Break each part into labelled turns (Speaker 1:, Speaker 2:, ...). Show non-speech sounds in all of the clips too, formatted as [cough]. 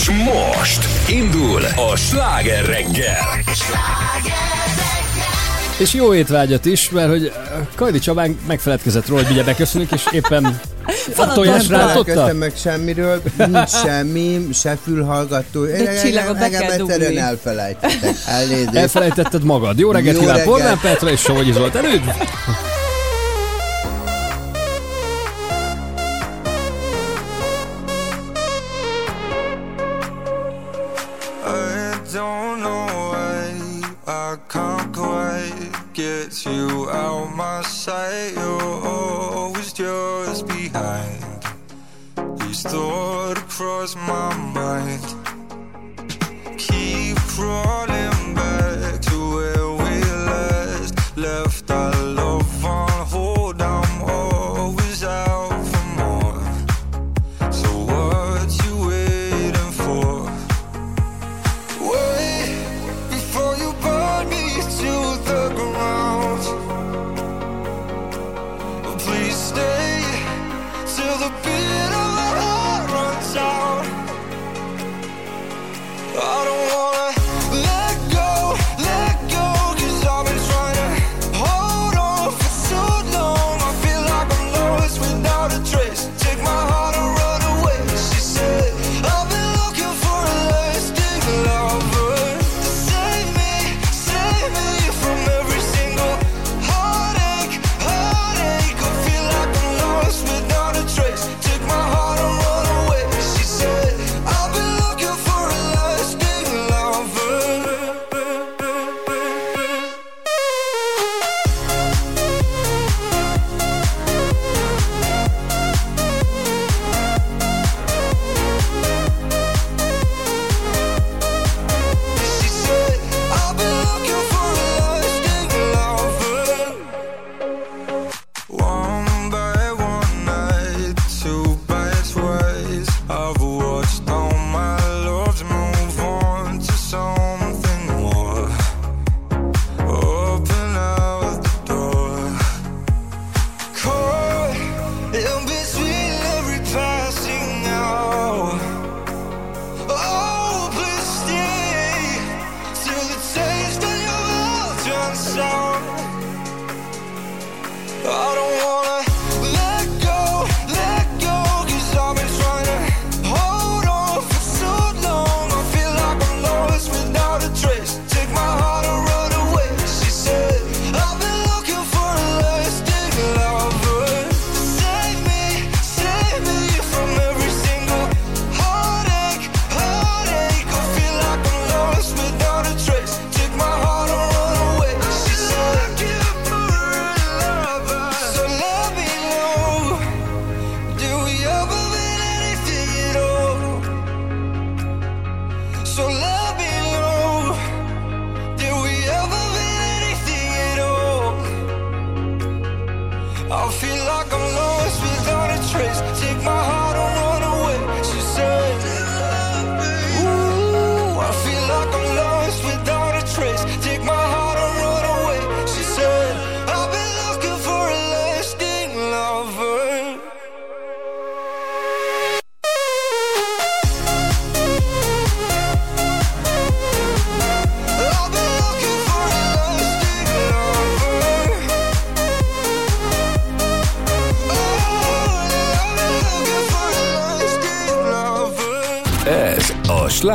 Speaker 1: És most indul a sláger reggel.
Speaker 2: És jó étvágyat is, mert hogy eh, Kajdi Csabánk megfeledkezett róla, hogy ugye beköszönünk, és éppen [laughs] a tojásra
Speaker 3: rátotta? meg semmiről, nincs semmi, se fülhallgató.
Speaker 4: De Én csillagot be kell dugni.
Speaker 3: elfelejtettek. Elnézést.
Speaker 2: Elfelejtetted magad. Jó reggelt kíván Pornán Petra és Somogyi
Speaker 5: Zoltán. Üdv! cross my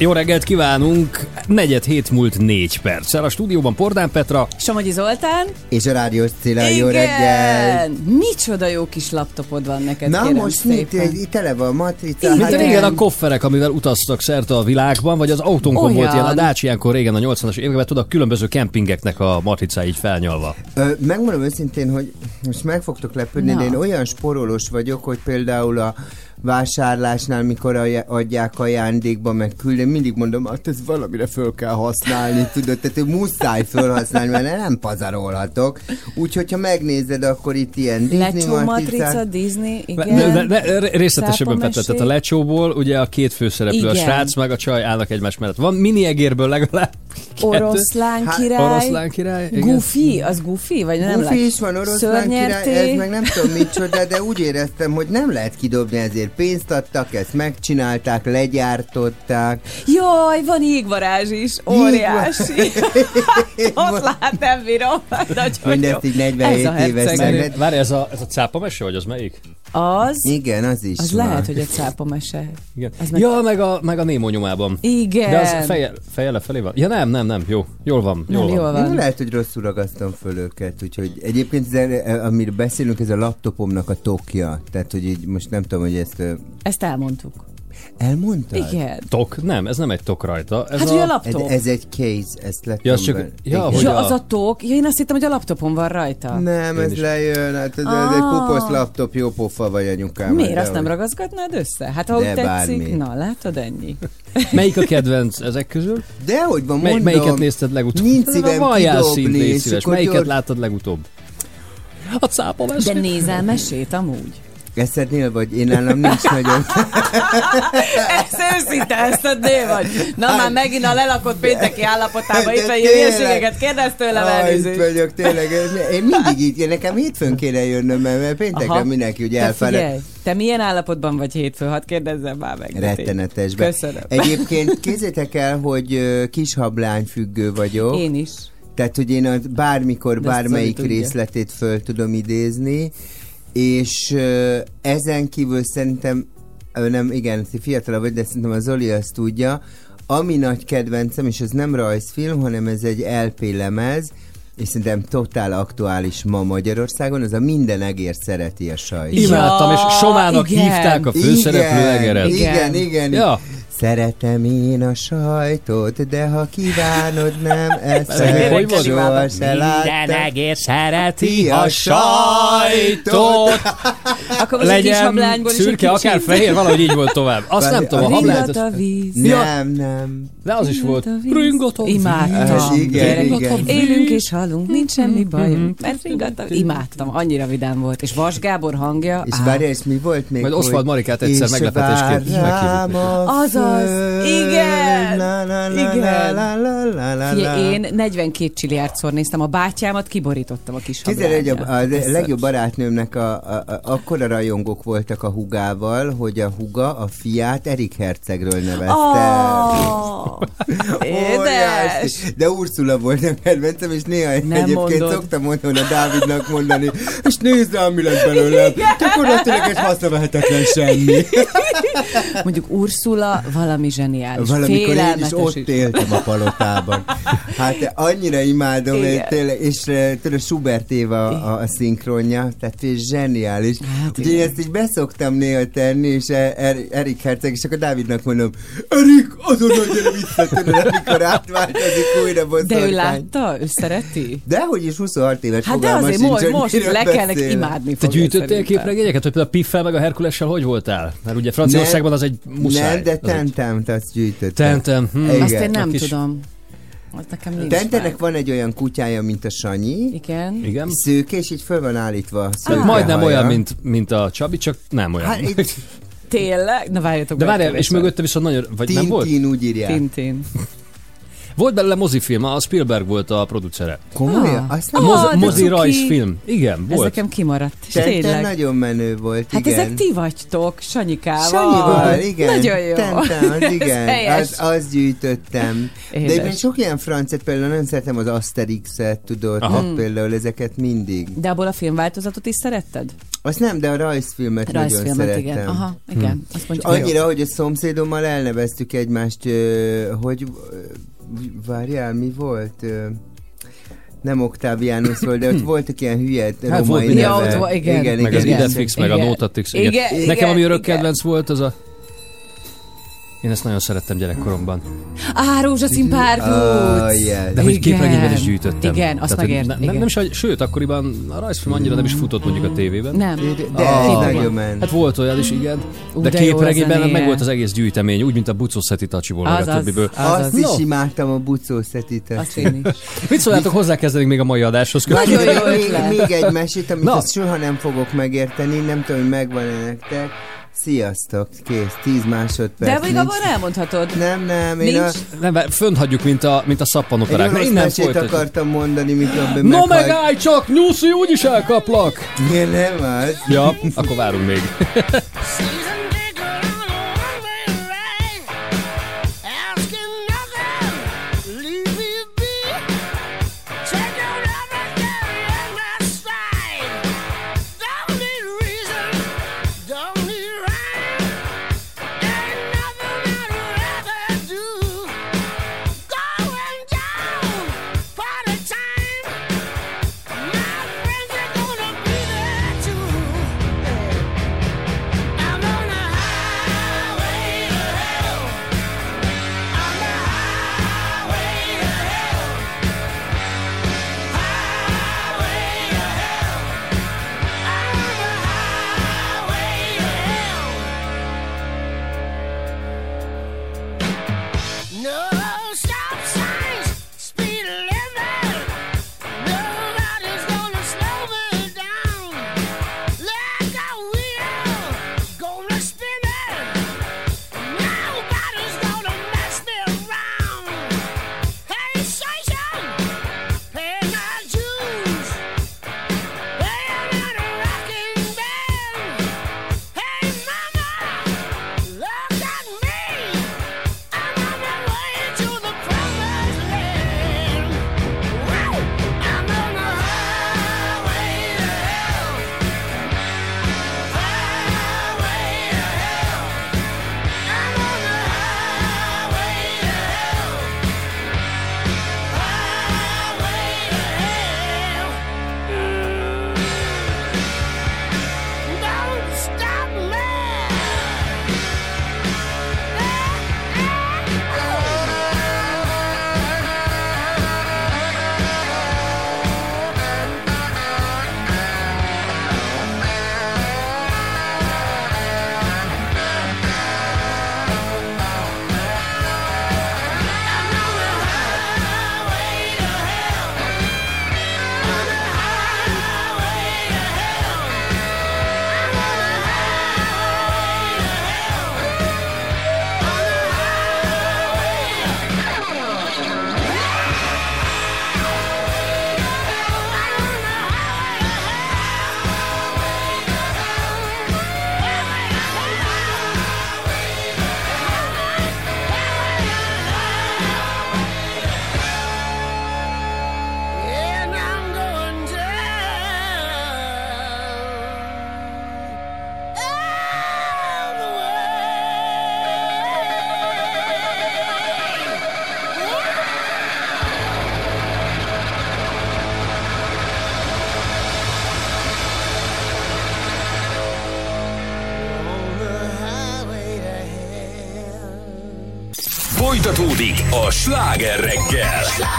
Speaker 2: Jó reggelt kívánunk! Negyed hét múlt négy perccel. A stúdióban Pordán Petra,
Speaker 4: Somogyi Zoltán?
Speaker 3: És a rádiós Cilla, jó reggel!
Speaker 4: Micsoda jó kis laptopod van neked,
Speaker 3: Na
Speaker 4: kérem
Speaker 3: most mit, egy- tele van matrica.
Speaker 2: mint a régen
Speaker 3: igen.
Speaker 2: a kofferek, amivel utaztak szerte a világban, vagy az autónkon
Speaker 4: Olyan.
Speaker 2: volt ilyen a Daciánkon régen a 80-as években, tudod, a különböző kempingeknek a matricái így felnyalva.
Speaker 3: Ö, Megmondom őszintén, hogy most meg fogtok lepődni, de én olyan sporolós vagyok, hogy például a vásárlásnál, mikor adják ajándékba, meg külden, mindig mondom, hát ez valamire föl kell használni, tudod, tehát muszáj felhasználni, mert nem pazarolhatok. Úgyhogy, ha megnézed, akkor itt ilyen Disney
Speaker 4: Lecsó matrica. Disney,
Speaker 2: Ne,
Speaker 4: igen.
Speaker 2: ne, ne, részletesebben
Speaker 4: Szápamesé.
Speaker 2: Petra, tehát a lecsóból ugye a két főszereplő, a
Speaker 4: Igen.
Speaker 2: srác meg a csaj állnak egymás mellett. Van mini egérből legalább kettő.
Speaker 4: Oroszlán
Speaker 3: Hát,
Speaker 4: király.
Speaker 2: Oroszlán király, igen.
Speaker 4: Goofy, az Goofy? Vagy nem
Speaker 3: Goofy is van, oroszlán király,
Speaker 4: Szörnyerté.
Speaker 3: ez meg nem tudom micsoda, de úgy éreztem, hogy nem lehet kidobni, ezért pénzt adtak, ezt megcsinálták, legyártották.
Speaker 4: Jaj, van égvarázs is, óriási. [laughs] Ott lát, nem bírom.
Speaker 3: Mindezt így 47
Speaker 4: Ez a
Speaker 3: éves.
Speaker 2: Várj, ez a, ez a cápa mese, vagy az melyik?
Speaker 4: Az,
Speaker 3: Igen, az is
Speaker 4: az
Speaker 3: van.
Speaker 4: lehet, hogy egy cápa mese.
Speaker 2: Igen.
Speaker 4: Ez meg-
Speaker 2: Ja, meg a, meg a Némó nyomában.
Speaker 4: Igen.
Speaker 2: De az feje, feje lefelé van? Ja nem, nem, nem, jó. Jól van, jól
Speaker 4: Nem,
Speaker 2: van.
Speaker 4: jól
Speaker 3: Van.
Speaker 4: van.
Speaker 3: Lehet, hogy rosszul ragasztom föl őket, úgyhogy egyébként, ez, eh, amiről beszélünk, ez a laptopomnak a tokja. Tehát, hogy így most nem tudom, hogy ezt
Speaker 4: Ezt elmondtuk.
Speaker 3: Elmondtad?
Speaker 4: Igen.
Speaker 2: Tok? Nem, ez nem egy tok rajta. Ez
Speaker 4: Hát,
Speaker 2: a...
Speaker 4: hogy a
Speaker 3: Ez,
Speaker 4: laptop.
Speaker 3: ez egy case, ezt lettem
Speaker 2: Ja, az csak- ja, hogy
Speaker 4: Ja,
Speaker 2: a-
Speaker 4: az a tók. Ja, én azt hittem, hogy a laptopon van rajta.
Speaker 3: Nem,
Speaker 2: Én
Speaker 3: ez
Speaker 2: is.
Speaker 3: lejön, hát ez, ez egy
Speaker 4: Ah.
Speaker 3: puposz laptop, jó pofa vagy anyukám.
Speaker 4: Miért
Speaker 3: de
Speaker 4: azt nem ragaszgatnád össze? Hát ha
Speaker 3: De
Speaker 4: úgy tetszik,
Speaker 3: bármi.
Speaker 4: na látod ennyi. [laughs]
Speaker 2: Melyik a kedvenc ezek közül?
Speaker 3: De hogy van,
Speaker 2: Mely,
Speaker 3: mondom.
Speaker 2: melyiket nézted legutóbb?
Speaker 3: Nincs szívem kidobni,
Speaker 2: Melyiket
Speaker 3: gyors-
Speaker 2: láttad legutóbb? A cápa
Speaker 4: De
Speaker 2: mese?
Speaker 4: nézel mesét amúgy?
Speaker 3: Eszednél vagy? Én nálam nincs nagyon. [laughs]
Speaker 4: Ez őszinte, ezt adné vagy. Na már megint a lelakott pénteki állapotába itt
Speaker 3: tényleg.
Speaker 4: hülyeségeket kérdez tőlem
Speaker 3: Ah, itt
Speaker 4: elnézést.
Speaker 3: vagyok, tényleg. Én mindig így, nekem hétfőn kéne jönnöm, mert péntekre
Speaker 4: Aha.
Speaker 3: mindenki ugye
Speaker 4: figyelj, te milyen állapotban vagy hétfő? Hadd kérdezzem már meg.
Speaker 3: Rettenetesben.
Speaker 4: Köszönöm.
Speaker 3: Egyébként kézzétek el, hogy ö, kis hablány függő vagyok.
Speaker 4: Én is.
Speaker 3: Tehát, hogy én a bármikor,
Speaker 4: De
Speaker 3: bármelyik részletét föl tudom idézni, és ö, ezen kívül szerintem, ö, nem, igen, fiatalabb vagy, de szerintem a Zoli azt tudja, ami nagy kedvencem, és ez nem rajzfilm, hanem ez egy LP lemez, és szerintem totál aktuális ma Magyarországon, az a minden egér szereti a sajt.
Speaker 2: Imádtam, és Somának
Speaker 4: igen.
Speaker 2: hívták a főszereplő
Speaker 3: igen,
Speaker 2: egeret.
Speaker 3: igen, igen.
Speaker 2: Ja.
Speaker 3: Szeretem én a sajtot, de ha kívánod, nem [laughs] eszem,
Speaker 2: hogy volt?
Speaker 3: soha se láttam.
Speaker 2: egér szereti
Speaker 3: Ti a sajtot.
Speaker 4: Akkor most egy kis
Speaker 2: Legyen
Speaker 4: hablányból
Speaker 2: szürke, akár fehér, valahogy így volt tovább. Azt nem tudom, a hablányt...
Speaker 4: Ringat a víz.
Speaker 3: Nem, nem.
Speaker 2: De az is volt.
Speaker 4: a víz. Imádtam.
Speaker 3: Igen, igen.
Speaker 4: Élünk és halunk, nincs semmi bajunk. [laughs] Mert ringatom. Imádtam, annyira vidám volt. És Vas Gábor hangja.
Speaker 3: És várjál, és mi volt még?
Speaker 2: Majd Oswald Marikát egyszer
Speaker 3: és
Speaker 2: meglepetésként meghívjuk.
Speaker 3: rám a
Speaker 4: Igen,
Speaker 3: la, la, la,
Speaker 4: igen.
Speaker 3: la, la, la, la,
Speaker 4: Figyelj,
Speaker 3: la.
Speaker 4: én 42 csiliárdszor néztem, a bátyámat kiborítottam a kis
Speaker 3: hogy a, a legjobb barátnőmnek a, a, a, akkora rajongók voltak a hugával, hogy a huga a fiát Erik Hercegről nevezte.
Speaker 4: Oh, [laughs] édes!
Speaker 3: De Ursula volt a kedvencem, és néha
Speaker 4: Nem
Speaker 3: egyébként
Speaker 4: mondod.
Speaker 3: szoktam mondani a Dávidnak mondani, és nézd rám, mi lett belőlem. Gyakorlatilag egy hasznavehetetlen semmi. [laughs]
Speaker 4: Mondjuk Ursula valami zseniális.
Speaker 3: Valamikor én is ott éltem a palotában. Hát annyira imádom,
Speaker 4: Igen.
Speaker 3: és, tényleg, és eh, tudod, Schubert Éva a, a szinkronja, tehát ez zseniális.
Speaker 4: Hát
Speaker 3: Úgyhogy
Speaker 4: igen.
Speaker 3: ezt így beszoktam néha tenni, és er, er, Erik Herceg, és akkor Dávidnak mondom, Erik, azonnal gyere vissza, tudod, amikor átváltozik újra
Speaker 4: De
Speaker 3: boszorkány.
Speaker 4: ő látta? Ő szereti?
Speaker 3: Dehogy is 26 éves
Speaker 4: Hát de azért
Speaker 3: sincs,
Speaker 4: most,
Speaker 3: hogy
Speaker 4: most le kellene
Speaker 3: beszél.
Speaker 4: imádni
Speaker 2: Te gyűjtöttél képregényeket, hogy például a Piffel meg a Herkulessel hogy voltál? Mert ugye Franciaországban az egy muszáj.
Speaker 3: Nem, de
Speaker 2: Az egy-
Speaker 3: Tentemt azt gyűjtöttem.
Speaker 2: Tentem. Hm.
Speaker 3: Igen.
Speaker 4: Azt én nem
Speaker 2: kis-
Speaker 4: tudom. Az nekem nincs
Speaker 3: Tentenek van egy olyan kutyája, mint a Sanyi,
Speaker 4: Igen.
Speaker 2: Igen.
Speaker 3: szőke, és így föl van állítva. a
Speaker 2: Hát
Speaker 3: szőke
Speaker 2: majdnem olyan, mint, mint a Csabi, csak nem olyan.
Speaker 3: Hát itt
Speaker 4: Tényleg? Na várjatok.
Speaker 2: de várjál, és mögötte viszont nagyon... Vagy nem volt?
Speaker 3: Tintin úgy írják.
Speaker 4: Tintin.
Speaker 2: Volt belőle mozifilm, a Spielberg volt a producere.
Speaker 3: Komolyan?
Speaker 4: Ah.
Speaker 3: Azt
Speaker 2: A
Speaker 3: nem
Speaker 4: Ah,
Speaker 2: mozi,
Speaker 4: de
Speaker 2: rajzfilm. Igen,
Speaker 4: Ez
Speaker 2: volt.
Speaker 4: nekem kimaradt. Tényleg.
Speaker 3: nagyon menő volt,
Speaker 4: Hát
Speaker 3: igen.
Speaker 4: ezek ti vagytok, Sanyikával.
Speaker 3: Sanyival, igen.
Speaker 4: Nagyon jó.
Speaker 3: Tenten, az [laughs]
Speaker 4: Ez
Speaker 3: igen. Az, az gyűjtöttem. De
Speaker 4: Édes.
Speaker 3: egyébként sok ilyen francet, például nagyon szeretem az Asterix-et, tudod,
Speaker 2: Aha.
Speaker 3: tehát például ezeket mindig.
Speaker 4: De abból a filmváltozatot is szeretted?
Speaker 3: Azt nem, de a rajzfilmet, nagyon
Speaker 4: Rajzfilmet,
Speaker 3: szerettem.
Speaker 4: igen. Aha, igen. Azt mondjuk,
Speaker 3: Annyira, hogy a szomszédommal elneveztük egymást, hogy várjál, mi volt? Nem Octavianus volt, de ott voltak ilyen hülye
Speaker 2: Hát
Speaker 3: romai
Speaker 2: volt
Speaker 3: nevek.
Speaker 4: Ja, ott volt, igen.
Speaker 3: igen,
Speaker 2: meg az
Speaker 3: igen.
Speaker 2: Idefix, meg a
Speaker 4: Igen.
Speaker 2: Notatix. Igen.
Speaker 4: Igen,
Speaker 2: Nekem
Speaker 4: igen,
Speaker 2: ami örök
Speaker 4: igen.
Speaker 2: kedvenc volt, az a... Én ezt nagyon szerettem gyerekkoromban.
Speaker 4: Á, rózsaszín párduc!
Speaker 3: Oh, yes.
Speaker 2: De hogy képregényben is gyűjtöttem.
Speaker 4: Igen, azt
Speaker 2: Tehát,
Speaker 4: megért.
Speaker 2: ne- nem,
Speaker 4: igen.
Speaker 2: nem is, hogy- sőt, akkoriban a rajzfilm annyira nem is futott mondjuk a tévében.
Speaker 4: Nem.
Speaker 3: De, de
Speaker 2: Ah,
Speaker 3: ment.
Speaker 2: Hát volt olyan is, igen.
Speaker 4: Ú,
Speaker 2: de,
Speaker 4: de
Speaker 2: képregényben meg volt az egész gyűjtemény, úgy, mint a Bucó Szeti Tacsiból, meg a többiből.
Speaker 3: Azt is
Speaker 2: No.
Speaker 3: imádtam a
Speaker 4: én is.
Speaker 2: Mit szóljátok, hozzákezdenénk még a mai adáshoz?
Speaker 4: Nagyon jó
Speaker 3: még, még egy mesét, amit soha nem fogok megérteni, nem tudom, hogy megvan-e nektek. Sziasztok, kész, 10 másodperc.
Speaker 4: De még
Speaker 3: nincs-
Speaker 4: abban elmondhatod.
Speaker 3: Nem, nem, én a,
Speaker 4: Nincs.
Speaker 2: Nem, mert fönt hagyjuk, mint a, mint a szappanoperák.
Speaker 3: mesét
Speaker 2: folytatjuk.
Speaker 3: akartam mondani, mikor
Speaker 2: No megállj csak, nyuszi, úgyis elkaplak!
Speaker 3: Igen, nem az.
Speaker 2: Ja, akkor várunk még. [laughs]
Speaker 6: folytatódik a sláger reggel.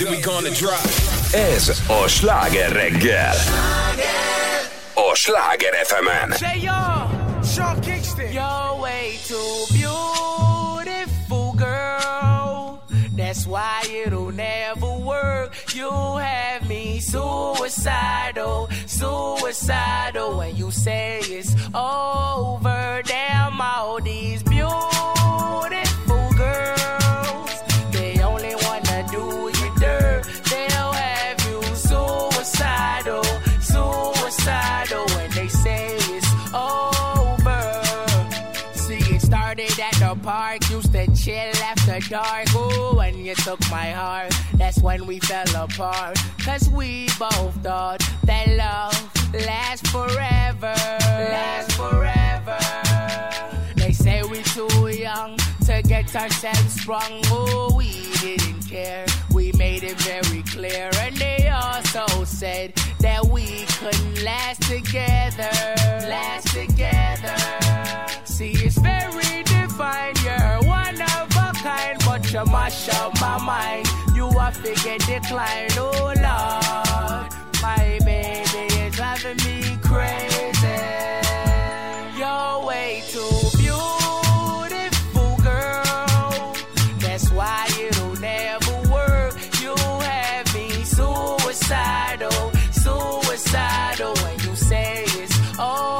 Speaker 6: then we gonna drop. Ez a sláger reggel. A sláger fm
Speaker 7: -en. Say yo, Sean Kingston. You're way too beautiful, girl. That's why it'll never work. You have me suicidal, suicidal when you say chill after dark. Ooh, when you took my heart, that's when we fell apart. Cause we both thought that love lasts forever. Lasts forever. They say we too young to get ourselves sprung. Oh, we didn't care. We made it very clear. And they also said that we couldn't last together. Last together. See, it's you mash up my mind. You are figure decline. Oh, Lord. My baby is driving me crazy. You're way too beautiful, girl. That's why it'll never work. You have me suicidal, suicidal when you say it's over.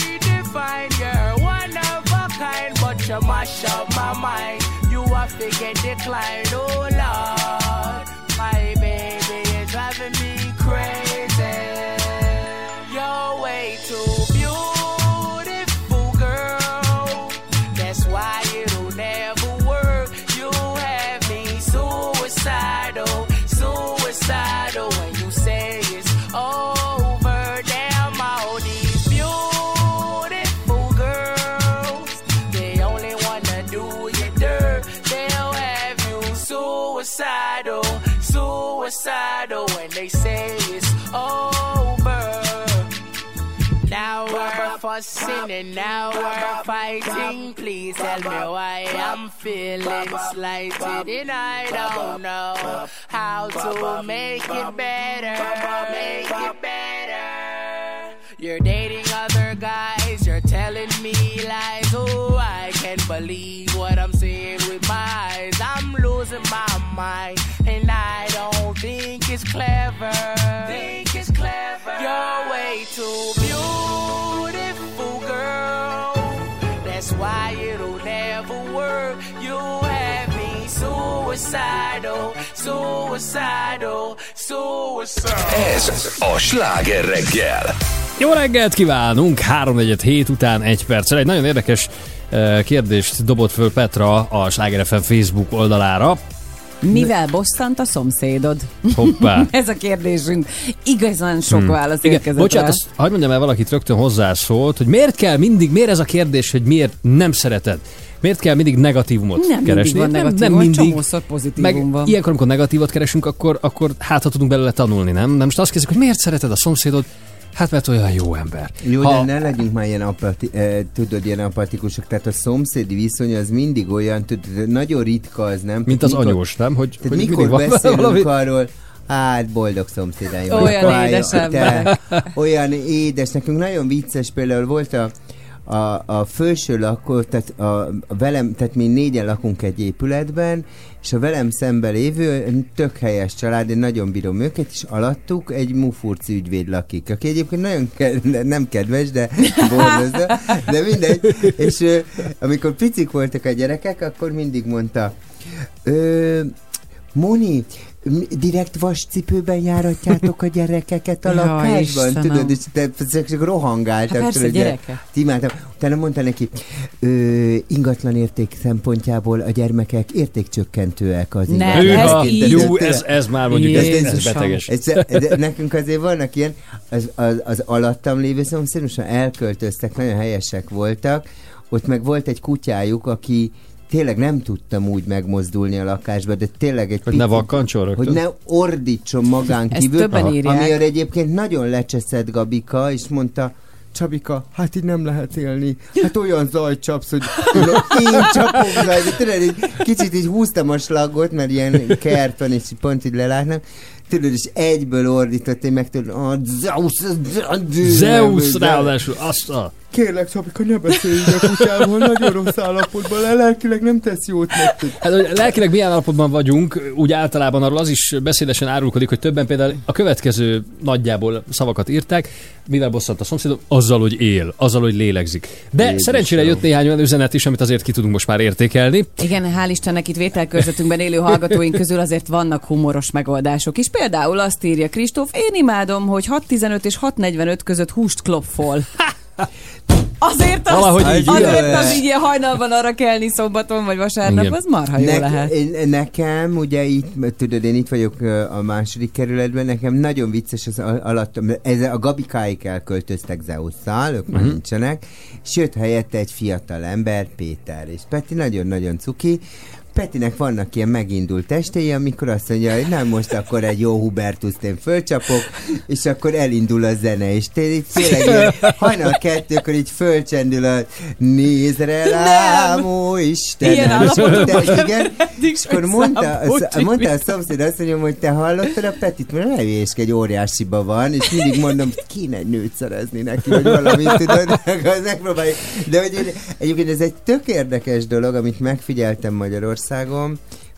Speaker 7: divine. You're one of a kind, but you mash up my mind. You are figure decline, oh Lord. My baby is driving me crazy. You're way too beautiful, girl. That's why it'll never work. You have me suicidal, suicidal suicidal oh, when they say it's over. Now we're fussing and now we're fighting. Please tell me why I'm feeling slighted and I don't know how to make it better. Make it better. You're dating other guys, telling me lies. Oh, I can't believe what I'm seeing with my eyes. I'm losing my mind, and I don't think it's clever. Think it's clever. You're way too beautiful, girl. That's why it'll never work. You have me suicidal, suicidal, suicidal.
Speaker 1: Ez a sláger reggel.
Speaker 2: Jó reggelt kívánunk! 3 hét után egy perccel. Egy nagyon érdekes eh, kérdést dobott föl Petra a Sláger FM Facebook oldalára.
Speaker 4: Mivel bosszant a szomszédod?
Speaker 2: Hoppá. [laughs]
Speaker 4: Ez a kérdésünk. Igazán sok hmm. válasz
Speaker 2: Igen,
Speaker 4: érkezett
Speaker 2: bocsánat,
Speaker 4: rá.
Speaker 2: azt, hagyd mondjam el, valakit rögtön hozzászólt, hogy miért kell mindig, miért ez a kérdés, hogy miért nem szereted? Miért kell mindig negatívumot
Speaker 4: Nem
Speaker 2: keresni?
Speaker 4: mindig van negatívum,
Speaker 2: nem, nem mindig.
Speaker 4: pozitívum
Speaker 2: Meg
Speaker 4: van.
Speaker 2: ilyenkor, amikor negatívot keresünk, akkor, akkor hát ha tudunk belőle tanulni, nem? Nem most azt kérdezik, hogy miért szereted a szomszédod? Hát mert olyan jó ember.
Speaker 3: Jó,
Speaker 2: Ha-
Speaker 3: de ne legyünk már ilyen, apati, eh, tudod, ilyen apatikusok. Tehát a szomszédi viszony az mindig olyan, tudod, nagyon ritka az, nem?
Speaker 2: Mint az
Speaker 3: mikor-
Speaker 2: anyós, nem? Hogy,
Speaker 3: Tehát
Speaker 2: hogy
Speaker 3: mikor beszélünk
Speaker 2: valami-
Speaker 3: arról, Hát boldog szomszédaim.
Speaker 4: Olyan édes. [laughs]
Speaker 3: Olyan édes. Nekünk nagyon vicces például volt a, a, a felső lakó, tehát a, a velem, tehát mi négyen lakunk egy épületben, és a velem szemben lévő tök helyes család, én nagyon bírom őket, és alattuk egy mufurci ügyvéd lakik, aki egyébként nagyon ke- nem kedves, de [laughs] boldog, de mindegy. És amikor picik voltak a gyerekek, akkor mindig mondta, Moni, direkt vascipőben járatjátok a gyerekeket a
Speaker 4: Ja,
Speaker 3: lakásban,
Speaker 4: Istenem.
Speaker 3: tudod, és te ezek csak rohangáltak.
Speaker 4: Hát persze,
Speaker 3: tudod,
Speaker 4: gyerekek.
Speaker 3: Imádtam. Utána mondta neki, ö, ingatlan érték szempontjából a gyermekek értékcsökkentőek az ingatlan
Speaker 4: ez így-
Speaker 2: jó, ez, ez már mondjuk, ez, ez beteges.
Speaker 3: ez, de nekünk azért vannak ilyen, az, az, az alattam lévő szomszéd, most már elköltöztek, nagyon helyesek voltak, ott meg volt egy kutyájuk, aki tényleg nem tudtam úgy megmozdulni a lakásba, de tényleg egy
Speaker 2: Hogy ne vakkancson
Speaker 3: hogy ne ordítson magán kívül, amiért egyébként nagyon lecseszett Gabika, és mondta, Csabika, hát így nem lehet élni. Hát olyan zaj csapsz, hogy én csapok zaj. Tudod, egy kicsit így húztam a slagot, mert ilyen kert van, és így pont így lelátnak. Tudod, és egyből ordított, én meg tudod, a Zeus,
Speaker 2: Zeus ráadásul, azt a...
Speaker 3: Kérlek, Csabika, ne beszélj így a kutyával, nagyon rossz állapotban, le, lelkileg nem tesz jót neked.
Speaker 2: Hát, hogy lelkileg milyen állapotban vagyunk, úgy általában arról az is beszédesen árulkodik, hogy többen például a következő nagyjából szavakat írták, mivel bosszant a szomszédom, azzal, hogy él, azzal, hogy lélegzik. De
Speaker 3: Jézusom.
Speaker 2: szerencsére jött néhány olyan üzenet is, amit azért ki tudunk most már értékelni.
Speaker 4: Igen, hál' Istennek itt vételkörzetünkben élő hallgatóink közül azért vannak humoros megoldások is. Például azt írja Kristóf, én imádom, hogy 6.15 és 6.45 között húst klopfol. [laughs] Azért az,
Speaker 2: Valahogy így
Speaker 4: azért az így ilyen hajnalban arra kelni szombaton vagy vasárnap,
Speaker 2: Igen.
Speaker 4: az marha jó lehet.
Speaker 3: én, nekem, ugye itt, tudod, én itt vagyok a második kerületben, nekem nagyon vicces az al- alatt, ez a Gabikáik elköltöztek Zeusszal, ők már nincsenek, és jött helyette egy fiatal ember, Péter, és Peti nagyon-nagyon cuki, Petinek vannak ilyen megindult testéi, amikor azt mondja, hogy nem most akkor egy jó Hubertuszt én fölcsapok, és akkor elindul a zene, és té- így tényleg ilyen hajnal kettőkor így fölcsendül a nézre rám, ó Istenem.
Speaker 4: Ilyen
Speaker 3: És
Speaker 4: állapotban
Speaker 3: igen, és akkor mondta,
Speaker 4: számoltuk
Speaker 3: mondta a szomszéd azt mondja, hogy te hallottad a Petit, mert ne hülyéskedj, óriásiba van, és mindig mondom, hogy kéne egy nőt szerezni neki, vagy valamit, tudod, megpróbáljuk. De hogy én- egyébként ez egy tök érdekes dolog, amit megfigyeltem Magyarországon,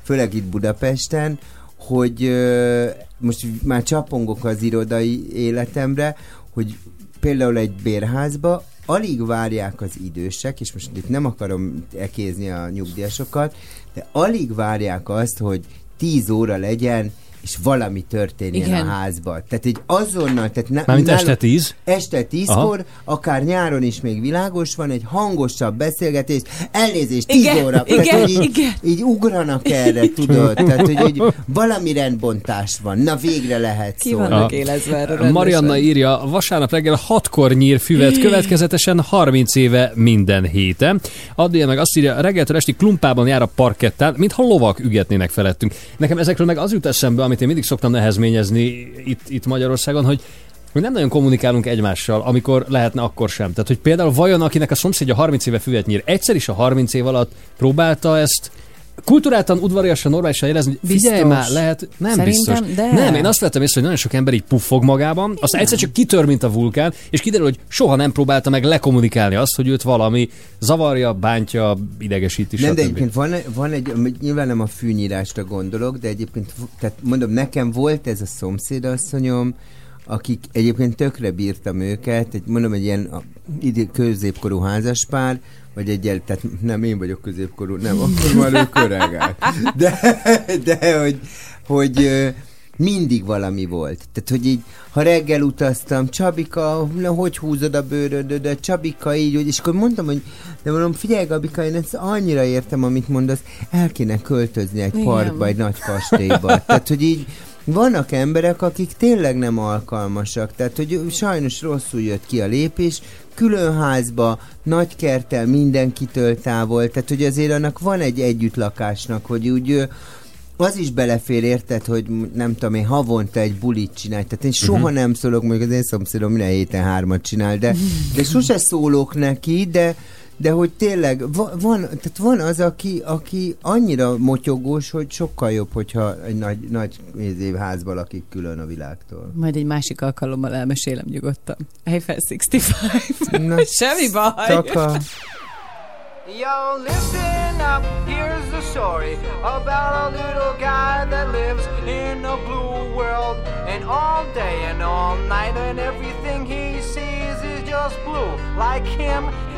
Speaker 3: főleg itt Budapesten, hogy ö, most már csapongok az irodai életemre, hogy például egy bérházba alig várják az idősek, és most itt nem akarom ekézni a nyugdíjasokat, de alig várják azt, hogy 10 óra legyen, és valami történjen
Speaker 4: Igen.
Speaker 3: a házba. Tehát egy azonnal, tehát ne,
Speaker 2: Mármint
Speaker 3: nálunk-
Speaker 2: este tíz.
Speaker 3: Este tízkor, akár nyáron is még világos van, egy hangosabb beszélgetés, elnézést, tíz
Speaker 4: Igen,
Speaker 3: óra,
Speaker 4: igen,
Speaker 3: tehát, hogy így,
Speaker 4: igen.
Speaker 3: így ugranak erre, tudod, tehát, hogy, hogy valami rendbontás van, na végre lehet
Speaker 4: Ki
Speaker 3: szó.
Speaker 4: vannak élezve erre.
Speaker 2: Marianna írja, vasárnap reggel hatkor nyír füvet, következetesen 30 éve minden héten. Addia meg azt írja, reggeltől esti klumpában jár a parkettán, mintha lovak ügetnének felettünk. Nekem ezekről meg az jut eszembe, amit én mindig szoktam nehezményezni itt, itt Magyarországon, hogy hogy nem nagyon kommunikálunk egymással, amikor lehetne, akkor sem. Tehát, hogy például vajon akinek a szomszédja 30 éve füvet nyír, egyszer is a 30 év alatt próbálta ezt kulturáltan, udvariasan, normálisan érezni, hogy figyelj
Speaker 4: Biztos.
Speaker 2: már, lehet, nem
Speaker 4: Szerintem,
Speaker 2: biztos.
Speaker 4: de.
Speaker 2: Nem, én azt vettem észre, hogy nagyon sok ember így puffog magában, aztán egyszer csak kitör, mint a vulkán, és kiderül, hogy soha nem próbálta meg lekommunikálni azt, hogy őt valami zavarja, bántja, idegesíti,
Speaker 3: Nem, de egyébként van, van egy, nyilván nem a fűnyírásra gondolok, de egyébként, tehát mondom, nekem volt ez a szomszédasszonyom, akik egyébként tökre bírtam őket, egy, mondom, egy ilyen a, idő, középkorú házaspár, vagy egy, el- tehát nem én vagyok középkorú, nem, akkor már ők öregek. De, de hogy, hogy mindig valami volt. Tehát, hogy így, ha reggel utaztam, Csabika, na, hogy húzod a bőrödödet, Csabika így, hogy, és akkor mondtam, hogy de mondom, figyelj Gabika, én ezt annyira értem, amit mondasz, el kéne költözni egy
Speaker 4: Igen.
Speaker 3: parkba, egy nagy kastélyba. Tehát, hogy így vannak emberek, akik tényleg nem alkalmasak, tehát hogy sajnos rosszul jött ki a lépés, külön házba, nagy kertel, mindenkitől távol, tehát hogy azért annak van egy együttlakásnak, hogy úgy az is belefér, érted, hogy nem tudom én, havonta egy bulit csinálj. Tehát én soha uh-huh. nem szólok, mondjuk az én szomszédom minden héten hármat csinál, de, de sose szólok neki, de de hogy tényleg va- van, tehát van az, aki, aki annyira motyogós, hogy sokkal jobb, hogyha egy nagy, nagy házban lakik külön a világtól.
Speaker 4: Majd egy másik alkalommal elmesélem nyugodtan. Eiffel 65.
Speaker 3: Na, [laughs]
Speaker 4: Semmi baj.
Speaker 3: Csak a...
Speaker 7: Yo, listen up, here's the story about a little guy that lives in a blue world. And all day and all night, and everything he sees is just blue. Like him,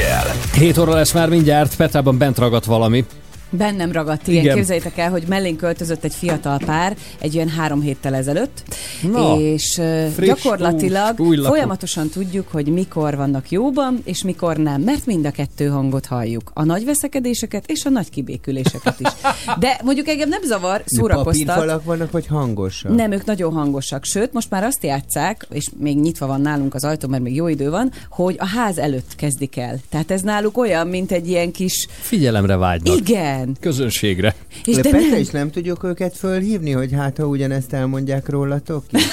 Speaker 1: reggel.
Speaker 2: 7 óra lesz már mindjárt, Petrában bent ragadt valami.
Speaker 4: Bennem ragadt, igen.
Speaker 2: Igen.
Speaker 4: Képzeljétek el, hogy mellénk költözött egy fiatal pár egy olyan három héttel ezelőtt,
Speaker 2: Na,
Speaker 4: és
Speaker 2: friss,
Speaker 4: gyakorlatilag
Speaker 2: új, új
Speaker 4: folyamatosan tudjuk, hogy mikor vannak jóban, és mikor nem, mert mind a kettő hangot halljuk. A nagy veszekedéseket és a nagy kibéküléseket is. De mondjuk engem nem zavar, szórakoztat.
Speaker 3: Papírfalak vannak, vagy hangosak?
Speaker 4: Nem, ők nagyon hangosak. Sőt, most már azt játszák, és még nyitva van nálunk az ajtó, mert még jó idő van, hogy a ház előtt kezdik el. Tehát ez náluk olyan, mint egy ilyen kis...
Speaker 2: Figyelemre vágynak.
Speaker 4: Igen.
Speaker 2: Közönségre.
Speaker 4: És
Speaker 3: de
Speaker 4: de
Speaker 3: Petra
Speaker 4: nem.
Speaker 3: is nem tudjuk őket fölhívni, hogy hát ha ugyanezt elmondják rólatok is?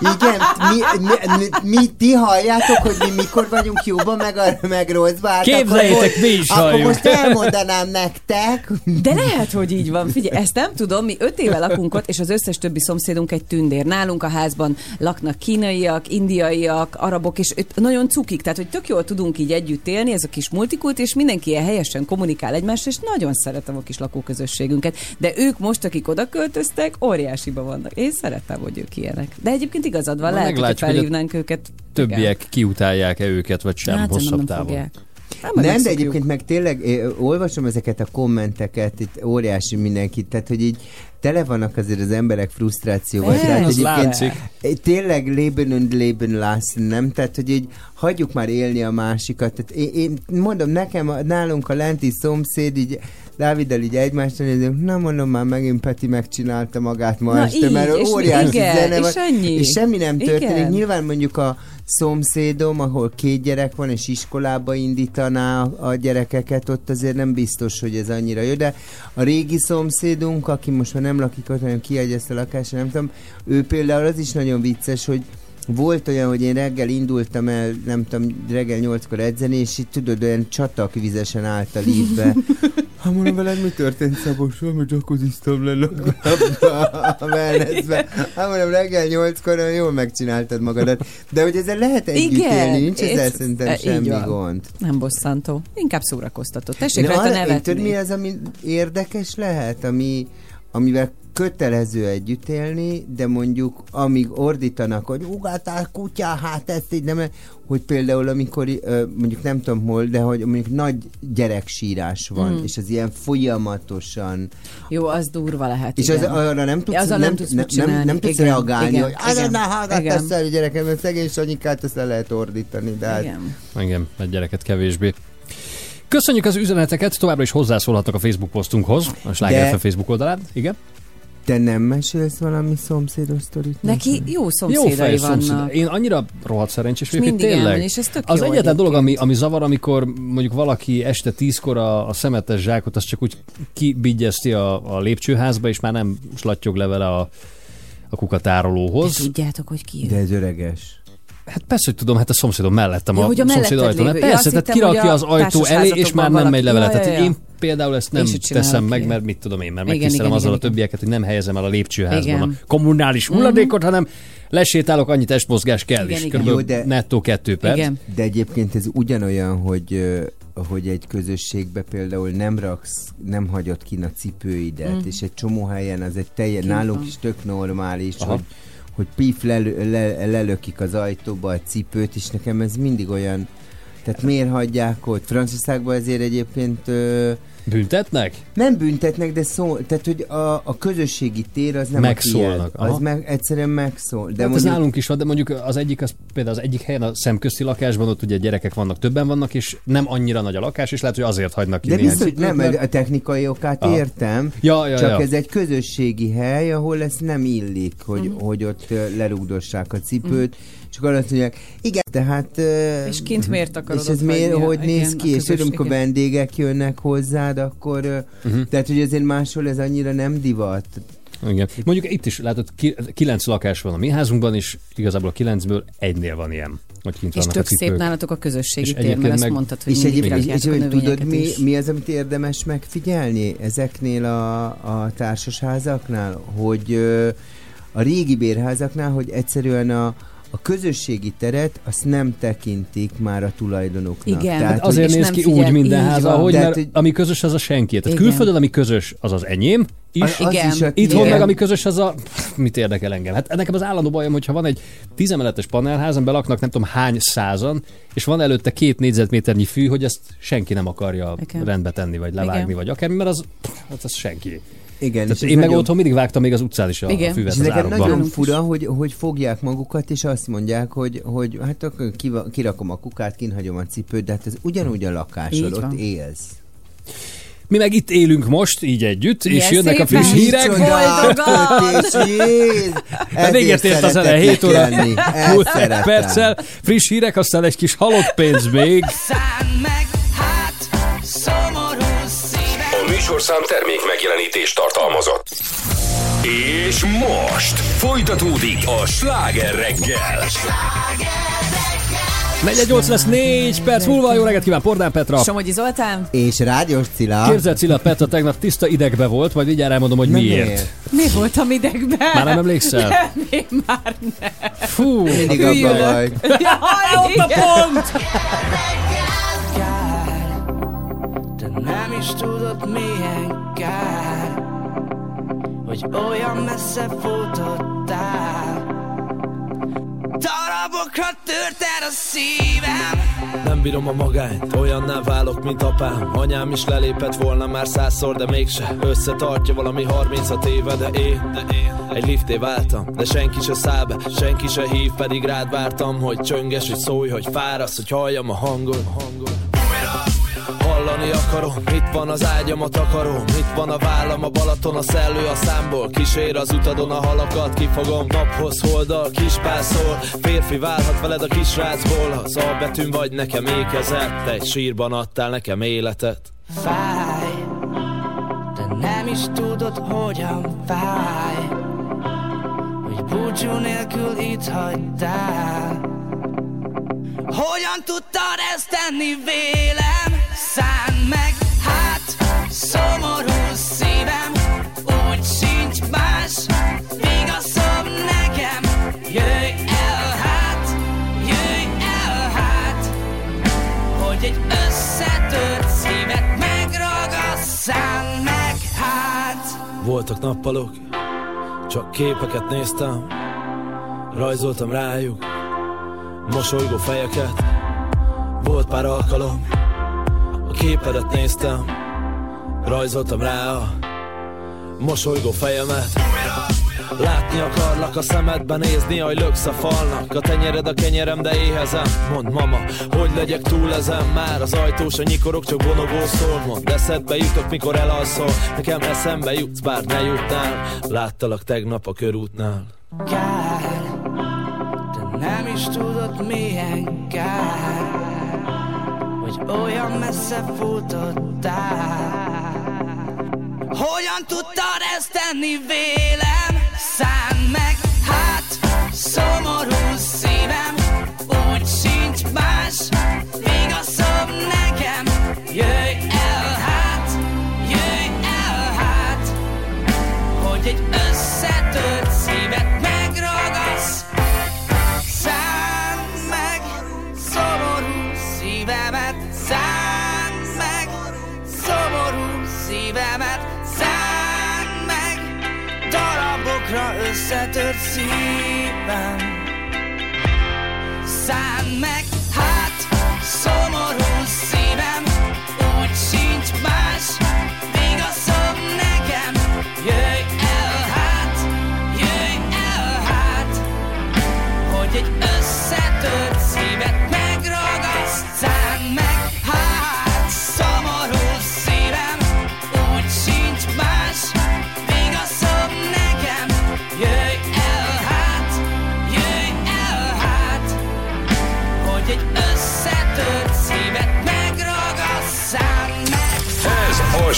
Speaker 3: Igen, mi, mi, mi, mi, ti halljátok, hogy mi mikor vagyunk jóban, meg, a, meg rosszban? Hát
Speaker 2: Képzeljétek,
Speaker 3: akkor,
Speaker 2: mi is
Speaker 3: Akkor
Speaker 2: halljuk.
Speaker 3: most elmondanám nektek.
Speaker 4: De lehet, hogy így van. Figyelj, ezt nem tudom, mi öt éve lakunk ott, és az összes többi szomszédunk egy tündér. Nálunk a házban laknak kínaiak, indiaiak, arabok, és nagyon cukik, tehát hogy tök jól tudunk így együtt élni, ez a kis multikult, és mindenki ilyen helyesen kommunikál egymással, és nagyon szeretem a kis lakóközösségünket. De ők most, akik oda költöztek, óriásiba vannak. Én szeretem, hogy ők ilyenek. De egyébként igazad van,
Speaker 2: Na,
Speaker 4: lehet, hogy felhívnánk őket.
Speaker 2: Többiek kiutálják-e őket, vagy sem
Speaker 4: Hát,
Speaker 2: hosszabb
Speaker 4: nem
Speaker 2: távon.
Speaker 4: fogják. majd
Speaker 3: Nem, de
Speaker 4: megszokjuk.
Speaker 3: egyébként meg tényleg eh, olvasom ezeket a kommenteket, itt óriási mindenkit, tehát hogy így tele vannak azért az emberek frusztrációval.
Speaker 4: Persze.
Speaker 3: Tehát
Speaker 2: Az látszik.
Speaker 3: eh, tényleg leben und leben lassen, nem? Tehát, hogy így hagyjuk már élni a másikat. Tehát én, én mondom, nekem, nálunk a lenti szomszéd, így Dáviddal így egymásra nézünk, na mondom már megint Peti megcsinálta magát ma
Speaker 4: Na
Speaker 3: este,
Speaker 4: így,
Speaker 3: mert
Speaker 4: és
Speaker 3: óriási
Speaker 4: igen,
Speaker 3: zene
Speaker 4: és ennyi.
Speaker 3: és semmi nem történik.
Speaker 4: Igen.
Speaker 3: Nyilván mondjuk a szomszédom, ahol két gyerek van, és iskolába indítaná a gyerekeket, ott azért nem biztos, hogy ez annyira jó, de a régi szomszédunk, aki most már nem lakik ott, hanem kiegyezte a lakásra, nem tudom, ő például az is nagyon vicces, hogy volt olyan, hogy én reggel indultam el, nem tudom, reggel nyolckor edzeni, és itt tudod, olyan csatakvizesen állt a liftbe. Ha [laughs] mondom veled, mi történt Szabos? Hogy jacuzziztam le a wellnessbe. Hát mondom, reggel nyolckor jól megcsináltad magadat. De hogy ezzel lehet együtt
Speaker 4: Igen,
Speaker 3: élni, nincs ezzel
Speaker 4: ez-
Speaker 3: szerintem
Speaker 4: e,
Speaker 3: semmi
Speaker 4: van.
Speaker 3: gond.
Speaker 4: Nem bosszantó. Inkább szórakoztató. Tessék rajta nevetni.
Speaker 3: Tudod, mi az, ami érdekes lehet, ami, amivel kötelező együtt élni, de mondjuk amíg ordítanak, hogy ugatál kutya, hát ezt így nem, hogy például amikor, mondjuk nem tudom hol, de hogy mondjuk nagy gyereksírás van,
Speaker 4: Mm.
Speaker 3: és az ilyen folyamatosan,
Speaker 4: Jó, az durva lehet.
Speaker 3: és az,
Speaker 4: igen.
Speaker 3: arra nem tudsz, nem,
Speaker 4: nem tudsz
Speaker 3: nem, nem, nem tudsz
Speaker 4: Igen,
Speaker 3: reagálni,
Speaker 4: igen,
Speaker 3: hogy
Speaker 4: igen,
Speaker 3: ne hallgass
Speaker 4: igen.
Speaker 3: a gyerekem, mert szegény Sanyikát ezt le lehet ordítani, de hát
Speaker 4: Igen.
Speaker 2: Igen, egy gyereket kevésbé. Köszönjük az üzeneteket, továbbra is hozzászólhatnak a Facebook posztunkhoz, a Sláger
Speaker 3: De-
Speaker 2: Facebook oldalán. Igen?
Speaker 3: te nem mesélsz valami szomszédos sztorit?
Speaker 4: Neki jó
Speaker 2: Jó
Speaker 4: szomszédai
Speaker 2: fej
Speaker 4: vannak.
Speaker 2: szomszéd. Én annyira rohadt szerencsés
Speaker 4: És
Speaker 2: vagyok, hogy tényleg.
Speaker 4: elmegy, és ez tök
Speaker 2: Az
Speaker 4: jó
Speaker 2: egyetlen dolog, ami, ami zavar, amikor mondjuk valaki este tízkor a, a szemetes zsákot, az csak úgy kibigyezti a, a lépcsőházba, és már nem slattyog le vele a, a kukatárolóhoz.
Speaker 4: De tudjátok, hogy ki
Speaker 3: De
Speaker 4: ő.
Speaker 3: ez öreges.
Speaker 2: Hát persze, hogy tudom, hát a szomszédom mellettem
Speaker 4: Ja,
Speaker 2: a,
Speaker 4: hogy a
Speaker 2: szomszéd ajtón. Hát persze, tehát kirakja
Speaker 4: a
Speaker 2: az ajtó elé, és már nem megy le vele.
Speaker 4: társasházatokban
Speaker 2: Tehát én például ezt nem teszem meg, mert mit tudom én, mert megtisztelem
Speaker 4: igen,
Speaker 2: azzal a
Speaker 4: igen,
Speaker 2: többieket, hogy nem helyezem el a lépcsőházban
Speaker 4: Igen.
Speaker 2: a kommunális hulladékot, hanem lesétálok, annyi testmozgás kell,
Speaker 4: Igen,
Speaker 2: és
Speaker 4: igen.
Speaker 2: körülbelül
Speaker 3: Jó, de-
Speaker 2: nettó kettő perc.
Speaker 4: Igen.
Speaker 3: De egyébként ez ugyanolyan, hogy hogy egy közösségbe például nem raksz, nem hagyod ki a cipőidet,
Speaker 4: Mm.
Speaker 3: és egy csomó helyen az egy teljes, nálunk is tök normális,
Speaker 2: Aha.
Speaker 3: hogy hogy pif lelö, le, lelökik az ajtóba a cipőt, és nekem ez mindig olyan, tehát miért hagyják ott? Franciaországban ezért egyébként ö,
Speaker 2: Büntetnek?
Speaker 3: nem büntetnek, de szól, tehát hogy a, a közösségi tér az nem
Speaker 2: Megszólnak,
Speaker 3: a tiéd,
Speaker 2: aha.
Speaker 3: az meg, egyszerűen megszól. De
Speaker 2: hát
Speaker 3: mondjuk,
Speaker 2: ez nálunk is van, de mondjuk az egyik, az, például az egyik helyen a szemközti lakásban, ott ugye gyerekek vannak, többen vannak, és nem annyira nagy a lakás, és lehet, hogy azért hagynak ki
Speaker 3: de biztos,
Speaker 2: cipőt,
Speaker 3: nem,
Speaker 2: mert-
Speaker 3: a technikai okát
Speaker 2: Aha.
Speaker 3: értem,
Speaker 2: Ja, ja,
Speaker 3: Csak
Speaker 2: ja.
Speaker 3: ez egy közösségi hely, ahol ez nem illik, hogy, uh-huh. hogy ott lerugdossák a cipőt, csak azt mondják, igen, tehát...
Speaker 4: És kint miért akarod
Speaker 3: És ez miért, hogy néz ki, és tudom, amikor vendégek jönnek hozzád, akkor...
Speaker 2: Mhm.
Speaker 3: Tehát, hogy azért máshol ez annyira nem divat.
Speaker 2: Igen. Mondjuk itt is látod, ki, kilenc lakás van a mi házunkban, és igazából a kilencből egynél van ilyen, hogy kint
Speaker 4: És tök szép nálatok a közösségi
Speaker 2: És
Speaker 4: tér, mert azt
Speaker 2: meg-
Speaker 4: mondtad, hogy
Speaker 3: És egyébként, és, hogy tudod, mi,
Speaker 4: is.
Speaker 3: mi az, amit érdemes megfigyelni ezeknél a, a társasházaknál, hogy a régi bérházaknál, hogy egyszerűen a, a közösségi teret azt nem tekintik már a tulajdonoknak.
Speaker 4: Igen.
Speaker 3: Tehát,
Speaker 2: Hát azért néz
Speaker 4: nem
Speaker 2: ki
Speaker 4: figyel-
Speaker 2: úgy minden ház, ahogy,
Speaker 3: Tehát,
Speaker 2: mert
Speaker 3: hogy-
Speaker 2: ami közös, az a senki. Tehát
Speaker 4: Igen.
Speaker 2: külföldön, ami közös, az az enyém is.
Speaker 3: az, az
Speaker 4: Igen.
Speaker 3: is a
Speaker 2: Itthon
Speaker 3: tiéd.
Speaker 2: meg ami közös, az a... Mit érdekel engem? Hát nekem az állandó bajom, hogyha van egy tízemeletes panelház, amiben laknak nem tudom hány százan, és van előtte két négyzetméternyi fű, hogy ezt senki nem akarja
Speaker 4: Igen.
Speaker 2: rendbe tenni, vagy levágni,
Speaker 4: Igen.
Speaker 2: vagy akármi, mert az, hát az senki.
Speaker 3: Igen,
Speaker 2: Tehát
Speaker 3: és
Speaker 2: én meg
Speaker 3: nagyon-
Speaker 2: otthon mindig vágtam még az utcán is a, a
Speaker 4: Igen.
Speaker 2: füvet
Speaker 3: És
Speaker 2: az
Speaker 3: nekem
Speaker 2: árokban.
Speaker 3: nagyon fura, hogy, hogy fogják magukat, és azt mondják, hogy, hogy hát akkor kiva, kirakom a kukát, kinhagyom a cipőt, de hát ez ugyanúgy a lakásod, ott élsz.
Speaker 2: Mi meg itt élünk most, így együtt, és
Speaker 4: Milyen
Speaker 2: jönnek a friss hírek. Véget ért az ele,
Speaker 3: szeretek
Speaker 2: 7 óra
Speaker 3: lenni. Ezt
Speaker 2: 20
Speaker 3: szeretem.
Speaker 2: perccel. Friss hírek, aztán egy kis halott pénz még.
Speaker 7: Szánd meg,
Speaker 1: műsorszám termék megjelenítést tartalmazott. És most folytatódik a sláger reggel.
Speaker 2: 418 lesz 4 perc múlva. Jó reggelt kíván, Pordán Petra.
Speaker 4: Somogyi Zoltán?
Speaker 3: És Rádiós Cilla.
Speaker 2: Képzeld, Cilla Petra tegnap tiszta idegbe volt, majd mindjárt elmondom, hogy
Speaker 3: Na
Speaker 2: miért.
Speaker 4: Mi voltam idegben?
Speaker 2: Már nem emlékszel?
Speaker 4: Nem, én már nem.
Speaker 2: Fú,
Speaker 3: Mindig abban vagy.
Speaker 4: Ott a pont!
Speaker 7: Nem is tudod milyen kár, hogy olyan messze futottál.
Speaker 8: Darabokra tört el a szívem
Speaker 9: Nem bírom a magányt, olyanná válok, mint apám Anyám is lelépett volna már százszor, de mégse Összetartja valami 36 éve, de én, de én Egy lifté váltam, de senki se száll be Senki se hív, pedig rád vártam Hogy csönges, hogy szólj, hogy fárasz Hogy halljam a hangod. Hallani akarom, itt van az ágyam, a takarom Itt van a vállam, a Balaton, a szellő a számból? Kísér az utadon a halakat, kifogom Naphoz holdal, kispászol Férfi válhat veled a kisrácból Az albetűn vagy nekem ékezett. Egy sírban adtál nekem életet.
Speaker 8: Fáj, de nem is tudod, hogyan fáj Hogy búcsú nélkül itt hagytál. Hogyan tudtad ezt tenni vélem? Szánd meg, hát szomorú szívem Úgy sincs más igazam nekem. Jöjj el hát, jöjj el hát Hogy egy összetört szívet megragasszál meg hát.
Speaker 9: Voltak nappalok, csak képeket néztem Rajzoltam rájuk mosolygó fejeket. Volt pár alkalom, képedet néztem Rajzoltam rá a mosolygó fejemet. Látni akarlak a szemedben, nézni, ahogy löksz a falnak. A tenyered a kenyerem, de éhezem. Mond mama, hogy legyek túl ezen? Már az ajtós a nyikorok, csak bonogó szól. Mond eszedbe jutok, mikor elalszol. Nekem eszembe jutsz, bár ne jutnál. Láttalak tegnap a körútnál.
Speaker 8: Kár, de nem is tudod milyen kár Hogy olyan messze futottál Hogyan tudtad ezt tenni vélem? Szánd meg, hát szomorú darabokra összetört szívem. Szánd meg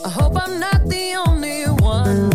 Speaker 10: I hope I'm not the only one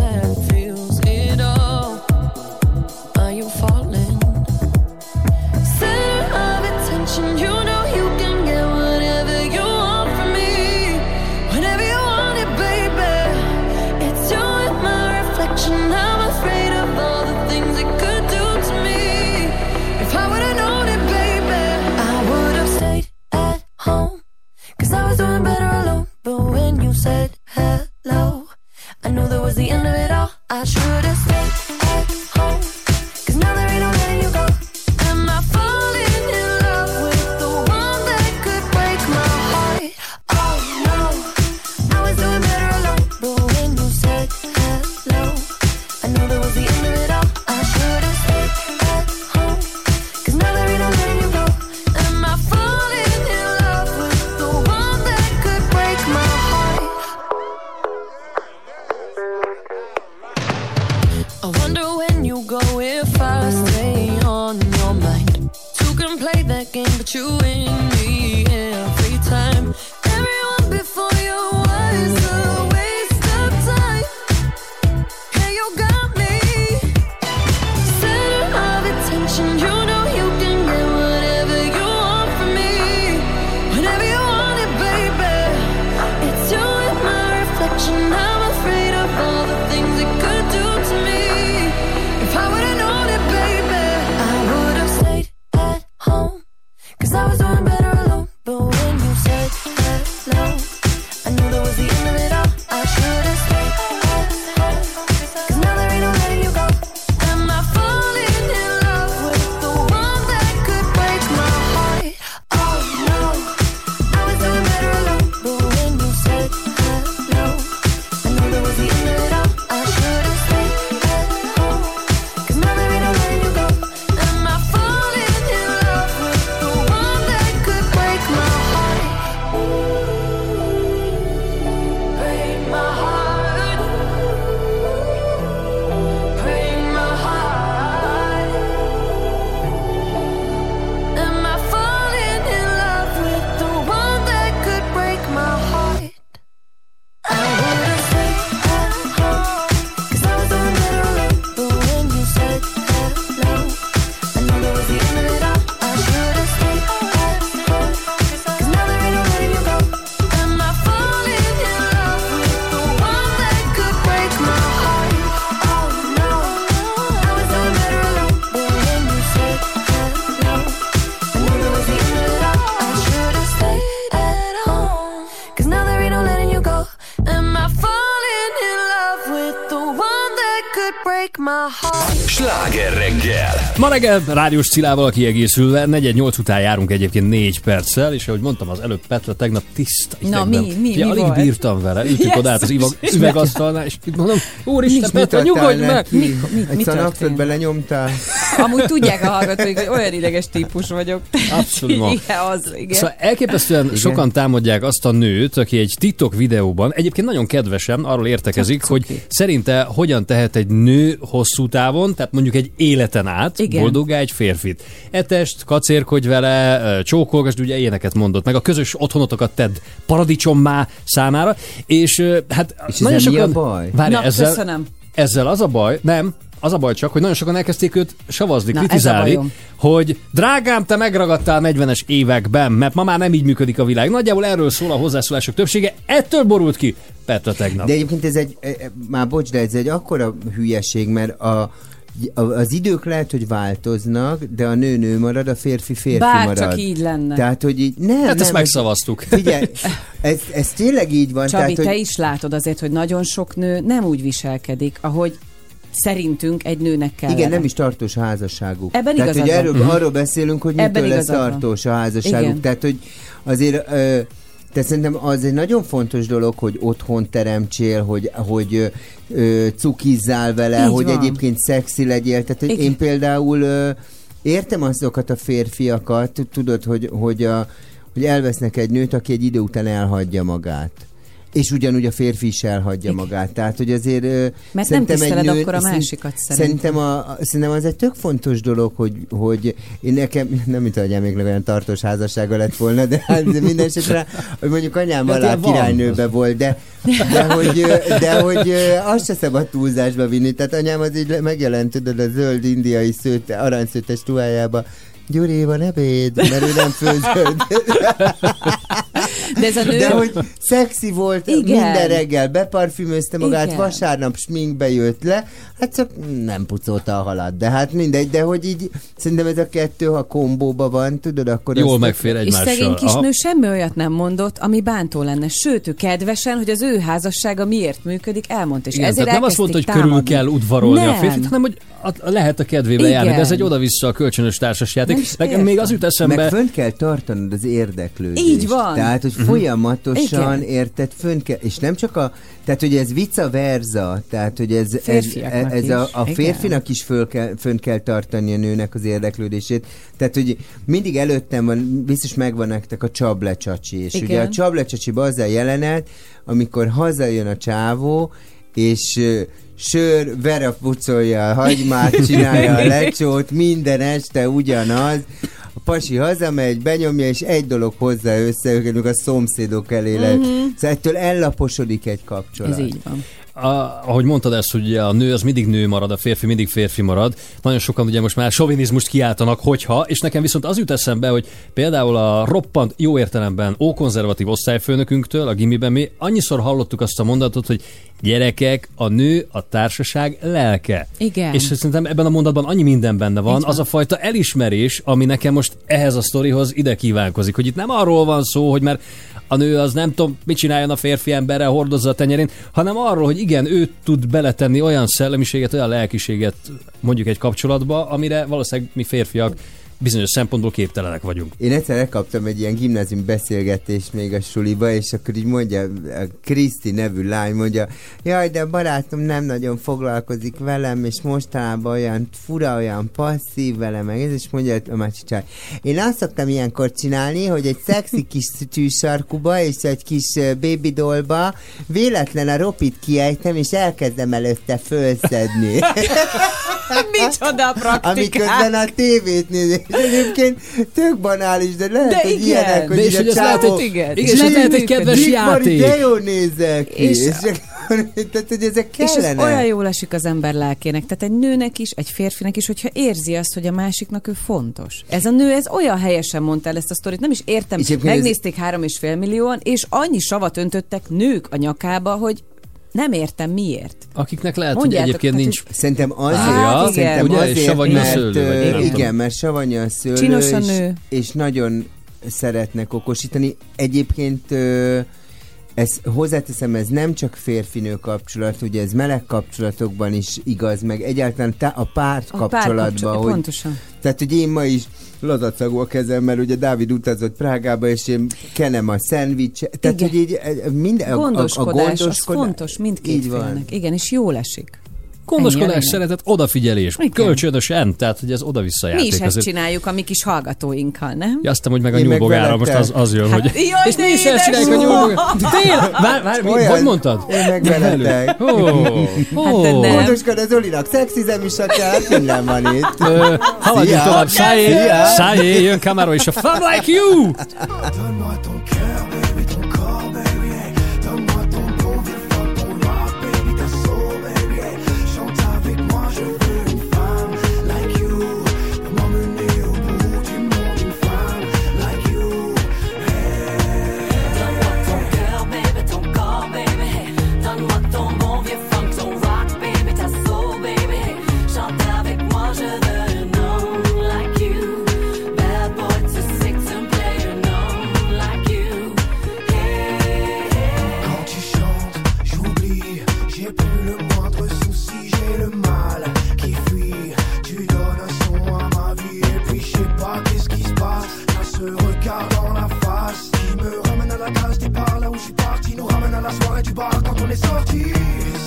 Speaker 1: reggel!
Speaker 2: Rádiós Cilával kiegészülve, 4-8 után járunk egyébként 4 perccel, és ahogy mondtam az előbb, Petra tegnap tiszta
Speaker 4: Na, mi- mi- mi
Speaker 2: alig
Speaker 4: volt?
Speaker 2: bírtam vele, ültünk
Speaker 4: Yes.
Speaker 2: oda át az ivag, üvegasztalnál, és mondom, úristen, Petra, nyugodj meg!
Speaker 3: neki?
Speaker 4: Mi- mi-
Speaker 3: Egy
Speaker 4: mi
Speaker 3: szanaktot
Speaker 4: történt?
Speaker 3: belenyomtál?
Speaker 4: Amúgy tudják a hallgatóik, hogy olyan ideges típus vagyok.
Speaker 2: Abszolút. [laughs]
Speaker 4: Igen, az, igen.
Speaker 2: Szóval elképesztően igen. sokan támadják azt a nőt, aki egy TikTok videóban, egyébként nagyon kedvesen arról értekezik,
Speaker 4: Csak
Speaker 2: hogy szerinte hogyan tehet egy nő hosszú távon, tehát mondjuk egy életen át
Speaker 4: Igen.
Speaker 2: boldoggá egy férfit. Etest, kacérkodj vele, csókolgasd, ugye ilyeneket mondott, meg a közös otthonotokat tedd paradicsommá számára, és hát
Speaker 3: És
Speaker 2: nagyon sokan...
Speaker 3: a baj?
Speaker 2: Várj,
Speaker 4: Na,
Speaker 2: ezzel,
Speaker 4: köszönöm.
Speaker 2: ezzel az a baj, nem, az a baj csak, hogy nagyon sokan elkezdték őt savazni,
Speaker 4: Na,
Speaker 2: kritizálni, hogy drágám, te megragadtál 40-es években, mert ma már nem így működik a világ. Nagyjából erről szól a hozzászólások többsége, ettől borult ki Petra tegnap.
Speaker 3: De egyébként ez egy, e, e, már bocs, de ez egy akkora hülyeség, mert a, az idők lehet, hogy változnak, de a nő nő marad, a férfi férfi
Speaker 4: Bár
Speaker 3: marad.
Speaker 4: csak így lenne.
Speaker 3: Tehát, hogy így, nem,
Speaker 2: hát
Speaker 3: nem,
Speaker 2: ezt megszavaztuk.
Speaker 3: Figyelj, ez, ez tényleg így van.
Speaker 4: Csabi,
Speaker 3: tehát,
Speaker 4: te
Speaker 3: hogy,
Speaker 4: is látod azért, hogy nagyon sok nő nem úgy viselkedik, ahogy szerintünk egy nőnek kell.
Speaker 3: Igen, nem is tartós házasságuk.
Speaker 4: Ebben
Speaker 3: Tehát, hogy erről, arról beszélünk, hogy
Speaker 4: Ebben
Speaker 3: mitől lesz
Speaker 4: igazad van.
Speaker 3: tartós a házasságuk.
Speaker 4: Igen.
Speaker 3: Tehát, hogy azért... Ö, de szerintem az egy nagyon fontos dolog, hogy otthon teremtsél, hogy, hogy ö, ö, cukizzál vele,
Speaker 4: Így
Speaker 3: hogy
Speaker 4: van.
Speaker 3: egyébként szexi legyél. Tehát, hogy
Speaker 4: Igen.
Speaker 3: én például ö, értem azokat a férfiakat, tudod, hogy, hogy, a, hogy elvesznek egy nőt, aki egy idő után elhagyja magát. És ugyanúgy a férfi is elhagyja
Speaker 4: Igen.
Speaker 3: magát. Tehát, hogy azért...
Speaker 4: Mert nem tiszteled akkor a másikat szerintem.
Speaker 3: Szerintem, a, szerintem az egy tök fontos dolog, hogy, hogy én nekem, nem mint hogy még olyan tartós házassága lett volna, de, hát [laughs] minden esetre, hogy mondjuk anyám alá királynőbe volt, de, de hogy, de hogy azt se szabad túlzásba vinni. Tehát anyám az így le- megjelent, tudod, a zöld indiai szőt, aranyszőtes ruhájába, Gyuri, van ebéd, mert ő nem főzött. [laughs]
Speaker 4: De ez a nő...
Speaker 3: De hogy szexi volt,
Speaker 4: Igen.
Speaker 3: Minden reggel beparfümözte magát,
Speaker 4: Igen.
Speaker 3: Vasárnap sminkbe jött le, hát csak nem pucolta a halat, de hát mindegy, de hogy így szerintem ez a kettő, ha kombóba van, tudod, akkor
Speaker 2: Jól megfér
Speaker 4: És
Speaker 2: egymással.
Speaker 4: szegény
Speaker 2: Aha.
Speaker 4: kisnő semmi olyat nem mondott, ami bántó lenne. Sőt, ő kedvesen, hogy az ő házassága miért működik, elmondta. És
Speaker 2: Igen,
Speaker 4: ezért
Speaker 2: tehát nem azt mondta, hogy
Speaker 4: elkezdték
Speaker 2: körül
Speaker 4: támadni.
Speaker 2: kell udvarolni
Speaker 4: nem.
Speaker 2: a férfit, hanem hogy a, lehet a kedvébe
Speaker 4: Igen.
Speaker 2: járni, de ez egy oda-vissza a kölcsönös társasjáték. Nekem még az jut
Speaker 3: Meg
Speaker 2: eszembe,
Speaker 3: fönn kell tartanod az érdeklődést.
Speaker 4: Így van.
Speaker 3: Tehát, hogy
Speaker 2: Mhm.
Speaker 3: folyamatosan
Speaker 4: Igen.
Speaker 3: érted, fönn kell, és nem csak a, tehát, hogy ez vice versa, tehát, hogy ez, ez,
Speaker 4: Férfiaknak
Speaker 3: ez a, a
Speaker 4: igen.
Speaker 3: férfinak is föl kell, fönn kell tartani a nőnek az érdeklődését. Tehát, hogy mindig előttem van, biztos megvan nektek a csablecsacsi, és
Speaker 4: Igen.
Speaker 3: ugye a csablecsacsiban az a jelenet, amikor hazajön a csávó, és sör, vera pucolja a hagymát, csinálja a [laughs] lecsót, minden este ugyanaz. A pasi hazamegy, benyomja, és egy dolog hozza össze őket, a szomszédok elé mm-hmm. Szóval ettől ellaposodik egy kapcsolat.
Speaker 4: Ez így van.
Speaker 2: A, ahogy mondtad ezt, hogy a nő az mindig nő marad, a férfi mindig férfi marad. Nagyon sokan ugye most már sovinizmust kiáltanak, hogyha, és nekem viszont az jut eszembe, hogy például a roppant jó értelemben ókonzervatív osztályfőnökünktől, a gimiben mi annyiszor hallottuk azt a mondatot, hogy gyerekek, a nő a társaság lelke.
Speaker 4: Igen.
Speaker 2: És szerintem ebben a mondatban annyi minden benne van,
Speaker 4: van.
Speaker 2: az a fajta elismerés, ami nekem most ehhez a sztorihoz ide kívánkozik, hogy itt nem arról van szó, hogy mert a nő az nem tudom, mit csináljon a férfi emberre, hordozza a tenyerén, hanem arról, hogy igen, ő tud beletenni olyan szellemiséget, olyan lelkiséget mondjuk egy kapcsolatba, amire valószínűleg mi férfiak bizonyos szempontból képtelenek vagyunk.
Speaker 3: Én egyszer elkaptam egy ilyen gimnázium beszélgetést még a suliba, és akkor így mondja, a Kriszti nevű lány mondja, jaj, de a barátom nem nagyon foglalkozik velem, és mostanában olyan fura, olyan passzív velem, meg ez, és mondja a másik csaj. Én azt szoktam ilyenkor csinálni, hogy egy szexi kis tűsarkuba és egy kis baby dollba véletlen a ropit kiejtem, és elkezdem előtte fölszedni. [laughs]
Speaker 4: Micsoda praktikát.
Speaker 3: Amiközben a tévét nézik. Egyébként tök banális, de lehet,
Speaker 4: De
Speaker 3: hogy
Speaker 4: igen.
Speaker 3: ilyenek, hogy
Speaker 2: De és hogy
Speaker 3: a
Speaker 2: ez lehet
Speaker 3: csávó...
Speaker 2: egy-
Speaker 4: igen.
Speaker 2: igen, és lehet egy
Speaker 4: Működik.
Speaker 2: kedves
Speaker 3: Dick Mari,
Speaker 2: játék.
Speaker 3: de jól nézek ki.
Speaker 4: És-
Speaker 3: És, [laughs] tehát, hogy ezek
Speaker 4: És
Speaker 3: kellene.
Speaker 4: ez olyan jól esik az ember lelkének. Tehát egy nőnek is, egy férfinek is, hogyha érzi azt, hogy a másiknak ő fontos. Ez a nő, ez olyan helyesen mondta el ezt a sztorit, nem is értem.
Speaker 3: És ez-
Speaker 4: Megnézték három és fél millióan, és annyi savat öntöttek nők a nyakába, hogy nem értem miért.
Speaker 2: Akiknek lehet, hogy
Speaker 4: Mondjátok,
Speaker 2: egyébként
Speaker 4: tehát,
Speaker 2: nincs...
Speaker 3: Szerintem azért,
Speaker 2: Árja,
Speaker 3: szerintem
Speaker 2: ugye, és
Speaker 3: azért mert,
Speaker 2: szőlő, tudom.
Speaker 3: igen, mert savanyú a szőlő,
Speaker 4: Csinos a
Speaker 3: és,
Speaker 4: nő.
Speaker 3: és nagyon szeretnek okosítani. Egyébként ö, ez hozzáteszem, ez nem csak férfinő kapcsolat, ugye ez meleg kapcsolatokban is igaz, meg egyáltalán tá- a párt
Speaker 4: A
Speaker 3: kapcsolatban,
Speaker 4: párkapcsolat-
Speaker 3: hogy
Speaker 4: pontosan.
Speaker 3: tehát, hogy én ma is lazacagú a kezem, mert ugye Dávid utazott Prágába, és én kenem a szendvics. Tehát,
Speaker 4: Igen.
Speaker 3: hogy így eh, minden, a, a, a
Speaker 4: Gondoskodás, az fontos mindkét
Speaker 3: így van.
Speaker 4: félnek. Igen, és jól esik.
Speaker 2: Gondoskodás,
Speaker 4: Ennyi
Speaker 2: szeretet, odafigyelés,
Speaker 4: Igen.
Speaker 2: kölcsönösen, tehát hogy ez oda-vissza
Speaker 4: Mi
Speaker 2: játék.
Speaker 4: is ezt
Speaker 2: azért.
Speaker 4: csináljuk a mi kis hallgatóinkkal, nem?
Speaker 2: Ja, Aztán, hogy meg a nyúlbogára most az, az jön, hogy...
Speaker 4: Hát, jaj,
Speaker 2: és mi is ezt csináljuk a nyúlbogára. Tényleg? Vár, vár, mi,
Speaker 3: Olyan-
Speaker 2: hogy mondtad?
Speaker 3: Én meg veletek.
Speaker 2: Ó, ó.
Speaker 4: te ne.
Speaker 3: Gondoskodj az Olinak, szexizem is a kell, minden van itt.
Speaker 2: Haladjunk tovább. Szájé, szájé, jön Camaro és a Fun
Speaker 11: Like You! Soirée du bar quand on est sorti. Et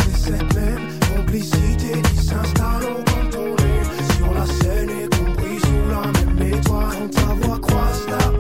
Speaker 11: c'est cette même complicité qui s'installe quand on est sur la scène et compris sous la même étoile. Quand ta voix croise la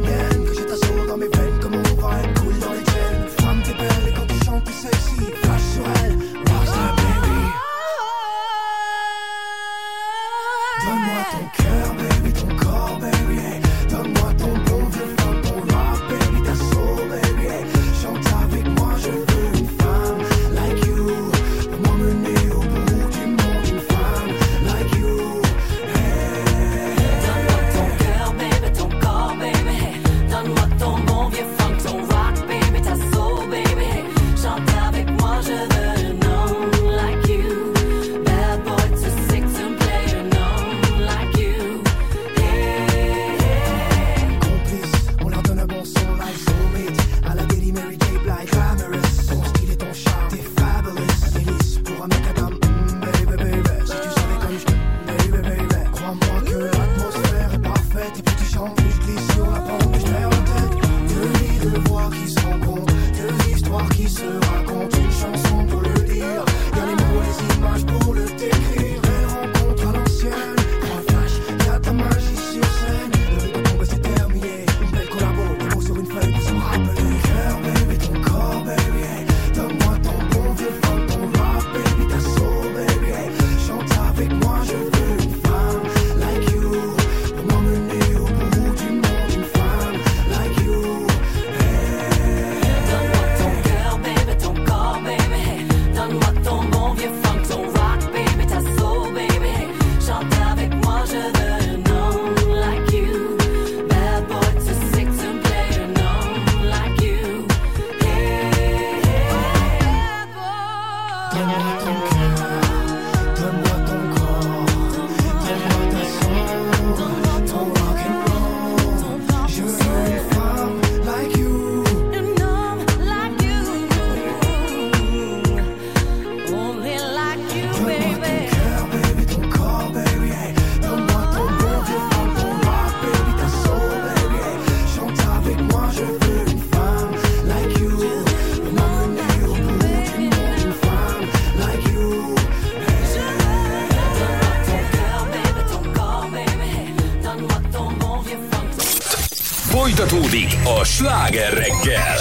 Speaker 1: sláger reggel.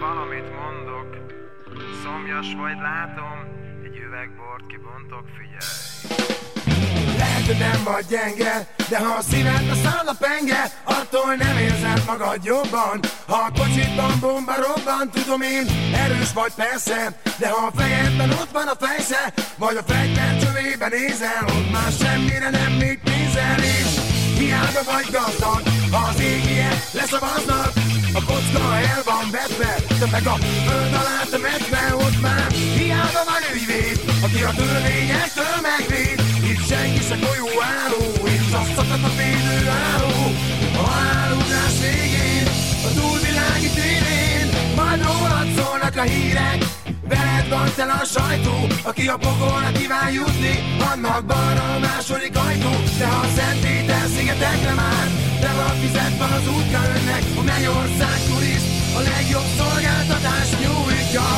Speaker 12: Valamit mondok, szomjas vagy látom, egy üveg bort kibontok, figyelj.
Speaker 13: Lehet, hogy nem vagy gyenge, de ha a szívedbe száll a penge, attól nem érzed magad jobban. Ha a kocsitban bomba robban, tudom én, erős vagy persze, de ha a fejedben ott van a fejsze, vagy a fegyver csövében nézel, ott már semmire nem is. Gazdag, ha az égiek leszavaznak, a kocka el van vetve, te meg a föld alá temetve, ott már hiába van ügyvéd, aki a törvényektől megvéd. Itt senki se golyó álló, és azt szakad a védő álló. A halálugrás végén, a túlvilági tévén, majd rólad szólnak a hírek, Van a sajtó, aki a pokolra kíván jutni, annak balra a második ajtó. De ha a Szent Péter szigetekre már, de van fizetve az útja önnek, a mennyország turiszt, a legjobb szolgáltatást nyújtja.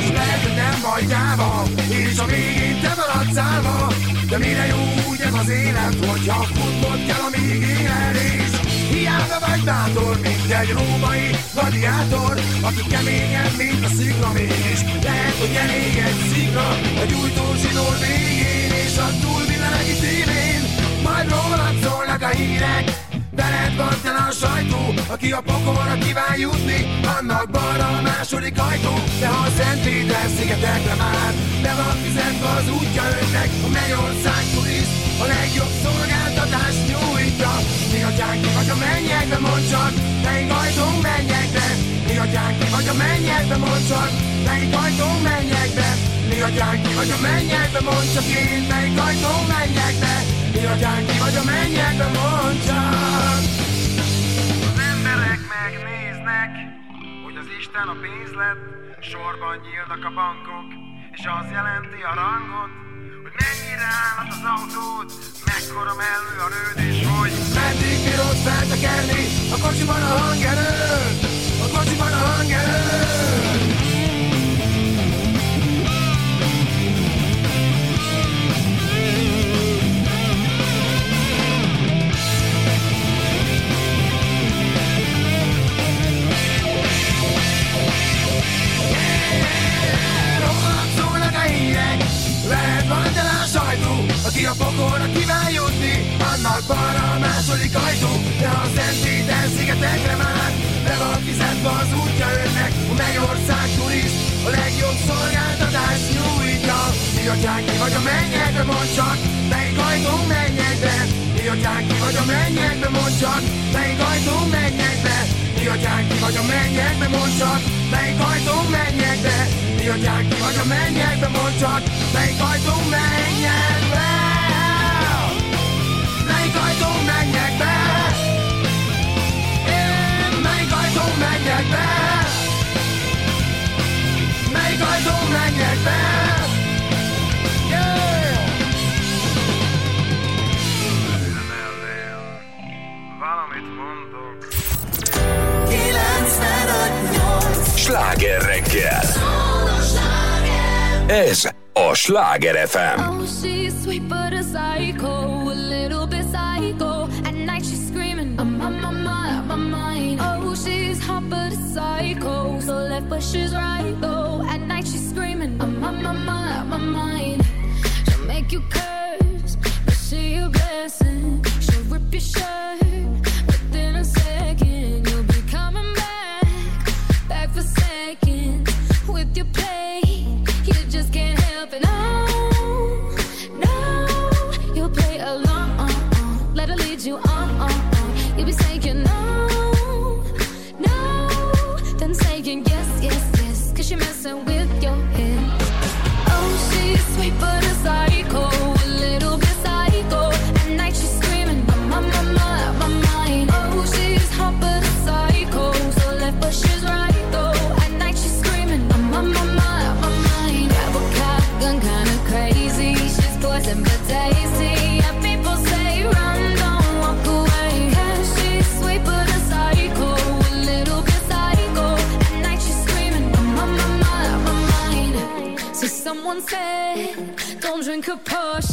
Speaker 13: És lehet, nem vagy gyáva, és a végén te maradsz állva, de mire jó az élet, hogyha futnod kell, amíg éled és Hiába vagy bátor, mint egy római gladiátor Aki keményebb, mint a szikla mégis. Lehet, hogy elég egy szikla A gyújtó zsinór végén És a túlvilági tévén Majd rólad szólnak a hírek Veled van tele a sajtó, aki a pokolra kíván jutni, annak balra a második ajtó. De ha a Szent Péter szigetekre már, be van fizetve az útja önnek, a mennyország turiszt, a legjobb szolgáltatást nyújtja. Mi atyánk ki vagy a mennyekbe, mondd csak, melyik ajtón mennyekbe. Mi atyánk ki vagy a mennyekbe, mondd csak, melyik ajtón mennyekbe. Mi atyánk ki vagy a mennyekbe, mondd csak én, melyik ajtón mennyekbe. Mi atyánk ki vagy a mennyekbe, mondd csak.
Speaker 12: Az emberek megnéznek, hogy az Isten a pénz lett, sorban nyílnak a bankok, és az jelenti a rangot, mennyire állat az autód, mekkora mellő a rőd, és hogy
Speaker 13: Meddig bírod feltekerni a kocsiban a hangerő? A kocsiban a hangerő? Balra a második ajtó, de a Szent Péter szigetekre már, be van fizetve az útja önnek, a mennyország turiszt, a legjobb szolgáltatást nyújtja. Mi atyánk ki vagy a mennyekbe, mondd csak, melyik ajtó mennyekbe, mi atyánk ki vagy a mennyekbe, mondd csak, melyik ajtó mennyekbe, mi atyánk ki vagy a mennyekbe, mondd csak, melyik ajtó mennyekbe, mi atyánk ki vagy a mennyekbe, mondd csak, melyik ajtó mennyekbe.
Speaker 1: Sláger reggel. Ez a Sláger FM.
Speaker 14: Oh, she's sweet but a psycho, a little bit psycho. At night she's screaming, I'm on my mind, my mind. Oh, she's right though. At night she's screaming, I'm on my mind, my mind. She'll make you curse, but she a blessing. She'll rip your shirt
Speaker 1: could push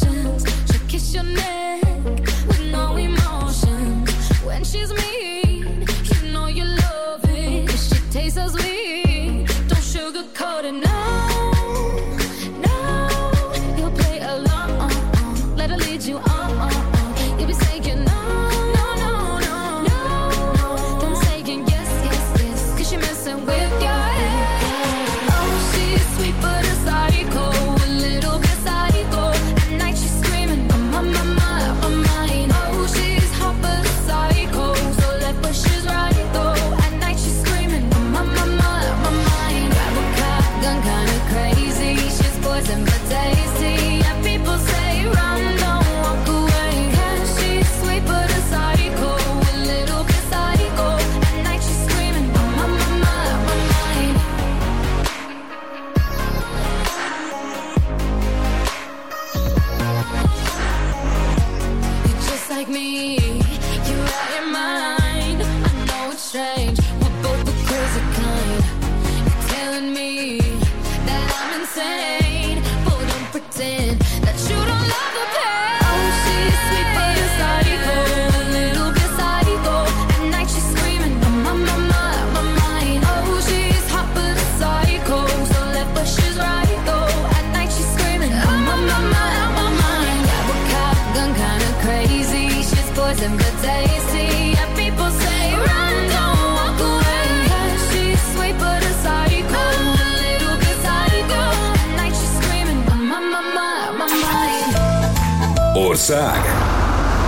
Speaker 15: Ország.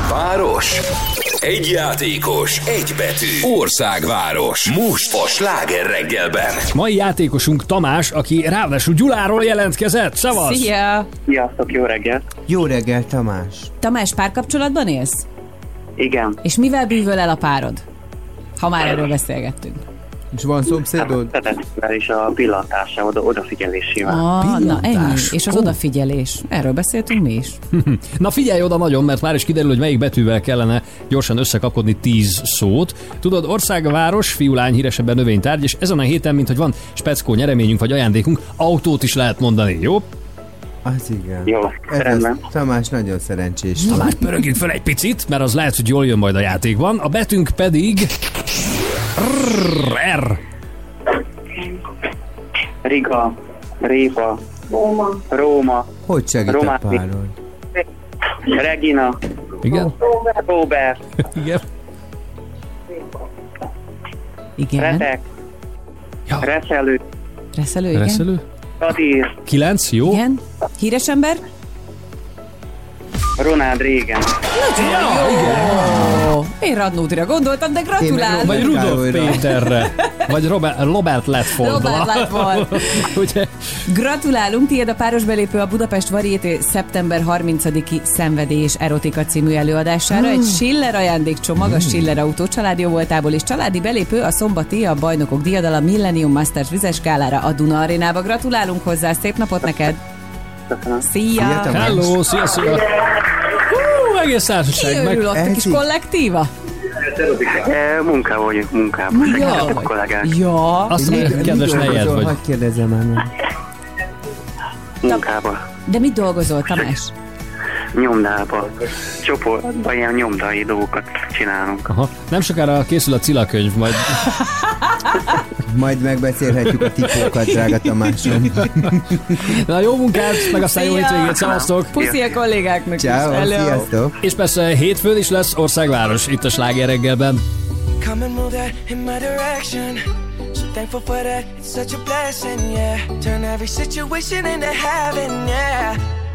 Speaker 15: Város. Egy játékos, egy betű. Országváros. Most a sláger reggelben.
Speaker 2: Mai játékosunk Tamás, aki ráadásul Gyuláról jelentkezett. Szevasz!
Speaker 4: Szia!
Speaker 16: Sziasztok, jó reggelt!
Speaker 3: Jó reggel, Tamás.
Speaker 4: Tamás, párkapcsolatban élsz?
Speaker 16: Igen.
Speaker 4: És mivel bűvöl el a párod? Ha már erről beszélgettünk.
Speaker 3: És van szomszédod?
Speaker 16: Szeretettel és a pillantása, oda, odafigyelésével.
Speaker 4: Ah, na ennyi. És az odafigyelés. Erről beszéltünk mi is. [laughs]
Speaker 2: Na figyelj oda nagyon, mert már is kiderül, hogy melyik betűvel kellene gyorsan összekapkodni tíz szót. Tudod, ország, város, fiúlány, híresebben növénytárgy, és ezen a héten, mint hogy van speckó nyereményünk vagy ajándékunk, autót is lehet mondani, jó?
Speaker 3: Az igen.
Speaker 16: Jó,
Speaker 3: Ez
Speaker 16: rendben.
Speaker 3: az, Tamás nagyon szerencsés.
Speaker 2: Tamás, pörögjünk fel egy picit, mert az lehet, hogy jól jön majd a játékban. A betűnk pedig... R. R.
Speaker 16: Riga, Répa, Róma, Róma
Speaker 3: Hogy segít a
Speaker 16: Románi.
Speaker 3: párod?
Speaker 16: Regina,
Speaker 2: Igen?
Speaker 16: Robert, [laughs]
Speaker 2: Igen.
Speaker 4: Igen.
Speaker 16: Retek,
Speaker 2: Ja.
Speaker 16: Reszelő,
Speaker 4: Reszelő, igen.
Speaker 2: Reszelő?
Speaker 16: Kadír,
Speaker 2: Kilenc, jó?
Speaker 4: Igen. Híres ember?
Speaker 16: Ronald Reagan.
Speaker 4: Ó, én Radnótira gondoltam, de gratulálok.
Speaker 2: Vagy Rudolf. Péterre. Vagy Robert, Robert Ledford.
Speaker 4: Robert Ledford. [laughs]
Speaker 2: Ugye?
Speaker 4: Gratulálunk, tiéd a páros belépő a Budapest Varieté szeptember 30-i Szenvedés Erotika című előadására. Egy Schiller ajándékcsomag a Schiller autó családi voltából és családi belépő a szombati a bajnokok diadala Millennium Masters vizeskálára a Duna Arénába. Gratulálunk hozzá, szép napot neked!
Speaker 16: Köszönöm.
Speaker 4: Szia!
Speaker 2: Hello, szia, szia. Hú, egész
Speaker 4: Ki
Speaker 2: társaság meg.
Speaker 4: örül ott a kis kollektíva?
Speaker 16: E, munkában vagyunk, munkában. Segítek a kollégák.
Speaker 4: Ja.
Speaker 2: Azt
Speaker 3: Mi-
Speaker 2: mondja, kedves nejed vagy.
Speaker 3: Hadd kérdezem már meg.
Speaker 16: Munkában.
Speaker 4: De mit dolgozol, Tamás?
Speaker 16: Nyomdába. Csoportban ilyen nyomdai dolgokat csinálunk.
Speaker 2: Aha. Nem sokára készül a Cilla könyv, majd [laughs]
Speaker 3: Majd megbeszélhetjük a tipókat, drága Tamásom. [laughs]
Speaker 2: Na jó munkát, meg aztán jó hétvégét, szevasztok!
Speaker 4: Puszi a kollégáknak is.
Speaker 3: Ciao,
Speaker 4: Hello.
Speaker 3: sziasztok!
Speaker 2: És persze hétfőn is lesz országváros itt a Sláger reggelben.
Speaker 17: Come and move that in my direction. So thankful for that, it's such a blessing, yeah. Turn every situation into heaven, yeah.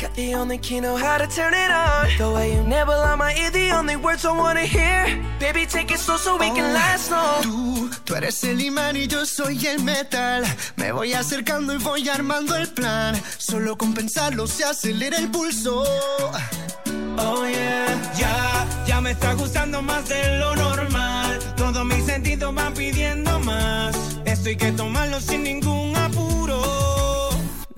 Speaker 17: Got the only key, know how to turn it on. The way you nibble on my ear, the only words I wanna hear. Baby, take it slow so we can last long.
Speaker 18: Tú, tú eres el imán y yo soy el metal. Me voy acercando y voy armando el plan. Solo con pensarlo se acelera el pulso.
Speaker 17: Oh yeah, ya, ya me está gustando más de lo normal. Todos mis sentidos van pidiendo más. Esto hay que tomarlo sin ningún apuro.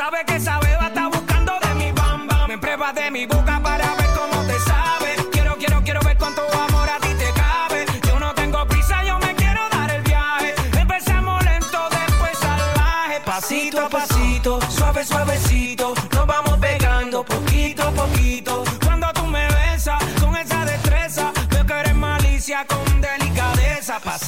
Speaker 17: Sabe que esa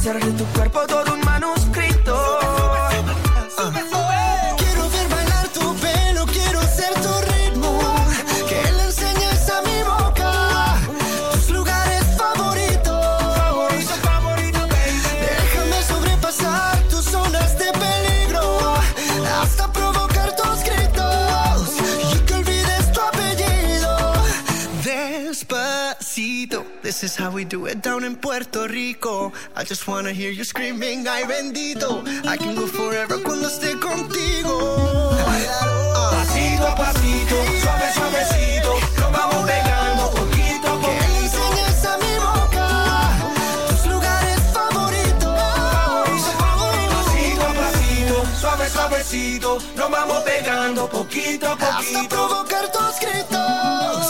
Speaker 17: hacer tu cuerpo todo un manuscrito.
Speaker 18: This is how we do it down in Puerto Rico. I just wanna hear you screaming, ay bendito. I can go forever cuando esté contigo.
Speaker 17: Pasito a pasito, suave suavecito, nos vamos pegando poquito a
Speaker 18: Que le enseñes a mi boca tus lugares favoritos.
Speaker 17: Pasito a pasito, suave suavecito, nos vamos pegando poquito a
Speaker 18: Hasta
Speaker 17: poquito.
Speaker 18: provocar tus gritos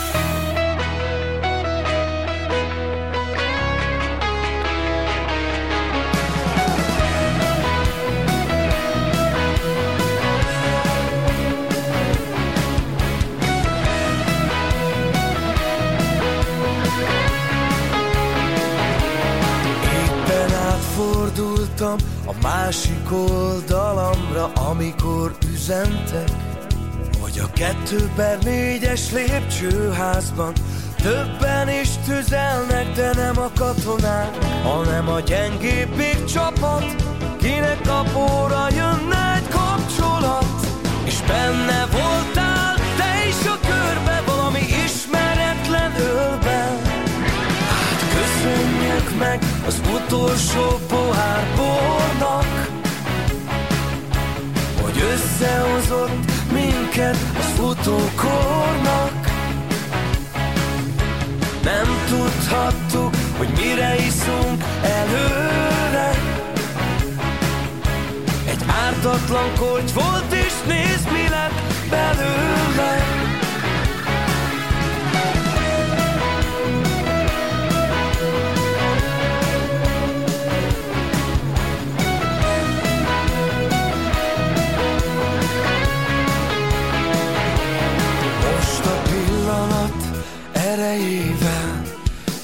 Speaker 19: Másik oldalamra, amikor üzentek, hogy a kettő per négyes lépcsőházban többen is tüzelnek, de nem a katonák, hanem a gyengébbik csapat, kinek kapóra jönne egy kapcsolat, és benne voltál te is a körbe valami ismeretlen ölben. Hát köszönjük meg az utolsó pohár bornak, összehozott minket az futókornak. Nem tudhattuk, hogy mire iszunk előre. Egy ártatlan korty volt, és nézd mi lett belőle. Erejével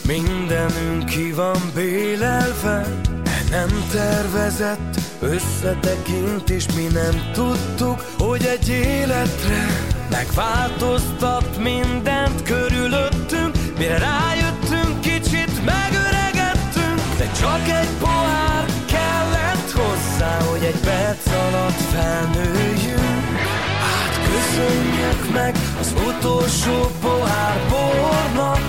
Speaker 19: Mindenünk ki van bélelve E nem tervezett összetekintés Mi nem tudtuk, hogy egy életre Megváltoztat mindent körülöttünk. Mire rájöttünk, kicsit megöregettünk De csak egy pohár kellett hozzá Hogy egy perc alatt felnőjünk Köszönjük meg az utolsó pohár bornak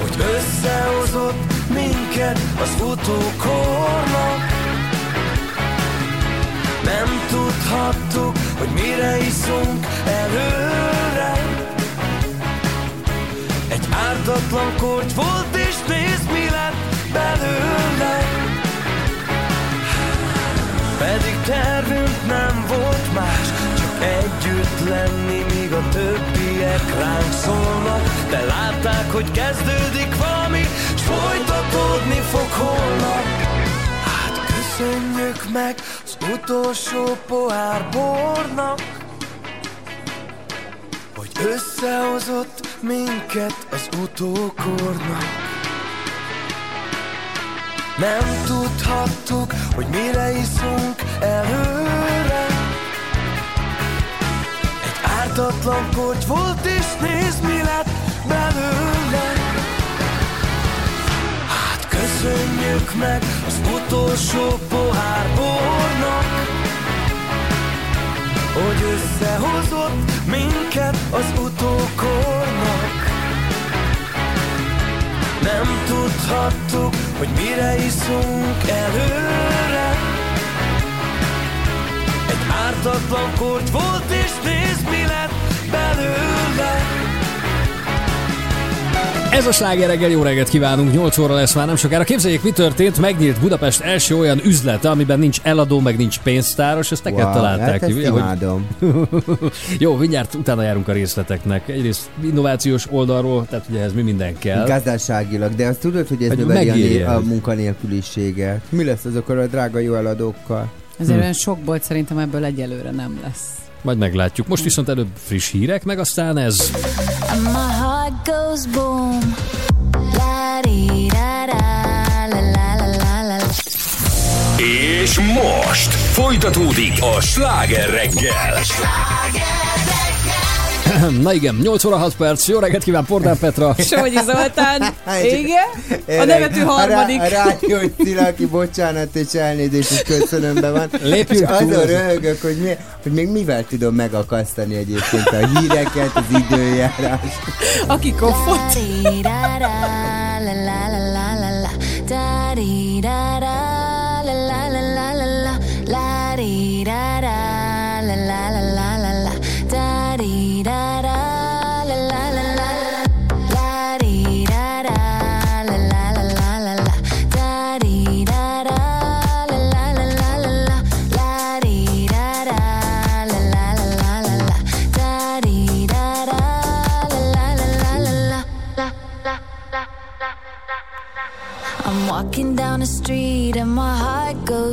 Speaker 19: Hogy összehozott minket az utókornak Nem tudhattuk, hogy mire iszunk előre. Egy ártatlan korty volt és nézd mi lett belőle. Pedig tervünk nem együtt lenni, míg a többiek ránk szólnak. De látták, hogy kezdődik valami S folytatódni fog holnap. Hát köszönjük meg az utolsó pohár bornak Hogy összehozott minket az utókornak. Nem tudhattuk, hogy mire iszunk előre ártatlan korty volt, és nézd mi lett belőle. Hát köszönjük meg az utolsó pohár bornak Hogy összehozott minket az utókornak. Nem tudhattuk, hogy mire iszunk előre
Speaker 20: Ártatlan kort volt, és nézd mi lett belőle
Speaker 2: Ez a sláger reggel, jó reggelt kívánunk, 8 óra lesz már nem sokára. Képzeljék, mi történt, megnyílt Budapest első olyan üzlete, amiben nincs eladó, meg nincs pénztáros, ezt neked
Speaker 3: Wow,
Speaker 2: találták
Speaker 3: hát
Speaker 2: ki.
Speaker 3: ezt
Speaker 2: hogy-. [laughs] Jó, mindjárt utána járunk a részleteknek. Egyrészt innovációs oldalról, tehát ugye ehhez mi minden kell.
Speaker 3: Gazdaságilag, de azt tudod, hogy ez
Speaker 2: Hogy
Speaker 3: növeli a, a
Speaker 2: ez.
Speaker 3: munkanélküliséget. Mi lesz azokkal a drága jó eladókkal?
Speaker 4: Ezért
Speaker 2: Hm.
Speaker 4: olyan sok bolt szerintem ebből egyelőre nem lesz.
Speaker 2: Majd meglátjuk. Most viszont előbb friss hírek, meg aztán ez.
Speaker 1: My heart goes boom.
Speaker 15: És most folytatódik a sláger reggel. [clears throat]
Speaker 2: Na igen, 8 óra 6 perc. Jó reggelt kíván Pordán Petra. [laughs]
Speaker 4: Somogyi Zoltán, [laughs] igen? A nevető harmadik.
Speaker 3: A rádió, hogy Szilaki, bocsánat és elnézést, és köszönömbe van.
Speaker 2: Lépjünk
Speaker 3: és azon röhögök, hogy, mi, hogy még mivel tudom megakasztani egyébként a híreket, az időjárást.
Speaker 4: Aki koffot.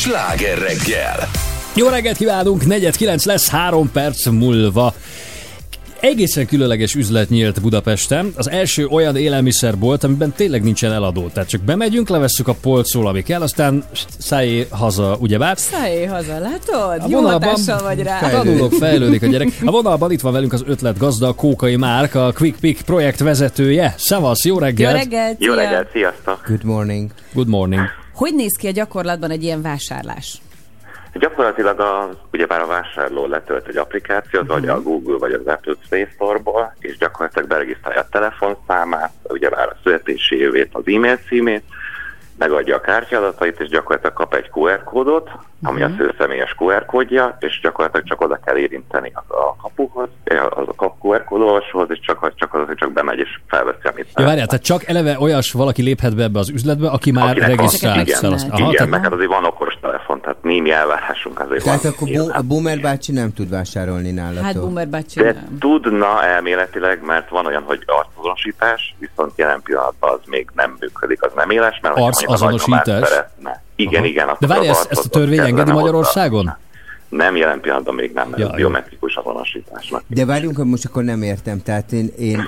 Speaker 15: Sláger reggel.
Speaker 2: Jó reggelt kívánunk, 4.9 lesz, három perc múlva. Egészen különleges üzlet nyílt Budapesten. Az első olyan élelmiszerbolt, amiben tényleg nincsen eladó. Tehát csak bemegyünk, levesszük a polcról, ami kell, aztán szállj haza, ugyebár.
Speaker 4: Szállj haza, látod?
Speaker 2: A
Speaker 4: Jó
Speaker 2: vonalban
Speaker 4: vagy rá.
Speaker 2: Tanulok, fejlődik a gyerek. [laughs] A vonalban itt van velünk az ötlet gazda, a Kókai Márk, a Quick Pick projekt vezetője. Szevasz, jó
Speaker 4: Jó
Speaker 2: reggelt!
Speaker 4: reggelt,
Speaker 21: Jó reggelt, sziasztok!
Speaker 3: Good morning.
Speaker 2: Good morning.
Speaker 4: Hogy néz ki a gyakorlatban egy ilyen vásárlás?
Speaker 21: Gyakorlatilag a, ugyebár a vásárló letölt egy applikációt, vagy a Google, vagy az Apple Play Store-ból, és gyakorlatilag beregisztrálja a telefonszámát, ugyebár a születési évét, az e-mail címét, megadja a kártyadatait, és gyakorlatilag kap egy QR kódot, ami az ő személyes QR kódja, és gyakorlatilag csak oda kell érinteni az a kapuhoz, az a kap QR kódolvasóhoz, és csak, csak az, hogy csak bemegy és felveszi, amit
Speaker 2: Ja, várjál, tehát csak eleve olyas valaki léphet be ebbe az üzletbe, aki már
Speaker 21: Akinek
Speaker 2: regisztrált.
Speaker 21: Igen,
Speaker 2: Szevasz.
Speaker 21: igen,
Speaker 2: Aha,
Speaker 21: igen
Speaker 2: tehát-
Speaker 21: meg hát azért van okos tehát némi elvárásunk azért
Speaker 3: Tehát
Speaker 21: van.
Speaker 3: akkor bo- a Boomer bácsi nem tud vásárolni nálatok.
Speaker 4: Hát Boomer bácsi
Speaker 21: De
Speaker 4: nem.
Speaker 21: tudna elméletileg, mert van olyan, hogy arcazonosítás, viszont jelen pillanatban az még nem működik, az nem éles, mert
Speaker 2: Arcazonosítás?
Speaker 21: szeretne. Igen,
Speaker 2: Aha.
Speaker 21: igen.
Speaker 2: De várj, ezt, ezt a törvény engedi
Speaker 21: hozzá.
Speaker 2: Magyarországon?
Speaker 21: Nem, jelen pillanatban még nem, mert
Speaker 2: Ja,
Speaker 21: biometrikus azonosításnak.
Speaker 3: De várjunk, hogy most akkor nem értem. Tehát én, én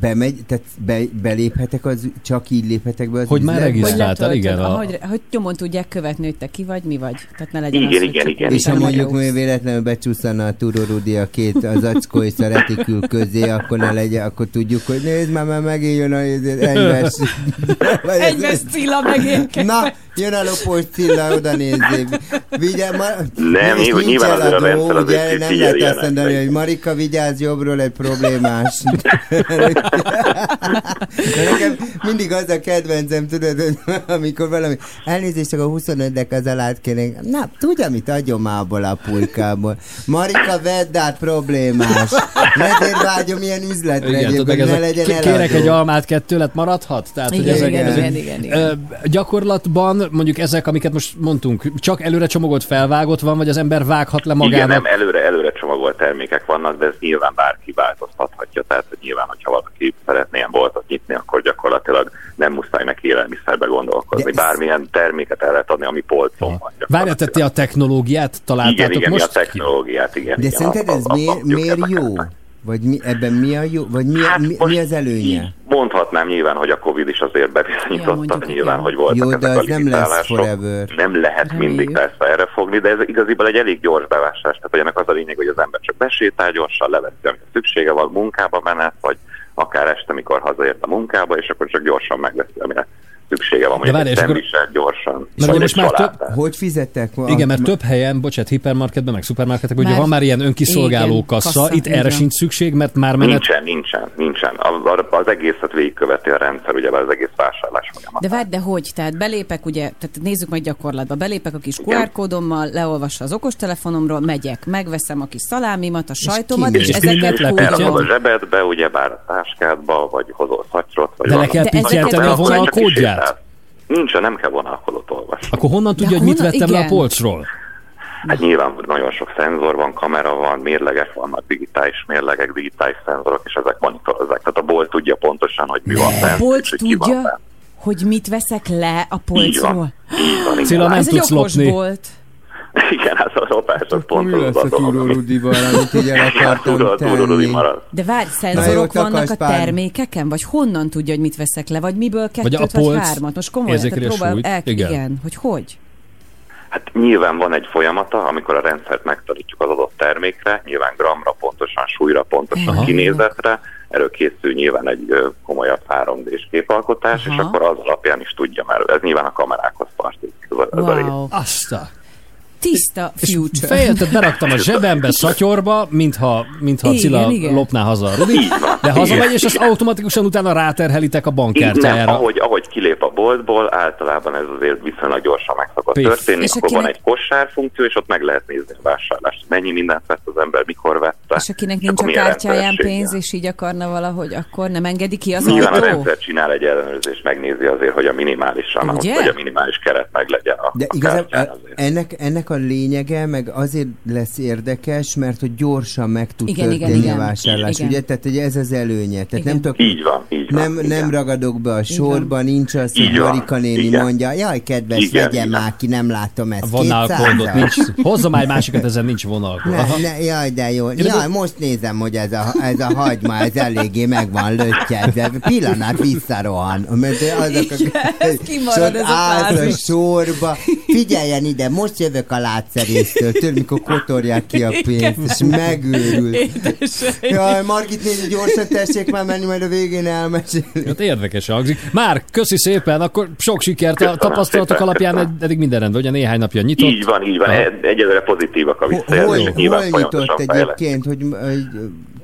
Speaker 3: bemegy, tehát be, beléphetek, az, csak így léphetek be az
Speaker 2: Hogy már
Speaker 3: üzletbe?
Speaker 2: regisztráltál,
Speaker 4: letöltöd,
Speaker 2: igen. A,
Speaker 4: Ahogy, hogy nyomon tudják követni, hogy te ki vagy, mi vagy. Tehát ne legyen
Speaker 21: Igen,
Speaker 4: az, hogy
Speaker 21: igen, igen.
Speaker 3: És ha mondjuk
Speaker 4: jó.
Speaker 3: hogy véletlenül becsúszana a Turorudi a két az acskó és a retikül közé, akkor ne legyen, akkor tudjuk, hogy nézd már, már megint jön a egyves. [laughs]
Speaker 4: Egyves Cilla megérkezik.
Speaker 3: Na, jön a lopós Cilla, oda nézzé. Vigye, ma...
Speaker 21: Nem,
Speaker 3: és
Speaker 21: nyilván- azért a rendszer azért
Speaker 3: nem lehet azt mondani, hogy Marika, vigyázz jobbról, egy problémás. [laughs] De nekem mindig az a kedvencem, tudod, hogy amikor valami, elnézést, csak a 25-nek az alát kérnék. Na, tudja, mit adjon már abból a pulykából. Marika, vedd át, problémás. Ezért vágyom ilyen üzletre
Speaker 2: igen, tudod,
Speaker 3: egyébként,
Speaker 2: ez
Speaker 3: ne
Speaker 2: a,
Speaker 3: legyen
Speaker 2: k- kérek
Speaker 3: eladó.
Speaker 2: egy almát, kettőlet maradhat? Tehát, hogy
Speaker 4: Igen,
Speaker 2: ezek,
Speaker 4: igen,
Speaker 2: ezek,
Speaker 4: igen, igen, igen.
Speaker 2: Gyakorlatban mondjuk ezek, amiket most mondtunk, csak előre csomagolt felvágott van, vagy az ember vághat le
Speaker 21: Igen,
Speaker 2: magának?
Speaker 21: nem, előre, előre csomagolt termékek vannak, de ez nyilván bárki változtathatja. Tehát hogy nyilván, hogyha valaki szeretné ilyen boltot nyitni, akkor gyakorlatilag nem muszáj neki élelmiszerbe gondolkozni.
Speaker 3: De
Speaker 21: Bármilyen terméket el lehet adni, ami polcon van.
Speaker 2: Várjál, te, te a technológiát találtátok
Speaker 21: Igen, igen, mi a
Speaker 2: most?
Speaker 21: technológiát, igen.
Speaker 3: De
Speaker 21: igen,
Speaker 3: szerinted
Speaker 21: a-
Speaker 3: ez
Speaker 21: a- a-
Speaker 3: miért,
Speaker 21: a-
Speaker 3: miért jó? Vagy mi, ebben mi a jó? Vagy mi,
Speaker 21: Hát
Speaker 3: mi,
Speaker 21: most
Speaker 3: mi az előnye?
Speaker 21: Mondhatnám nyilván, hogy a Covid is azért
Speaker 4: Ja,
Speaker 21: bebizonyította,
Speaker 4: mondjuk,
Speaker 21: nyilván,
Speaker 4: igen.
Speaker 21: hogy voltak
Speaker 3: Jó, de
Speaker 21: ezek
Speaker 3: az
Speaker 21: a
Speaker 3: nem lesz forever.
Speaker 21: Nem lehet
Speaker 4: Reméljük.
Speaker 21: mindig persze erre fogni, de ez igaziból egy elég gyors bevásárlás. Tehát hogy ennek az a lényeg, hogy az ember csak besétál gyorsan, leveszi, amit szüksége van, munkába menet, vagy akár este, mikor hazaért a munkába, és akkor csak gyorsan megveszi, amire szüksége van. Mondjuk
Speaker 2: várj, akkor-
Speaker 21: szendvicset gyorsan.
Speaker 2: Ugye
Speaker 21: egy
Speaker 2: most már több-.
Speaker 3: Hogy fizettek?
Speaker 2: Igen, mert több helyen, bocsánat, hipermarketben, meg szupermarketekben, ugye van már ilyen önkiszolgáló
Speaker 4: igen,
Speaker 2: kassa,
Speaker 4: kassa,
Speaker 2: itt erre sincs szükség, mert már menet...
Speaker 21: Nincsen, nincsen, nincsen. Az, az egészet végigköveti a rendszer, ugye az egész vásárlás folyamat.
Speaker 4: De várj, de hogy? Tehát belépek, ugye, tehát nézzük meg gyakorlatba. Belépek a kis. QR kódommal, leolvassa az okostelefonomról, megyek, megveszem a kis szalámimat, a sajtomat, és,
Speaker 2: És
Speaker 4: ezeket.
Speaker 21: Elrakod a
Speaker 2: Hogy-
Speaker 21: zsebedbe, ugye bár a táskádba, vagy hozol szatyrot, vagy
Speaker 2: De le kell
Speaker 4: De ezeket
Speaker 2: pittyenteni a
Speaker 4: akkor
Speaker 21: kisétál. Nincs, nem kell vonalkodót olvasni.
Speaker 2: Akkor honnan tudja, hogy
Speaker 4: honnan-
Speaker 2: mit vettem le a
Speaker 4: igen.
Speaker 2: polcról?
Speaker 21: Hát nyilván nagyon sok szenzor van, kamera van, mérlegek vannak, digitális mérlegek, digitális szenzorok, és ezek monitorozzák. Tehát a bolt tudja pontosan, hogy mi van
Speaker 4: A
Speaker 21: bent,
Speaker 4: bolt
Speaker 21: és hogy ki van
Speaker 4: tudja,
Speaker 21: bent.
Speaker 4: hogy mit veszek le a
Speaker 21: Így
Speaker 4: polcról.
Speaker 21: van. Így van, igen.
Speaker 2: Cilla, nem
Speaker 4: Ez egy
Speaker 2: tudsz
Speaker 4: okos
Speaker 2: lopni.
Speaker 4: bolt. [laughs]
Speaker 21: Igen, ez a lopás, az pont
Speaker 3: Mi
Speaker 21: az
Speaker 3: lesz
Speaker 21: a ami-
Speaker 3: Turorudival, amit így el [laughs] akartam tenni?
Speaker 4: De várj,
Speaker 3: Na
Speaker 4: szenzorok vannak a termékeken? Vagy honnan tudja, hogy mit veszek le? Vagy miből kettőt,
Speaker 2: Vagy
Speaker 4: vagy,
Speaker 2: a polc
Speaker 4: hármat? Most komolyan, tehát
Speaker 2: a
Speaker 4: próbál, el,
Speaker 2: Igen.
Speaker 4: igen. hogy hogy?
Speaker 21: Hát nyilván van egy folyamata, amikor a rendszert megtanítjuk az adott termékre, nyilván gramra pontosan, súlyra pontosan,
Speaker 4: Aha.
Speaker 21: kinézetre, erről készül nyilván egy komolyabb 3D-s képalkotás, és
Speaker 4: Aha.
Speaker 21: akkor az alapján is tudja, mert ez nyilván a kamerákhoz tartozik. Ez ez a rész.
Speaker 4: Wow. Tiszta future.
Speaker 2: Fejeltet beraktam a zsebembe, [laughs] szatyorba, mintha, mintha
Speaker 4: Igen,
Speaker 2: Cilla
Speaker 4: igen.
Speaker 2: lopná haza a Rudit. De hazamegy, és azt
Speaker 21: Igen.
Speaker 2: automatikusan utána ráterhelitek a
Speaker 21: Így nem,
Speaker 2: bankkártyájára.
Speaker 21: ahogy, ahogy kilép a boltból, általában ez azért viszonylag gyorsan meg szokott
Speaker 2: Piff.
Speaker 21: történni,
Speaker 4: És
Speaker 21: akkor van
Speaker 4: akinek-
Speaker 21: egy kosár funkció, és ott meg lehet nézni a vásárlást. Mennyi mindent vett az ember, mikor vette.
Speaker 4: És akinek
Speaker 21: és
Speaker 4: nincs a kártyáján pénz, és így akarna valahogy, akkor nem engedi ki az
Speaker 21: Nyilván a
Speaker 4: autó?
Speaker 21: rendszer csinál egy ellenőrzést, megnézi azért, hogy a minimális amount,
Speaker 4: Ugye?
Speaker 21: vagy a minimális keret meg legyen a
Speaker 3: De
Speaker 21: a
Speaker 3: ennek, ennek a lényege, meg azért lesz érdekes, mert hogy gyorsan meg tud
Speaker 4: Igen, igen,
Speaker 3: történni
Speaker 4: igen.
Speaker 3: a vásárlás,
Speaker 4: Igen.
Speaker 3: ugye? Tehát hogy ez az előnye. Tehát nem tudok,
Speaker 21: Így van, így van.
Speaker 3: nem, nem ragadok be a sorba, nincs az, hogy Marika néni
Speaker 21: igen.
Speaker 3: mondja, jaj, kedves,
Speaker 21: Igen,
Speaker 3: vegyem
Speaker 21: igen.
Speaker 3: már ki, nem látom ezt.
Speaker 2: Vonalkódot
Speaker 3: 200-as?
Speaker 2: nincs. Hozza már egy másikat, ezen nincs vonalkód.
Speaker 3: Ne, jaj, de jó. Jaj, most nézem, hogy ez a, ez a hagyma, ez eléggé meg van löttyedve. Pillanat visszarohan. Mert azok a...
Speaker 4: Igen, ez kimarad,
Speaker 3: ott
Speaker 4: ez a
Speaker 3: a sorba. Figyeljen ide, most jövök a látszerésztől. Tudod, mikor kotorják ki a pénzt, és megőrül. Jaj, Margit néni, gyorsan tessék már menni, majd a végén elmesél.
Speaker 2: Hát érdekes hangzik. Már, köszi szépen, akkor sok sikert a tapasztalatok
Speaker 21: szépen,
Speaker 2: alapján
Speaker 21: köszönöm.
Speaker 2: ed- eddig minden rendben, ugye néhány napja nyitott.
Speaker 21: Így van, így van. Egy- Egyelőre pozitívak a
Speaker 3: Hol,
Speaker 21: visszajelzések.
Speaker 3: Hol
Speaker 21: folyamatosan
Speaker 3: nyitott egyébként, hogy, hogy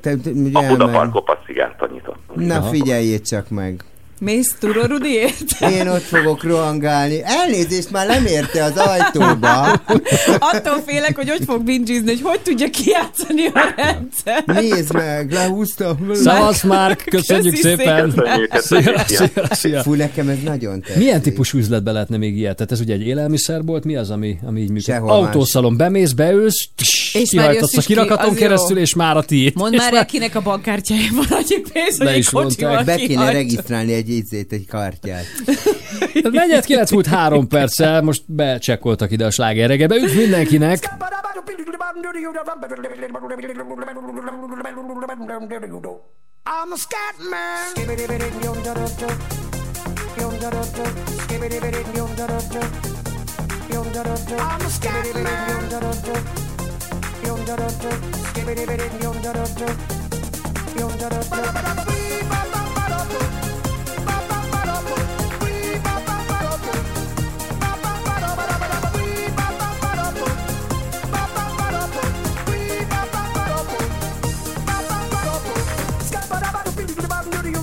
Speaker 3: te, te,
Speaker 21: A
Speaker 3: elmenj?
Speaker 21: Budapark Kopaszigárton nyitott.
Speaker 3: Na figyeljét csak meg.
Speaker 4: Mész Turo Rudiért?
Speaker 3: Én ott fogok rohangálni. Elnézést, már nem érte az ajtóba.
Speaker 4: Attól félek, hogy hogy fog bingizni, hogy hogy tudja kijátszani a rendszer.
Speaker 3: Nézd meg, lehúztam.
Speaker 2: Szevasz, Márk, köszönjük
Speaker 4: Köszi
Speaker 2: szépen.
Speaker 21: Köszönjük,
Speaker 2: Szia, szia, szia.
Speaker 3: Fú, nekem ez nagyon tetszik.
Speaker 2: Milyen típusú üzletbe lehetne még ilyet? Tehát ez ugye egy élelmiszerbolt, mi az, ami, ami így működik?
Speaker 3: Sehol más.
Speaker 2: Autószalon, bemész, beülsz,
Speaker 4: És
Speaker 2: és
Speaker 4: már jössz
Speaker 2: kihajtatsz a kirakaton keresztül, és már a tiéd.
Speaker 4: Mondd már kinek a bankkártyája van annyi pénz, hogy egy kocsival.
Speaker 3: Be kéne regisztrálni egy ízét, egy kártyát.
Speaker 2: Negyed [laughs] kilenc múlt három perccel, most becsekkoltak ide a slágerregebe. Üdv mindenkinek!
Speaker 22: I'm a scat man. I'm a scat man.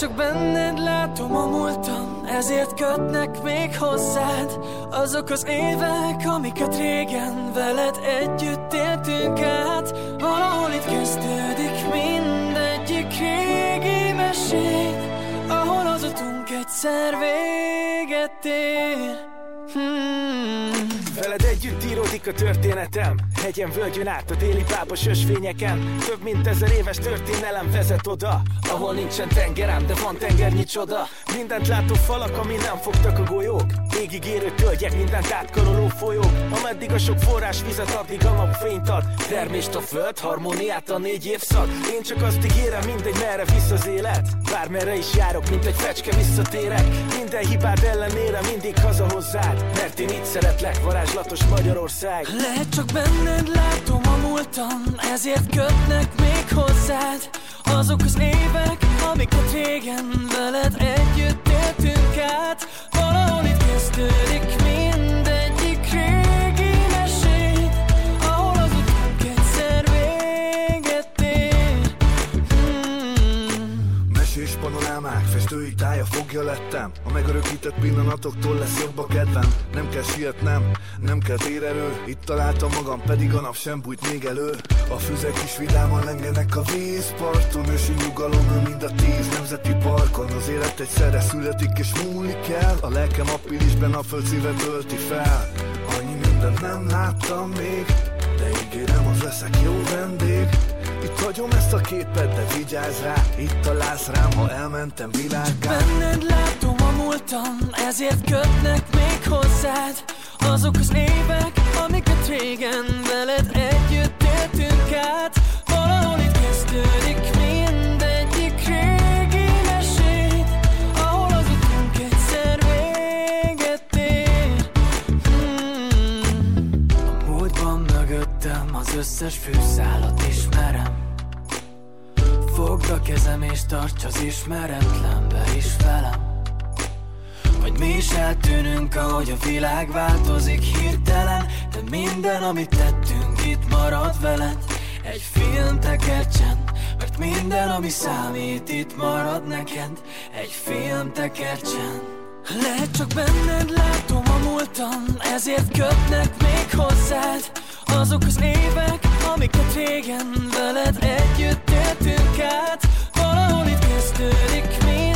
Speaker 19: csak benned látom a múltam, ezért kötnek még hozzád Azok az évek, amiket régen veled együtt éltünk át. Valahol itt kezdődik mindegyik régi mesét Ahol az utunk egyszer véget ér. Hmm.
Speaker 23: Veled együtt íródik a történetem Hegyen, völgyön át a déli pápos ösvényeken. Több mint ezer éves történelem vezet oda Ahol nincsen tengerem, de van tengernyi csoda. Mindent látó falak, ami nem fogtak a golyók. Égig érő tölgyek, mindent átkaroló folyók. Ameddig a sok forrás vizet, addig a nap fényt ad. Termést a föld, harmóniát a négy évszak. Én csak azt ígérem, mindegy merre visz az élet. Bármerre is járok, mint egy fecske visszatérek. Minden hibád ellenére mindig haza hozzád Mert én így szeretlek, varázslatos Magyarország.
Speaker 19: Lehet csak benned látom a múltam Ezért kötnek még hozzád Azok az évek, amiket régen veled együtt éltünk át. Valahol itt kezdődik mindegyik
Speaker 24: Panorámák, festői tája fogja lettem. A megörökített pillanatoktól lesz jobb a kedvem. Nem kell sietnem, nem kell térerő Itt találtam magam, pedig a nap sem bújt még elő. A füzek is vidáman lengenek a vízparton. Ősi nyugalom, mind a tíz nemzeti parkon. Az élet egyszerre születik és múlik el. A lelkem appilisben a föld szíve tölti fel. Annyi mindent nem láttam még De ígérem, az leszek jó vendég itt hagyom ezt a képet, de vigyázz rá Itt találsz rám, ha elmentem világgá
Speaker 19: Benned látom a múltam, ezért kötnek még hozzád. Azok az évek, amiket régen veled együtt éltünk át. Valahol itt kezdődik mindegyik régi mesét Ahol az utunk egyszer véget ér. Hmm.
Speaker 23: A múltban mögöttem az összes fűszálat ismerem
Speaker 19: Fogd a kezem és tarts az ismeretlenbe is velem. Hogy mi is eltűnünk, ahogy a világ változik hirtelen De minden, amit tettünk, itt marad veled. Egy film tekercsen, mert minden, ami számít, itt marad neked. Egy film tekercsen lehet csak benned látom a múltam Ezért kötnek még hozzád. Azok az évek, amiket régen veled együtt éltünk át Valahol itt kezdődik mindegyik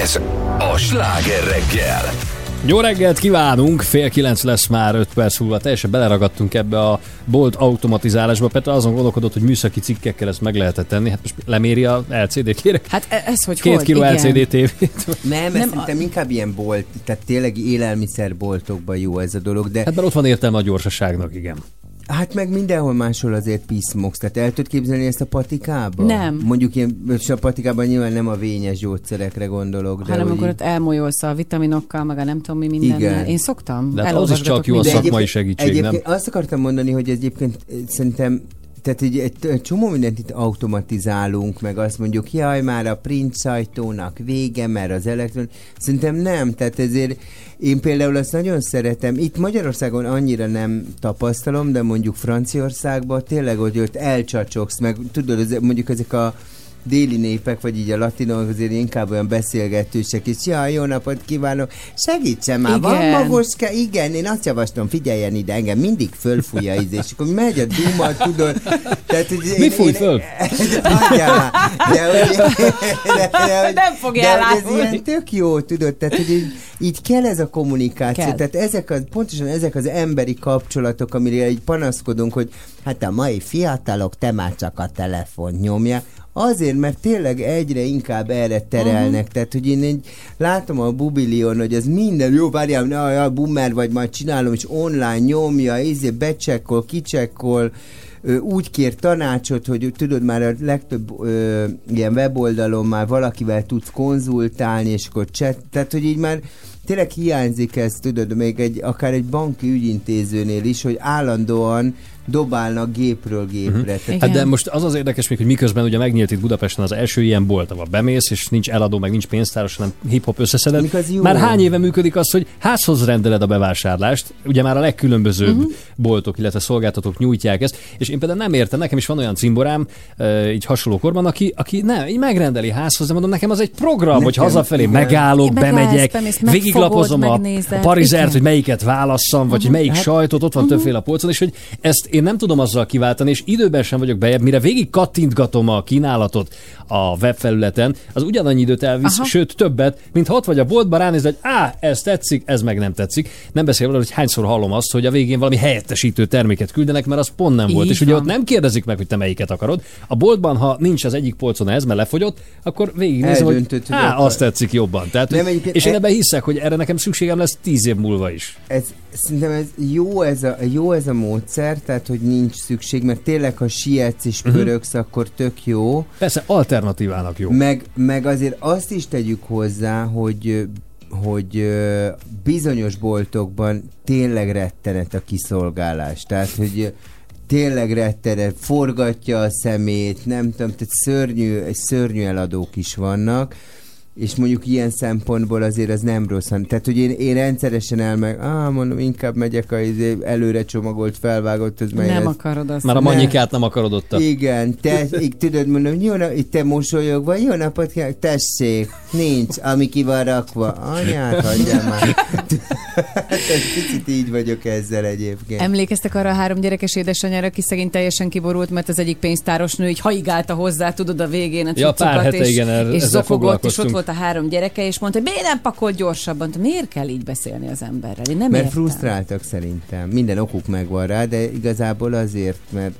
Speaker 1: Ez a sláger reggel.
Speaker 2: Jó reggelt kívánunk! Fél kilenc lesz már 5 perc múlva. Teljesen beleragadtunk ebbe a bolt automatizálásba. Petra azon gondolkodott, hogy műszaki cikkekkel ezt meg lehetett tenni. Hát most leméri a LCD-t, kérek?
Speaker 4: Hát e- ez hogy
Speaker 2: Két
Speaker 4: hogy?
Speaker 2: kiló
Speaker 4: Igen.
Speaker 2: LCD tévét.
Speaker 3: Nem, ez
Speaker 4: Nem,
Speaker 3: szerintem inkább ilyen bolt, tehát tényleg élelmiszerboltokban jó ez a dolog, de
Speaker 2: Hát mert ott van értelme a gyorsaságnak, igen.
Speaker 3: Hát meg mindenhol máshol azért piszmogsz, tehát el tudod képzelni ezt a patikába?
Speaker 4: Nem.
Speaker 3: Mondjuk ilyen, és a patikában nyilván nem a vényes gyógyszerekre gondolok, de
Speaker 4: Hanem amikor ott elmolyolsz a vitaminokkal, meg a nem tudom mi mindennel.
Speaker 3: Igen.
Speaker 4: Én szoktam.
Speaker 2: De hát az is csak jó a szakmai
Speaker 3: egyébként-
Speaker 2: segítség, nem?
Speaker 3: egyébként Azt akartam mondani, hogy egyébként eh, szerintem tehát egy, egy, egy csomó mindent itt automatizálunk, meg azt mondjuk, jaj, már a print sajtónak vége, mert az elektron... Szerintem nem, tehát ezért én például azt nagyon szeretem. Itt Magyarországon annyira nem tapasztalom, de mondjuk Franciaországban tényleg, hogy ott elcsacsogsz, meg tudod, mondjuk ezek a déli népek, vagy így a latinok azért inkább olyan beszélgetősek, és ja, jó napot kívánok, segítsen már, van
Speaker 4: Igen.
Speaker 3: magoska? Igen, én azt javaslom, figyeljen ide, engem mindig fölfújja íz, és akkor megy a duma, tudod. Tehát, hogy
Speaker 2: Mi fúj föl?
Speaker 3: Adjál már. De, hogy, de, de, hogy,
Speaker 4: Nem fogja
Speaker 3: de, ez ilyen tök jó, tudod, tehát hogy így, így kell ez a kommunikáció,
Speaker 4: Kell.
Speaker 3: tehát ezek az, pontosan ezek az emberi kapcsolatok, amire így panaszkodunk, hogy hát a mai fiatalok, te már csak a telefon nyomja, Azért, mert tényleg egyre inkább erre terelnek. Uh-huh. Tehát, hogy én egy, látom a bubilion, hogy ez minden, jó, várjál, na, ja, boomer vagy, majd csinálom, és online nyomja, izé, becsekkol, kicsekkol, úgy kér tanácsot, hogy tudod, már a legtöbb ö, ilyen weboldalon már valakivel tudsz konzultálni, és akkor chat, tehát, hogy így már tényleg hiányzik ez, tudod, még egy, akár egy banki ügyintézőnél is, hogy állandóan dobálnak gépről gépre.
Speaker 2: Uh-huh.
Speaker 3: Tehát
Speaker 2: Hát de most az az érdekes még, hogy miközben ugye megnyílt itt Budapesten az első ilyen bolt, ahol bemész, és nincs eladó, meg nincs pénztáros, hanem hip-hop összeszedett. Már hány éve működik az, hogy házhoz rendeled a bevásárlást, ugye már a legkülönbözőbb
Speaker 3: Mhm.
Speaker 2: uh-huh. boltok, illetve szolgáltatók nyújtják ezt, és én például nem értem, nekem is van olyan cimborám, uh, így hasonló korban, aki, aki nem, így megrendeli házhoz, de mondom, nekem az egy program,
Speaker 3: Nekem,
Speaker 2: hogy hazafelé
Speaker 3: igen.
Speaker 2: megállok,
Speaker 4: Megállsz,
Speaker 2: bemegyek,
Speaker 4: bemész,
Speaker 2: végiglapozom a, a parizert,
Speaker 4: Igen.
Speaker 2: hogy melyiket válasszam, vagy hogy melyik
Speaker 3: Hát-
Speaker 2: sajtot, ott van többféle a polcon, és hogy ezt én nem tudom azzal kiváltani, és időben sem vagyok bejebb, mire végig kattintgatom a kínálatot a webfelületen, az ugyanannyi időt elvisz,
Speaker 4: Aha.
Speaker 2: sőt többet, mint ha ott vagy a boltban, ránéz, hogy á, ez tetszik, ez meg nem tetszik. Nem beszél arról, hogy hányszor hallom azt, hogy a végén valami helyettesítő terméket küldenek, mert az pont nem volt.
Speaker 4: Így
Speaker 2: és ugye
Speaker 4: van.
Speaker 2: ott nem kérdezik meg, hogy te melyiket akarod. A boltban, ha nincs az egyik polcon ez, mert lefogyott, akkor végignézem, hogy á, azt tetszik jobban. Tehát,
Speaker 3: Nem,
Speaker 2: hogy- és én
Speaker 3: e-
Speaker 2: ebben hiszek, hogy erre nekem szükségem lesz tíz év múlva is.
Speaker 3: ez, szerintem ez jó ez, a, jó ez a módszer, tehát hogy nincs szükség, mert tényleg, ha sietsz és
Speaker 2: Mhm.
Speaker 3: pörögsz, akkor tök jó.
Speaker 2: Persze, alternatívának jó.
Speaker 3: Meg, meg azért azt is tegyük hozzá, hogy hogy bizonyos boltokban tényleg rettenet a kiszolgálás. Tehát, hogy tényleg rettenet, forgatja a szemét, nem tudom, tehát szörnyű, szörnyű eladók is vannak, és mondjuk ilyen szempontból azért az nem rossz. hanem- Tehát, hogy én, én rendszeresen elmeg, ah, mondom, inkább megyek a izé, előre csomagolt, felvágott, az mely
Speaker 4: Nem akarod azt.
Speaker 2: Már a
Speaker 3: Nem.
Speaker 2: mannyikát nem akarod ott. a-
Speaker 3: Igen, te, így tudod, mondom, jó nap, itt te mosolyogva, jó napot kívánok, tessék, nincs, ami ki van rakva. Anyát, hagyjál már. Hát egy picit így vagyok ezzel egyébként.
Speaker 4: Emlékeztek arra a három gyerekes édesanyára, aki szegény teljesen kiborult, mert az egyik pénztáros nő így haigálta hozzá, tudod, a végén a
Speaker 2: Ja, pár hete
Speaker 4: és,
Speaker 2: igen, er-
Speaker 4: és zokogott, és ott volt a három gyereke, és mondta, hogy miért nem pakolt gyorsabban? Miért kell így beszélni az emberrel? Én nem
Speaker 3: mert
Speaker 4: értem.
Speaker 3: frusztráltak szerintem. Minden okuk megvan rá, de igazából azért, mert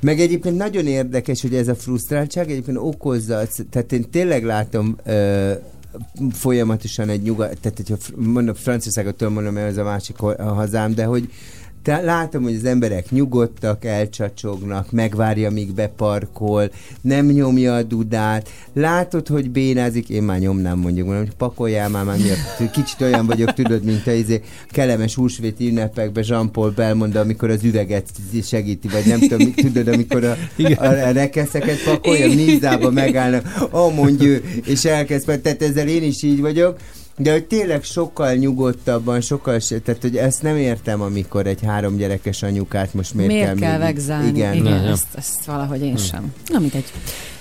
Speaker 3: meg egyébként nagyon érdekes, hogy ez a frusztráltság egyébként okozza, tehát én tényleg látom ö, folyamatosan egy nyugat, tehát hogyha mondom Franciaországot mondom, mert ez a másik hazám, de hogy te, látom, hogy az emberek nyugodtak, elcsacsognak, megvárja, míg beparkol, nem nyomja a dudát, látod, hogy bénázik, én már nyomnám mondjuk, mondom, hogy pakoljál már, már miért? Kicsit olyan vagyok, tudod, mint a izé, kellemes húsvéti ünnepekben Jean-Paul Belmond, amikor az üveget segíti, vagy nem tudom, tudod, amikor a, a, a rekeszeket pakolja, nízába megállnak, ó, mondj ő, és elkezd, tehát ezzel én is így vagyok, de hogy tényleg sokkal nyugodtabban, sokkal tehát hogy ezt nem értem, amikor egy három gyerekes anyukát most miért,
Speaker 4: Miért
Speaker 3: kell,
Speaker 4: kell vegzálni?
Speaker 3: Igen.
Speaker 4: Igen,
Speaker 2: ja.
Speaker 4: Ezt, ezt valahogy én sem. Na, mindegy.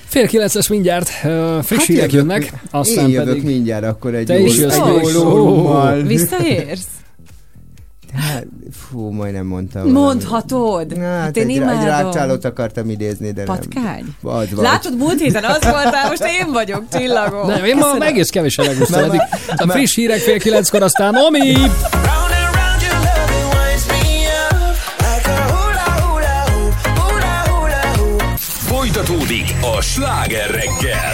Speaker 2: Fél kilenc lesz mindjárt, uh, friss
Speaker 3: Hát
Speaker 2: hírek
Speaker 3: jövök-
Speaker 2: jönnek, aztán
Speaker 3: Én jövök
Speaker 2: pedig...
Speaker 3: mindjárt akkor egy
Speaker 2: Te
Speaker 3: jó,
Speaker 2: is jössz,
Speaker 3: egy jó lórummal.
Speaker 4: Visszaérsz?
Speaker 3: Hát, fú, majdnem mondtam.
Speaker 4: Mondhatod.
Speaker 3: Hát,
Speaker 4: Hát én
Speaker 3: egy, rá- egy
Speaker 4: imádom.
Speaker 3: rácsálót akartam idézni, de
Speaker 4: Patkány?
Speaker 3: nem. Vagy.
Speaker 4: Látod, múlt héten az voltál, most én vagyok csillagó.
Speaker 2: Nem, én ma
Speaker 4: Köszönöm.
Speaker 2: egész kevésen megúsztam eddig. A friss hírek fél kilenckor, aztán Omi!
Speaker 1: Folytatódik a sláger reggel.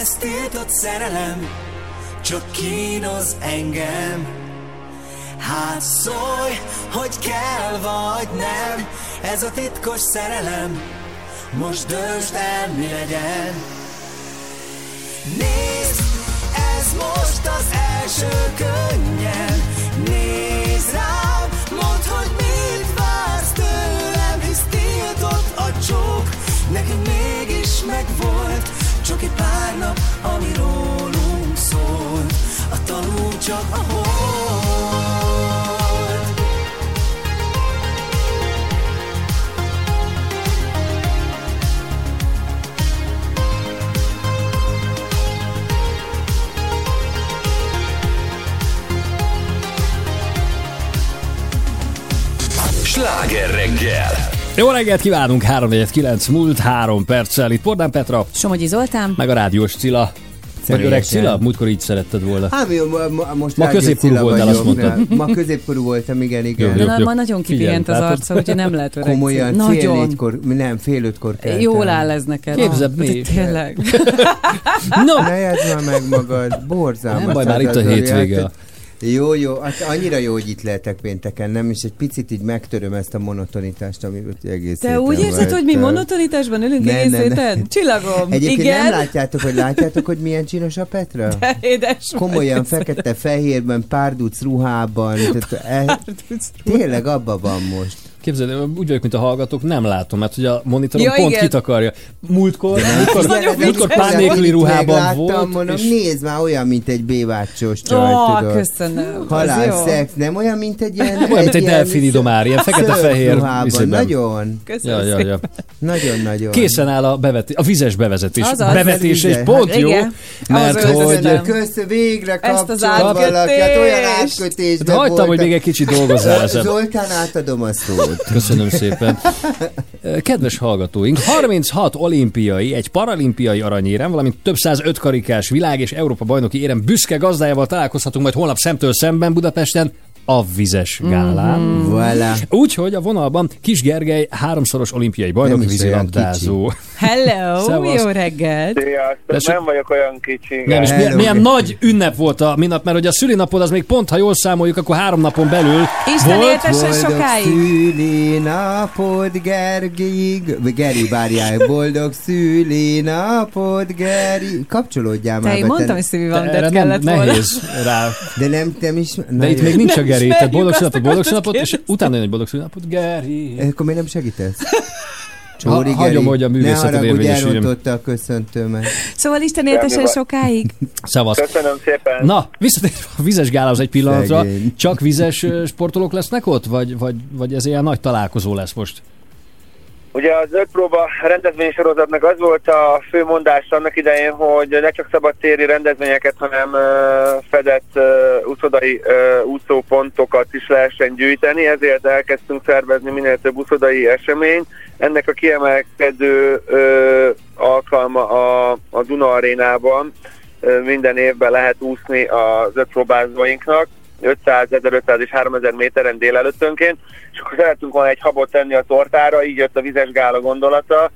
Speaker 25: ez tiltott szerelem, csak kínos engem. Hát szólj, hogy kell vagy nem, ez a titkos szerelem, most döntsd el, mi legyen. Nézd, ez most az első könnyen, nézd rám, mondd, hogy mit vársz tőlem, hisz tiltott a csók, nekünk mégis megvolt, csak egy pár nap, ami rólunk szólt A tanú csak a
Speaker 1: Sláger reggel!
Speaker 2: Jó reggelt kívánunk, 349 múlt 3 perccel. Itt Pordán Petra,
Speaker 4: Somogyi Zoltán.
Speaker 2: meg a rádiós Cilla. Vagy öreg. Cilla? Múltkor így szeretted volna.
Speaker 3: Hát jó, ma, ma, most
Speaker 2: Ma középkorú voltál, azt mondtad. [laughs]
Speaker 3: Ma középkorú voltam, igen, igen.
Speaker 2: Jó, jó,
Speaker 4: Na,
Speaker 2: jó.
Speaker 4: ma nagyon kipihent az arca, úgyhogy nem lehet öreg.
Speaker 3: Komolyan, fél
Speaker 4: Nagyon.
Speaker 3: négykor, nem, fél ötkor keltem.
Speaker 4: Jól áll ez neked.
Speaker 2: Képzeld,
Speaker 4: Ah,
Speaker 2: mi.
Speaker 4: Tényleg. [laughs]
Speaker 2: No,
Speaker 3: Ne már meg magad, borzalmas.
Speaker 2: Nem baj, már itt a hétvége.
Speaker 3: hát- Jó, jó, hát annyira jó, hogy itt lehetek pénteken, nem? És egy picit így megtöröm ezt a monotonitást, amiről egész
Speaker 4: Te úgy érzed, hogy mi monotonitásban ülünk
Speaker 3: Ne,
Speaker 4: egész
Speaker 3: ne, ne.
Speaker 4: héten? Csillagom.
Speaker 3: Egyébként
Speaker 4: Igen.
Speaker 3: nem látjátok, hogy látjátok, hogy milyen csinos a Petra?
Speaker 4: Te édes
Speaker 3: Komolyan,
Speaker 4: vagy.
Speaker 3: fekete-fehérben, párduc ruhában. Tehát, e, tényleg abban van most.
Speaker 2: Képzeld, úgy vagyok, mint a hallgatók, nem látom, mert hogy a monitoron
Speaker 4: Ja,
Speaker 2: pont
Speaker 4: igen.
Speaker 2: kitakarja. Múltkor, múltkor,
Speaker 4: nagyon
Speaker 2: múltkor pár nélküli
Speaker 3: Itt
Speaker 2: ruhában
Speaker 3: megláttam,
Speaker 2: volt,
Speaker 3: mondom,
Speaker 2: és
Speaker 3: nézd már, olyan, mint egy bévácsos csaj,
Speaker 4: Ó,
Speaker 3: tudod.
Speaker 4: köszönöm. Az
Speaker 3: Halál szex, nem olyan, mint egy ilyen...
Speaker 2: olyan, mint egy
Speaker 3: ilyen
Speaker 2: delfinidomár, ilyen fekete-fehér.
Speaker 3: Nagyon,
Speaker 4: Köszönöm
Speaker 2: Ja, ja, ja.
Speaker 3: nagyon-nagyon.
Speaker 2: Készen áll a, bevetés, a vizes bevezetés.
Speaker 4: Azaz.
Speaker 2: bevetés, és pont
Speaker 4: Hát
Speaker 2: jó, mert
Speaker 4: Az
Speaker 2: hogy...
Speaker 4: köszönöm.
Speaker 3: Kösz, végre
Speaker 4: az
Speaker 3: kapcsol valaki, hát olyan átkötésben
Speaker 2: De hagytam, hogy
Speaker 3: voltam.
Speaker 2: még egy kicsit dolgozzál ezen.
Speaker 3: Zoltán, átadom a szót.
Speaker 2: Köszönöm szépen. Kedves hallgatóink, 36 olimpiai, egy paralimpiai aranyérem, valamint több száz ötkarikás világ és Európa bajnoki érem büszke gazdájával találkozhatunk majd holnap szemtől szemben Budapesten a vizes gálán.
Speaker 3: Mhm. Voilà.
Speaker 2: Úgyhogy a vonalban Kis Gergely háromszoros olimpiai bajnok vízilabdázó.
Speaker 4: Hello,
Speaker 2: Szevasz.
Speaker 4: jó reggelt.
Speaker 26: Sziasztok, nem vagyok olyan kicsi.
Speaker 2: Nem, és milyen, milyen nagy ünnep volt a minap, mert hogy a szülinapod az még pont, ha jól számoljuk, akkor három napon belül
Speaker 4: Isten
Speaker 2: volt.
Speaker 4: éltessen sokáig.
Speaker 3: szülinapod, Gergig. Geri, várjál, boldog szülinapod, Geri. Kapcsolódjál
Speaker 4: Te
Speaker 3: már
Speaker 4: én
Speaker 3: be,
Speaker 4: mondtam, hogy szívi van, de
Speaker 2: nem
Speaker 4: kellett volna.
Speaker 2: nehéz rá.
Speaker 3: De nem, nem is...
Speaker 2: De itt még nincs a Geri, tehát boldog
Speaker 4: ismerjük,
Speaker 2: szülinapot,
Speaker 4: azt
Speaker 2: boldog szülinapot, és utána jön egy boldog szülinapot, Geri.
Speaker 3: Akkor miért nem segítesz?
Speaker 2: Ha- hagyom, hogy a művészet
Speaker 3: Ne haragudj,
Speaker 2: érvényesüljön.
Speaker 3: elrontotta a köszöntőmet.
Speaker 4: Szóval Isten
Speaker 26: baj.
Speaker 4: sokáig.
Speaker 2: Szevasz.
Speaker 26: Köszönöm szépen.
Speaker 2: Na, visszatérve a vizes gálához egy pillanatra.
Speaker 3: Szegény.
Speaker 2: Csak vizes sportolók lesznek ott, vagy, vagy, vagy ez ilyen nagy találkozó lesz most?
Speaker 26: Ugye az öt próba rendezvénysorozatnak az volt a fő mondás annak idején, hogy ne csak szabadtéri rendezvényeket, hanem fedett úszodai úszópontokat is lehessen gyűjteni, ezért elkezdtünk szervezni minél több úszodai esemény. Ennek a kiemelkedő alkalma a, a Duna arénában minden évben lehet úszni az öt próbázóinknak. 500, 1500 és 3000 méteren délelőttönként, és akkor szerettünk volna egy habot tenni a tortára, így jött a vizes gála gondolata.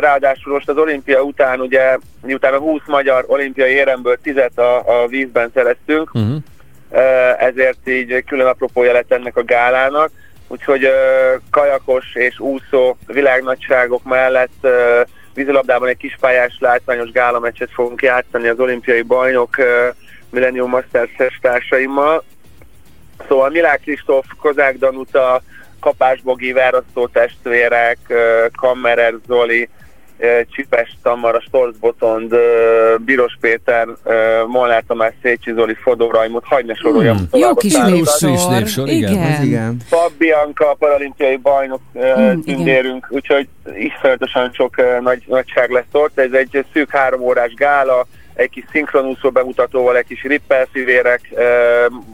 Speaker 26: Ráadásul most az olimpia után, ugye, miután a 20 magyar olimpiai éremből 10 a, a vízben szereztünk,
Speaker 2: Uh-huh.
Speaker 26: ezért így külön apropója lett ennek a gálának, úgyhogy kajakos és úszó világnagyságok mellett vízilabdában egy kispályás látványos gálameccset fogunk játszani az olimpiai bajnok Millennium Masters társaimmal. Szóval Milák Kristóf, Kozák Danuta, Kapás Bogi, Várasztó testvérek, Kammerer Zoli, Csipes Tamara, Storz Botond, ö, Biros Péter, Molnár Tamás, Szécsi Zoli, Fodor Rajmut, hagyj ne soroljam. Tovább
Speaker 4: Jó
Speaker 26: a
Speaker 4: kis
Speaker 26: számokat.
Speaker 2: Hosszú is
Speaker 4: névsor.
Speaker 2: névsor, igen,
Speaker 4: Igen.
Speaker 3: igen.
Speaker 26: Fab Bianca, paralimpiai bajnok
Speaker 4: hmm,
Speaker 26: tündérünk, úgyhogy iszonyatosan sok nagy, nagyság lesz ott. Ez egy szűk három órás gála, egy kis szinkronúszó bemutatóval, egy kis rippelszivérek, uh,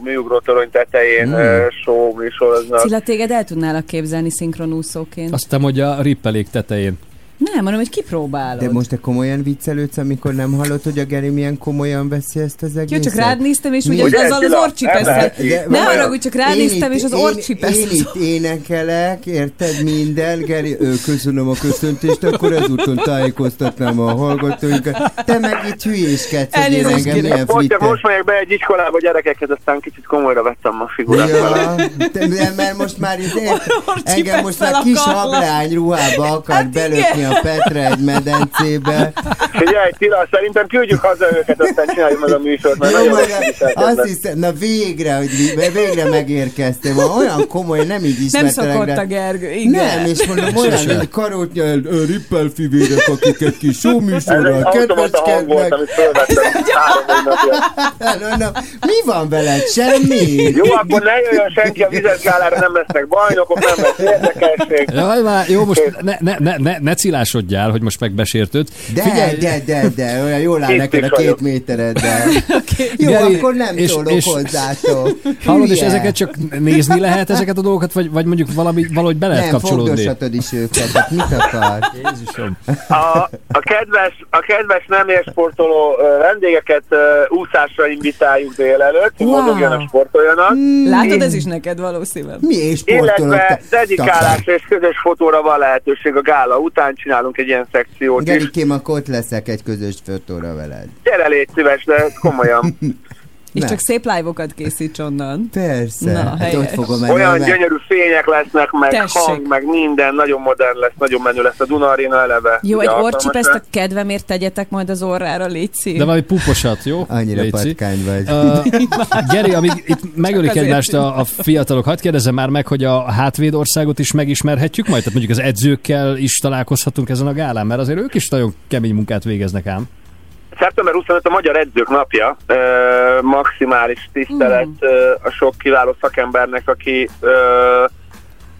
Speaker 26: műugrótorony tetején
Speaker 3: Hmm.
Speaker 26: uh, show műsoroznak.
Speaker 4: Cilla, téged el tudnálak képzelni szinkronúszóként.
Speaker 2: Azt hiszem, hogy a rippelék tetején.
Speaker 4: Nem, mondom, hogy kipróbálod.
Speaker 3: De most te komolyan viccelődsz, amikor nem hallod, hogy a Geri milyen komolyan veszi ezt az
Speaker 4: Jó,
Speaker 3: egészet?
Speaker 4: csak rád néztem, és ugye azzal az.
Speaker 3: De-
Speaker 4: Ne haragudj, csak rád néztem, és az
Speaker 3: én-
Speaker 4: orcsipesztel.
Speaker 3: Én itt énekelek, érted minden, Geri, ő, köszönöm a köszöntést, akkor ezúton tájékoztatnám a hallgatóinkat. Te meg itt hülyéskedsz, hogy én engem milyen
Speaker 26: Most, megyek be egy iskolába gyerekekhez, aztán kicsit komolyra vettem a figurát.
Speaker 3: Ja, de, mert most már itt, [laughs] engem most már kis hablány ruhába akar
Speaker 4: Hát
Speaker 3: belökni a a Petra egy medencébe.
Speaker 26: Figyelj, Tila, szerintem küldjük haza őket, aztán csináljuk meg a műsort, mert
Speaker 3: Jó,
Speaker 26: viselkednek.
Speaker 3: azt hiszem, na végre, hogy végre megérkeztem. Olyan komoly, nem így
Speaker 4: Nem
Speaker 3: ismertelek.
Speaker 4: szokott
Speaker 3: de-
Speaker 4: a Gergő, igen.
Speaker 3: Nem, és mondom, olyan
Speaker 2: Sose.
Speaker 3: hogy karótnyel, rippelfivérek, akik egy kis
Speaker 26: hang volt,
Speaker 3: kedveskednek. mi van veled? Semmi?
Speaker 26: Jó, akkor ne jöjjön senki a vizesgálára, nem lesznek bajnokok, nem lesz érdekesség.
Speaker 2: Jaj, már, jó, most ne, ne, ne, ne, ne cilásodjál, hogy most megbesértőd.
Speaker 3: De, de, de, de, olyan jól áll neked a két
Speaker 26: vagyok.
Speaker 3: métereddel. [laughs] Jó,
Speaker 2: Geri,
Speaker 3: akkor nem
Speaker 2: és-
Speaker 3: szólok
Speaker 2: és-
Speaker 3: hozzátok.
Speaker 2: Hallod, és ezeket csak nézni lehet, ezeket a dolgokat, vagy, vagy mondjuk valami, valahogy be lehet
Speaker 3: Nem,
Speaker 2: kapcsolódni?
Speaker 3: fogdoshatod is őket, hát mit akar?
Speaker 2: Jézusom.
Speaker 26: A, a, kedves, a kedves nem élsportoló ö, vendégeket ö, úszásra invitáljuk délelőtt,
Speaker 4: Wow.
Speaker 26: mozogjanak, sportoljanak.
Speaker 4: Látod, ez is neked valószínűleg.
Speaker 3: Mi és sportolok?
Speaker 26: Illetve dedikálásra és közös fotóra van lehetőség a gála után, csinálunk egy ilyen szekciót is.
Speaker 3: Gerikém, akkor ott leszek egy közös fotóra veled.
Speaker 26: Gyere, légy szíves, de komolyan. [laughs]
Speaker 4: És
Speaker 3: Ne.
Speaker 4: csak szép live-okat készíts onnan.
Speaker 3: Persze,
Speaker 4: Na,
Speaker 3: hát ott fogom.
Speaker 26: Olyan
Speaker 3: meg-
Speaker 26: gyönyörű fények lesznek, meg
Speaker 4: Tessék.
Speaker 26: hang, meg minden, nagyon modern lesz, nagyon menő lesz a Duna Arena eleve.
Speaker 4: Jó, egy orcsipeszt
Speaker 26: lesz.
Speaker 4: a kedvemért tegyetek majd az orrára, légy szív.
Speaker 2: De valami puposat, jó?
Speaker 3: Annyira
Speaker 2: Léci.
Speaker 3: patkány vagy.
Speaker 2: Uh, Geri, amíg itt megölik egymást a, a fiatalok, hadd kérdezzem már meg, hogy a hátvéd országot is megismerhetjük majd? Tehát mondjuk az edzőkkel is találkozhatunk ezen a gálán, mert azért ők is nagyon kemény munkát végeznek ám.
Speaker 26: Szeptember 25 a Magyar Edzők Napja. Ö, maximális tisztelet
Speaker 4: Mm.
Speaker 26: ö, a sok kiváló szakembernek, aki ö,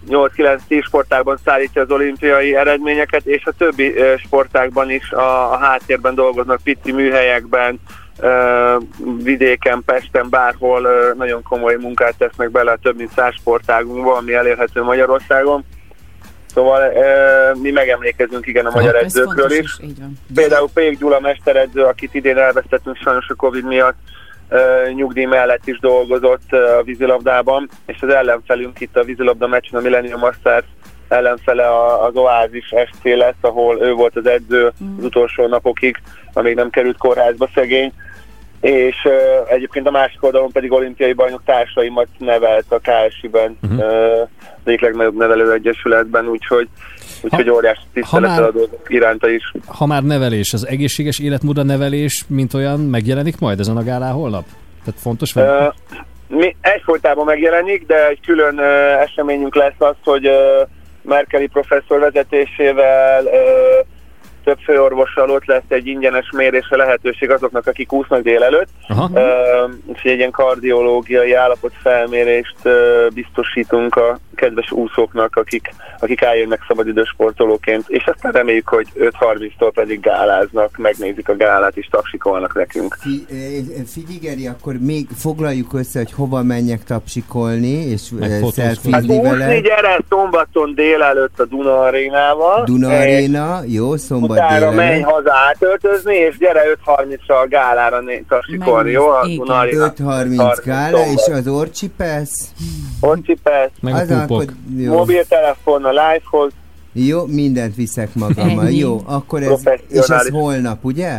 Speaker 26: 8-9-10 sportágban szállítja az olimpiai eredményeket, és a többi ö, sportágban is a, a háttérben dolgoznak, pici műhelyekben, ö, vidéken, Pesten, bárhol ö, nagyon komoly munkát tesznek bele, több mint 100 sportágunkban, ami elérhető Magyarországon. Szóval ö, mi megemlékezünk igen a magyar
Speaker 4: Ez
Speaker 26: edzőkről
Speaker 4: fontos
Speaker 26: is.
Speaker 4: is.
Speaker 26: Például Pék Gyula mesteredző, akit idén elvesztettünk sajnos a Covid miatt, uh, nyugdíj mellett is dolgozott a vízilabdában, és az ellenfelünk itt a vízilabda meccsen, a Millennium Masters ellenfele az Oasis SC lesz, ahol ő volt az edző az utolsó napokig, amíg nem került kórházba szegény, és uh, egyébként a másik oldalon pedig olimpiai bajnok társaimat nevelt a KSI-ben, uh-huh. uh, az egyik legnagyobb nevelő egyesületben, úgyhogy úgyhogy óriási tiszteletet
Speaker 2: már-
Speaker 26: adózok iránta is.
Speaker 2: Ha már nevelés, az egészséges életmód a nevelés, mint olyan, megjelenik majd ezen a gálán holnap? Tehát fontos vagy?
Speaker 26: Ö, mi egyfolytában megjelenik, de egy külön ö, eseményünk lesz az, hogy ö, Merkeli professzor vezetésével ö, több főorvossal ott lesz egy ingyenes mérésre lehetőség azoknak, akik úsznak délelőtt.
Speaker 2: Aha.
Speaker 26: Úgyhogy egy ilyen kardiológiai állapotfelmérést biztosítunk a kedves úszóknak, akik, akik eljönnek szabadidős sportolóként, és aztán reméljük, hogy 5.30-tól pedig gáláznak, megnézik a gálát és tapsikolnak nekünk.
Speaker 3: Fi- eh, Figyelj, Geri, akkor még foglaljuk össze, hogy hova menjek tapsikolni, és.
Speaker 26: Hát
Speaker 3: szelfizni
Speaker 26: úszni
Speaker 3: vele.
Speaker 26: gyere szombaton délelőtt a Duna arénával.
Speaker 3: Duna
Speaker 26: és
Speaker 3: Arena, jó, szombat
Speaker 26: Utána menj haza átöltözni, és gyere 5.30-ra a gálára tapsikolni, jó? A
Speaker 4: Igen.
Speaker 26: Duna Arena.
Speaker 3: 5.30 gála, és az orcsipesz.
Speaker 26: Orcsipesz,
Speaker 2: Meg a
Speaker 3: Az
Speaker 2: pupok.
Speaker 3: akkor, jó.
Speaker 26: mobiltelefon a live-hoz.
Speaker 3: jó, mindent viszek magammal. Jó, akkor ez, és ez holnap, ugye?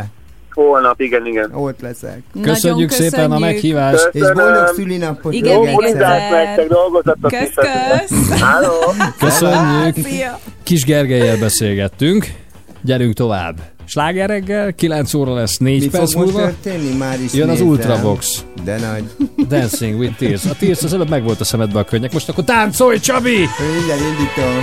Speaker 26: Holnap, igen, igen.
Speaker 3: Ott leszek.
Speaker 2: Köszönjük
Speaker 4: Nagyon
Speaker 2: szépen a
Speaker 4: köszönjük.
Speaker 2: meghívást.
Speaker 3: És boldog szülinapot
Speaker 4: Igen,
Speaker 26: bulizás nektek, dolgozatok
Speaker 4: Kösz, kösz.
Speaker 2: Köszönjük. Kis Gergelyel beszélgettünk. Gyerünk tovább. Sláger reggel, 9 óra lesz, 4
Speaker 3: Mi
Speaker 2: perc múlva.
Speaker 3: történni? Már is
Speaker 2: Jön az
Speaker 3: nézem.
Speaker 2: Ultrabox.
Speaker 3: De nagy. [laughs]
Speaker 2: Dancing with Tears. A Tears az előbb meg volt a szemedbe a könnyek. Most akkor táncolj, Csabi!
Speaker 3: Minden indítom.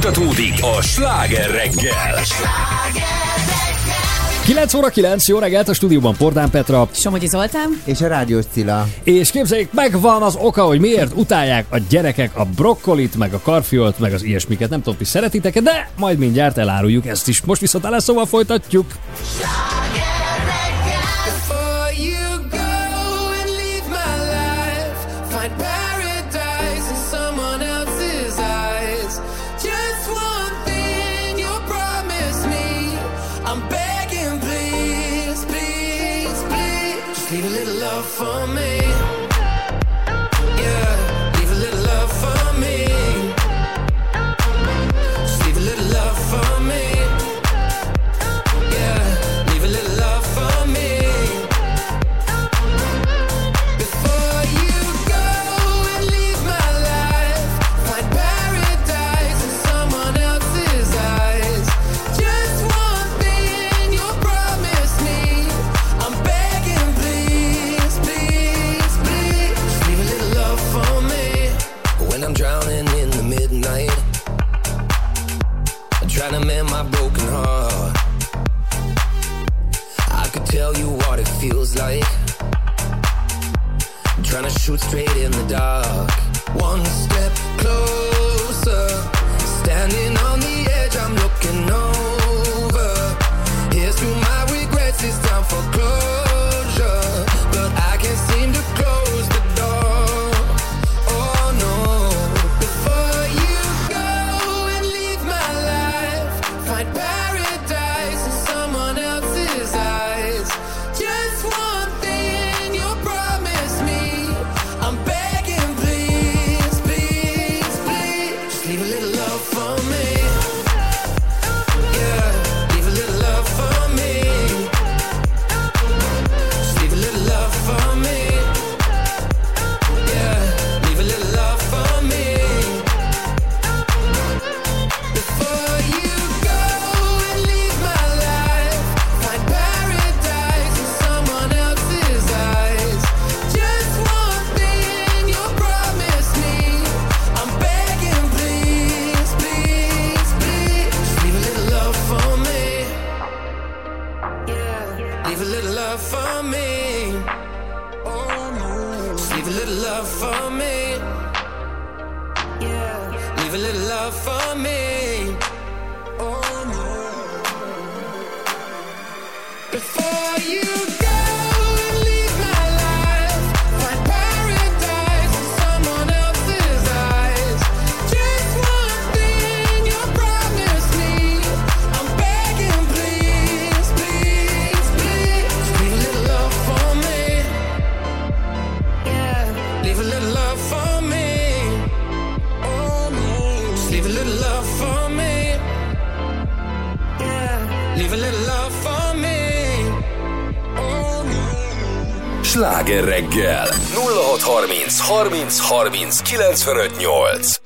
Speaker 10: Folytatódik a sláger reggel. Sláger!
Speaker 17: 9 óra 9, jó reggelt a stúdióban Pordán Petra.
Speaker 4: Somogyi Zoltán.
Speaker 3: És a Rádiós Cilla.
Speaker 17: És képzeljék, megvan az oka, hogy miért utálják a gyerekek a brokkolit, meg a karfiolt, meg az ilyesmiket. Nem tudom, hogy szeretitek de majd mindjárt eláruljuk ezt is. Most viszont állás, szóval folytatjuk.
Speaker 10: 30 30 958.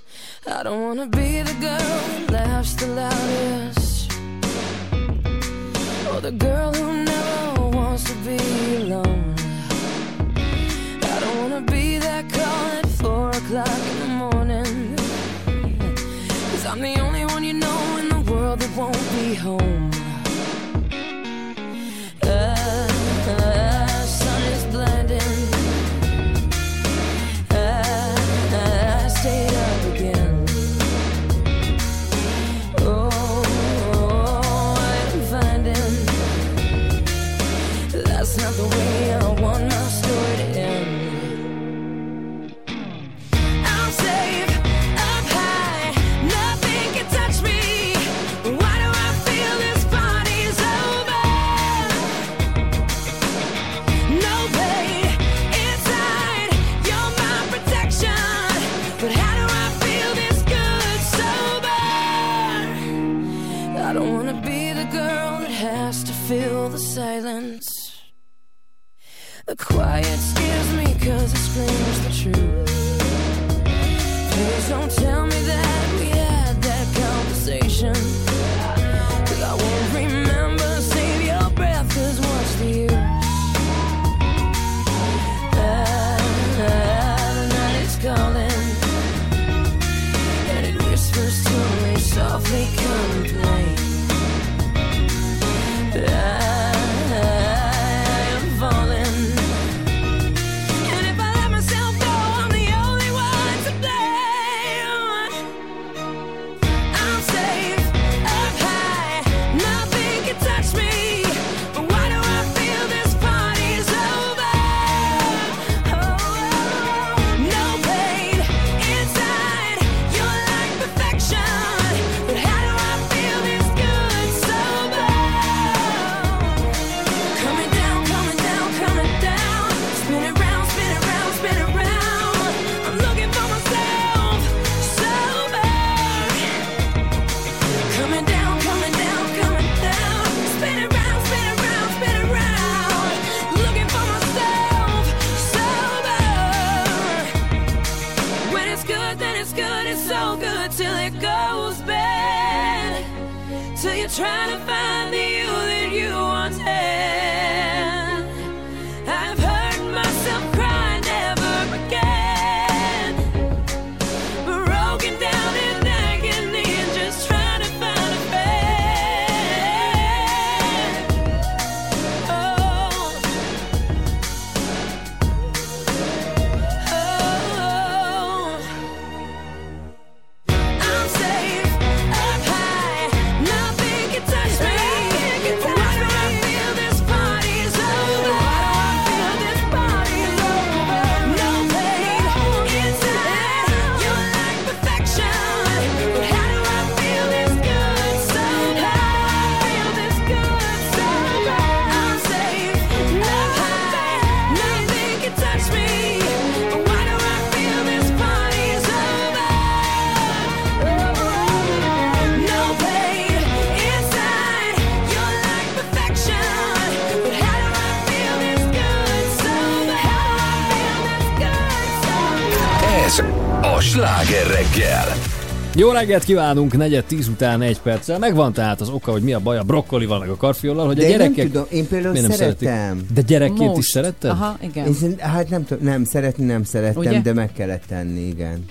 Speaker 2: Jó reggelt kívánunk, negyed tíz után egy perccel. Megvan tehát az oka, hogy mi a baj a brokkolival, meg a karfiollal, hogy
Speaker 3: De
Speaker 2: a
Speaker 3: én nem
Speaker 2: gyerekek...
Speaker 3: tudom, én például
Speaker 2: nem
Speaker 3: szeretem.
Speaker 2: Szeretik? De gyerekként is
Speaker 3: Most.
Speaker 2: szeretted?
Speaker 4: Aha, igen.
Speaker 3: Én hát nem tudom, nem, szeretni nem szerettem,
Speaker 4: Ugye?
Speaker 3: de meg kellett tenni, igen.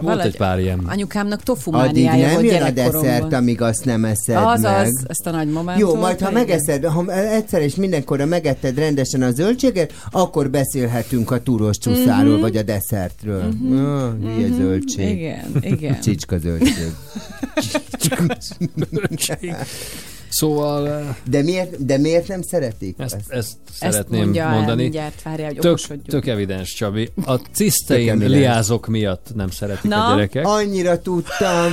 Speaker 2: Volt egy pár ilyen.
Speaker 4: Anyukámnak tofu
Speaker 3: Addig nem jön a desszert, amíg azt nem eszed
Speaker 4: Az,
Speaker 3: meg.
Speaker 4: az, ezt a nagy momentumot.
Speaker 3: Jó, majd ha
Speaker 4: igen.
Speaker 3: megeszed, ha egyszer és mindenkorra megetted rendesen a zöldséget, akkor beszélhetünk a túros csúszáról,
Speaker 4: Mhm.
Speaker 3: vagy a desszertről.
Speaker 4: Mhm.
Speaker 3: Ah, hülye
Speaker 4: Mhm.
Speaker 3: zöldség.
Speaker 4: Igen, igen.
Speaker 3: Csicska zöldség. [laughs]
Speaker 2: Szóval... eh,
Speaker 3: De miért, de miért nem szeretik?
Speaker 2: Ezt, ezt
Speaker 4: Ezt
Speaker 2: szeretném
Speaker 4: mondja el
Speaker 2: mondani.
Speaker 4: mindjárt, várjál, hogy
Speaker 2: tök, tök evidens, Csabi. A cisztein liázok miatt nem szeretik
Speaker 4: Na?
Speaker 2: a gyerekek.
Speaker 3: Annyira tudtam.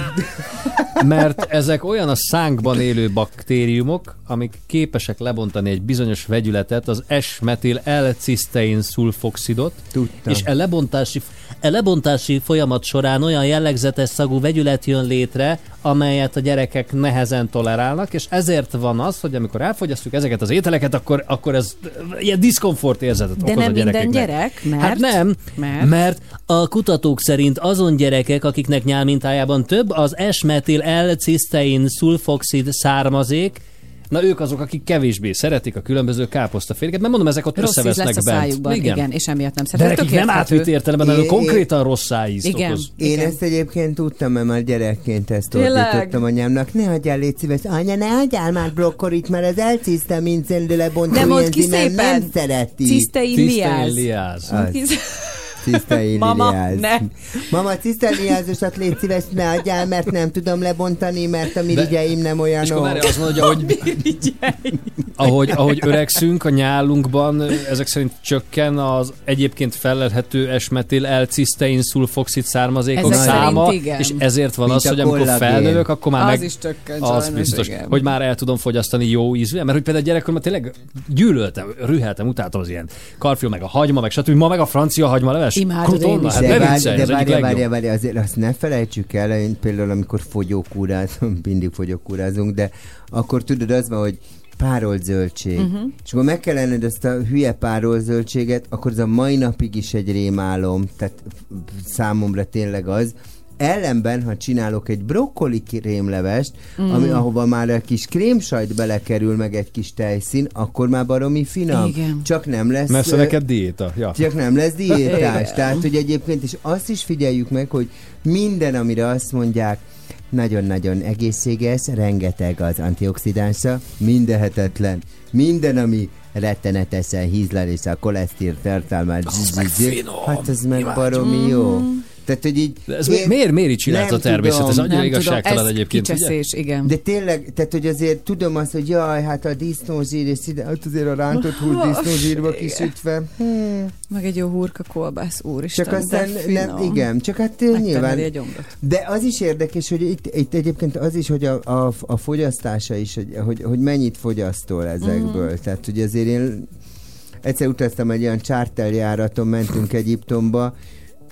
Speaker 2: Mert ezek olyan a szánkban élő baktériumok, amik képesek lebontani egy bizonyos vegyületet, az S-metil L-cisztein szulfoxidot,
Speaker 3: Tudtam.
Speaker 2: és e lebontási, e lebontási folyamat során olyan jellegzetes szagú vegyület jön létre, amelyet a gyerekek nehezen tolerálnak, és ezért van az, hogy amikor elfogyasztjuk ezeket az ételeket, akkor, akkor ez ilyen diszkomfort érzetet
Speaker 4: De
Speaker 2: okoz
Speaker 4: nem
Speaker 2: a
Speaker 4: minden
Speaker 2: gyerekeknek.
Speaker 4: gyerek, mert...
Speaker 2: Hát nem,
Speaker 4: Mert?
Speaker 2: mert a kutatók szerint azon gyerekek, akiknek nyálmintájában több az S-metil L-cisztein szulfoxid származék, na ők azok, akik kevésbé szeretik a különböző káposztaféléket, mert mondom, ezek ott
Speaker 4: Rossz
Speaker 2: összevesznek
Speaker 4: lesz a
Speaker 2: bent.
Speaker 4: szájukban, igen. igen, és emiatt nem
Speaker 2: De
Speaker 4: szeretem.
Speaker 2: nekik nem átvitt értelemben, hanem konkrétan rossz szájízt
Speaker 4: Igen.
Speaker 2: okoz.
Speaker 3: Én
Speaker 4: Igen.
Speaker 3: ezt egyébként tudtam, mert már gyerekként ezt ordítottam anyámnak. Ne hagyjál, légy szíves. Anya, ne hagyjál már brokkolit, mert az elcisztem, mint szendő lebontó
Speaker 4: De mondd ki szépen.
Speaker 3: nem szereti.
Speaker 4: Cisztein liáz.
Speaker 3: Cisztein
Speaker 4: Mama, ne.
Speaker 3: Mama, cisztein liázosat légy szíves, ne adjál, mert nem tudom lebontani, mert a mirigyeim nem olyanok.
Speaker 2: És akkor várj, azt mondja, hogy ahogy, ahogy öregszünk, a nyálunkban ezek szerint csökken az egyébként felelhető esmetil L-cisztein szulfoxid származékok
Speaker 4: Ezek
Speaker 2: száma, és ezért van
Speaker 3: Mint
Speaker 2: az, hogy amikor felnövök, akkor már
Speaker 4: Az
Speaker 2: meg...
Speaker 4: is csökken
Speaker 2: Az biztos,
Speaker 4: igen.
Speaker 2: hogy már el tudom fogyasztani jó ízű, mert hogy például gyerekkoromban tényleg gyűlöltem, rüheltem, utáltam az ilyen karfiol, meg a hagyma, meg stb. Ma meg a francia hagyma leves.
Speaker 4: Imádod én is.
Speaker 2: hát
Speaker 3: de várja,
Speaker 2: legjobb.
Speaker 3: várja, várja, azért azt ne felejtsük el, én például amikor fogyókúrázunk, [laughs] mindig fogyókúrázunk, de akkor tudod, az van, hogy párolt zöldség. Uh-huh. És akkor meg kell enned ezt a hülye párolt zöldséget, akkor ez a mai napig is egy rémálom, tehát számomra tényleg az. Ellenben, ha csinálok egy brokkoli krémlevest,
Speaker 4: Mm.
Speaker 3: mm. ami, ahova már egy kis krémsajt belekerül, meg egy kis tejszín, akkor már baromi finom.
Speaker 4: Igen.
Speaker 3: Csak nem lesz...
Speaker 2: Mert
Speaker 3: ö,
Speaker 2: neked diéta. Ja.
Speaker 3: csak nem lesz diétás.
Speaker 4: Igen.
Speaker 3: Tehát, hogy egyébként, és azt is figyeljük meg, hogy minden, amire azt mondják, nagyon-nagyon egészséges, rengeteg az antioxidánsa, mindenhetetlen. Minden, ami rettenetesen hízlel, és a kolesztír tartalmát.
Speaker 2: Az meg finom.
Speaker 3: Hát ez meg baromi jó. Tehát, hogy így...
Speaker 2: De ez mi- miért- miért így csinálta
Speaker 3: nem
Speaker 2: a természet? Ez
Speaker 3: tudom.
Speaker 2: annyira
Speaker 4: Nem tudom,
Speaker 2: igazságtalan
Speaker 4: ez
Speaker 2: egyébként, ugye?
Speaker 4: kicseszés, igen.
Speaker 3: De tényleg, tehát hogy azért tudom azt, hogy jaj, hát a disznózsír, és ide, hát azért a rántott hús disznózsírba kisütve. Hmm.
Speaker 4: Meg egy jó hurka kolbász, úristen.
Speaker 3: Csak aztán nem, igen, csak hát nyilván. De az is érdekes, hogy itt, itt egyébként az is, hogy a, a, a fogyasztása is, hogy, hogy, hogy mennyit fogyasztol ezekből. Mm. Tehát, hogy azért én egyszer utaztam egy olyan charterjáraton, mentünk Egyiptomba,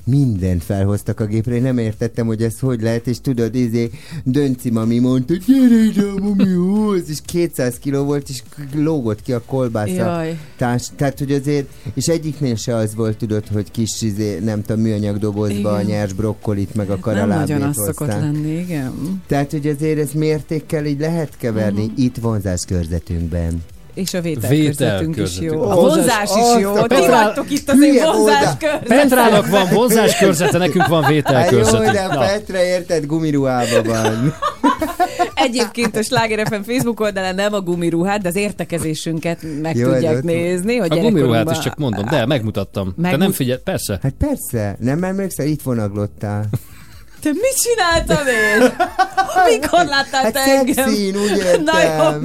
Speaker 3: mindent felhoztak a gépre, én nem értettem, hogy ez hogy lehet, és tudod, izé, Dönci mami mondta, gyere ide a mamihoz, és 200 kiló volt, és lógott ki a kolbásza. Társ, tehát, hogy azért, és egyiknél se az volt, tudod, hogy kis, izé, nem tudom, műanyag dobozba a nyers brokkolit, meg a
Speaker 4: Nem
Speaker 3: karalábét
Speaker 4: nagyon az szokott lenni, igen.
Speaker 3: Tehát, hogy azért ez mértékkel így lehet keverni
Speaker 4: Mhm.
Speaker 3: itt vonzás körzetünkben.
Speaker 4: És a vételkörzetünk is jó. A
Speaker 3: Vonzás-
Speaker 4: vonzás
Speaker 3: azt
Speaker 4: is jó.
Speaker 3: a
Speaker 4: Ti vagytok itt az én vonzás
Speaker 3: vonzás-
Speaker 4: körzet.
Speaker 2: Petrának van vonzás körzete, nekünk van
Speaker 3: Hát jó,
Speaker 2: vételkörzetünk.
Speaker 3: de
Speaker 2: Na.
Speaker 3: Petra érted, gumiruhában van. [laughs]
Speaker 4: Egyébként a Sláger FM Facebook oldalán nem a gumiruhát, de az értekezésünket meg
Speaker 3: Jó,
Speaker 4: tudják nézni, hogy
Speaker 2: A gumiruhát is csak mondom, de megmutattam. Te
Speaker 4: Megmut-
Speaker 2: nem figyel, persze.
Speaker 3: Hát persze, nem emlékszel, itt vonaglottál.
Speaker 4: Te mit csináltam én? Mikor láttál
Speaker 3: Hát
Speaker 4: te engem?
Speaker 3: szexin, úgy értem.
Speaker 4: Na jó.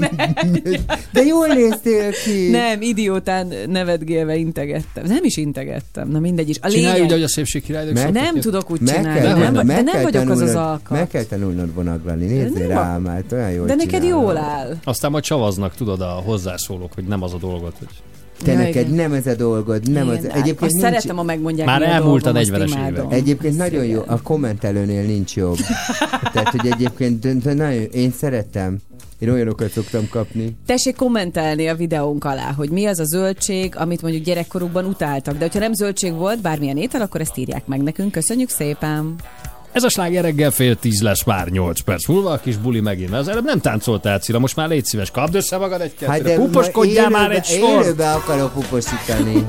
Speaker 3: De jól néztél ki.
Speaker 4: Nem, idiótán nevetgélve integettem. Nem is integettem, na mindegy is. A
Speaker 2: Csinálj
Speaker 4: lényeg...
Speaker 2: úgy, hogy a szépség királynők
Speaker 4: Meg- Nem tudok úgy
Speaker 3: Meg
Speaker 4: csinálni.
Speaker 3: kell,
Speaker 4: nem,
Speaker 3: meg
Speaker 4: de nem vagyok az az
Speaker 3: tanulnod-
Speaker 4: alkat.
Speaker 3: Meg kell tanulnod vonaglani, nézzél
Speaker 4: a-
Speaker 3: rám, hát olyan jól
Speaker 4: De neked jól áll.
Speaker 2: Aztán majd csavaznak, tudod, a hozzászólók, hogy nem az a dolgot, hogy...
Speaker 3: Te
Speaker 4: Ja,
Speaker 3: neked
Speaker 4: igen.
Speaker 3: nem ez a dolgod, nem az.
Speaker 4: Igen,
Speaker 3: Egyébként
Speaker 4: azt
Speaker 3: nincs...
Speaker 4: szeretem, ha megmondják,
Speaker 2: Már elmúlt a
Speaker 4: dolgom, azt
Speaker 2: 40-es
Speaker 4: imádom.
Speaker 2: évek.
Speaker 3: Egyébként nagyon jó, a kommentelőnél nincs jobb. Tehát, hogy egyébként de- de nagyon, én szeretem. Én olyanokat szoktam kapni.
Speaker 4: Tessék kommentelni a videónk alá, hogy mi az a zöldség, amit mondjuk gyerekkorukban utáltak. De hogyha nem zöldség volt, bármilyen étel, akkor ezt írják meg nekünk. Köszönjük szépen!
Speaker 2: Ez a sláger reggel fél tíz lesz már 8 perc múlva, a kis buli megint. Az előbb nem táncoltál, Cilla, most már légy szíves, kapd össze magad egy kettőre, hát puposkodjál már egy sor!
Speaker 3: Élőbe akarok puposítani.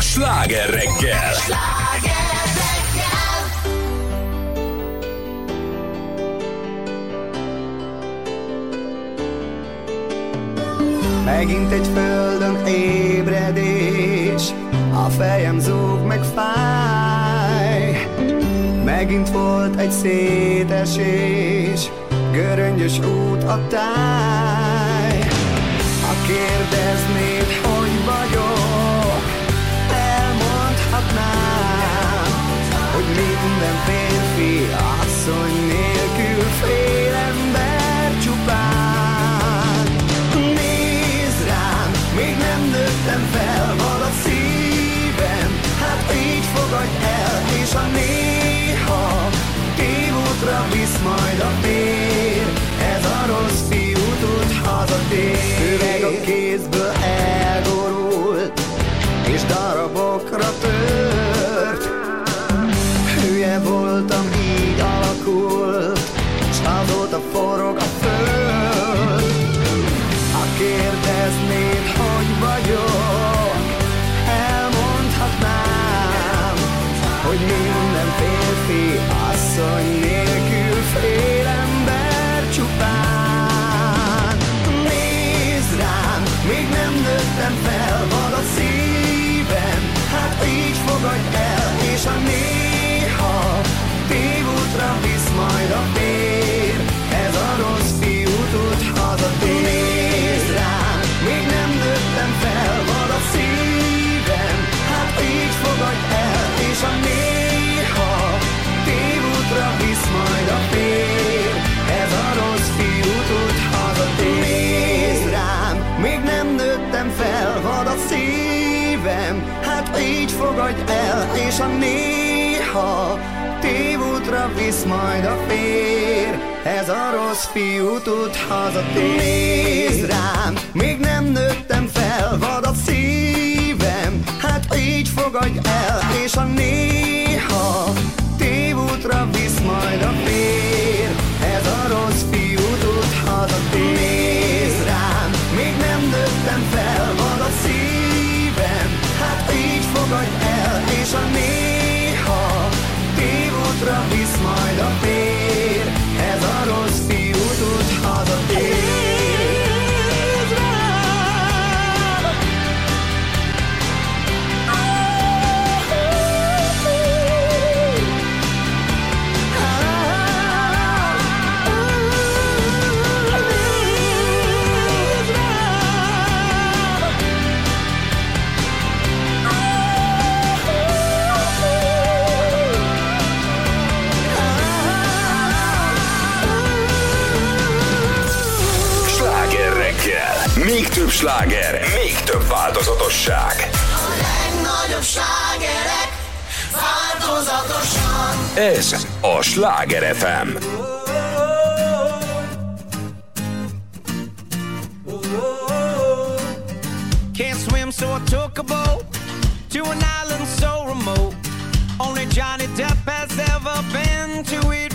Speaker 1: a sláger reggel.
Speaker 18: Megint egy földön ébredés, a fejem zúg meg fáj. Megint volt egy szétesés, göröngyös út a táj. minden férfi asszony nélkül fél ember csupán. Nézd rám, még nem nőttem fel, van a szívem. Hát így fogadj el, és a néha tévútra visz majd a vér Ez a rossz fiú tud hazatér. Üveg a kézből elgorult, és darab for hagy el, és a néha tévútra visz majd a fér. Ez a rossz fiú tud hazatér. Nézd rám, még nem nőttem fel, vad a szívem, hát így fogadj el, és a néha tévútra visz majd a fér. legnagyobb
Speaker 1: sláger, még több változatosság.
Speaker 15: A legnagyobb slágerek változatosan.
Speaker 1: Ez a Sláger FM.
Speaker 17: Can't swim, so I took a boat to an island so remote. Only Johnny Depp has ever been to it.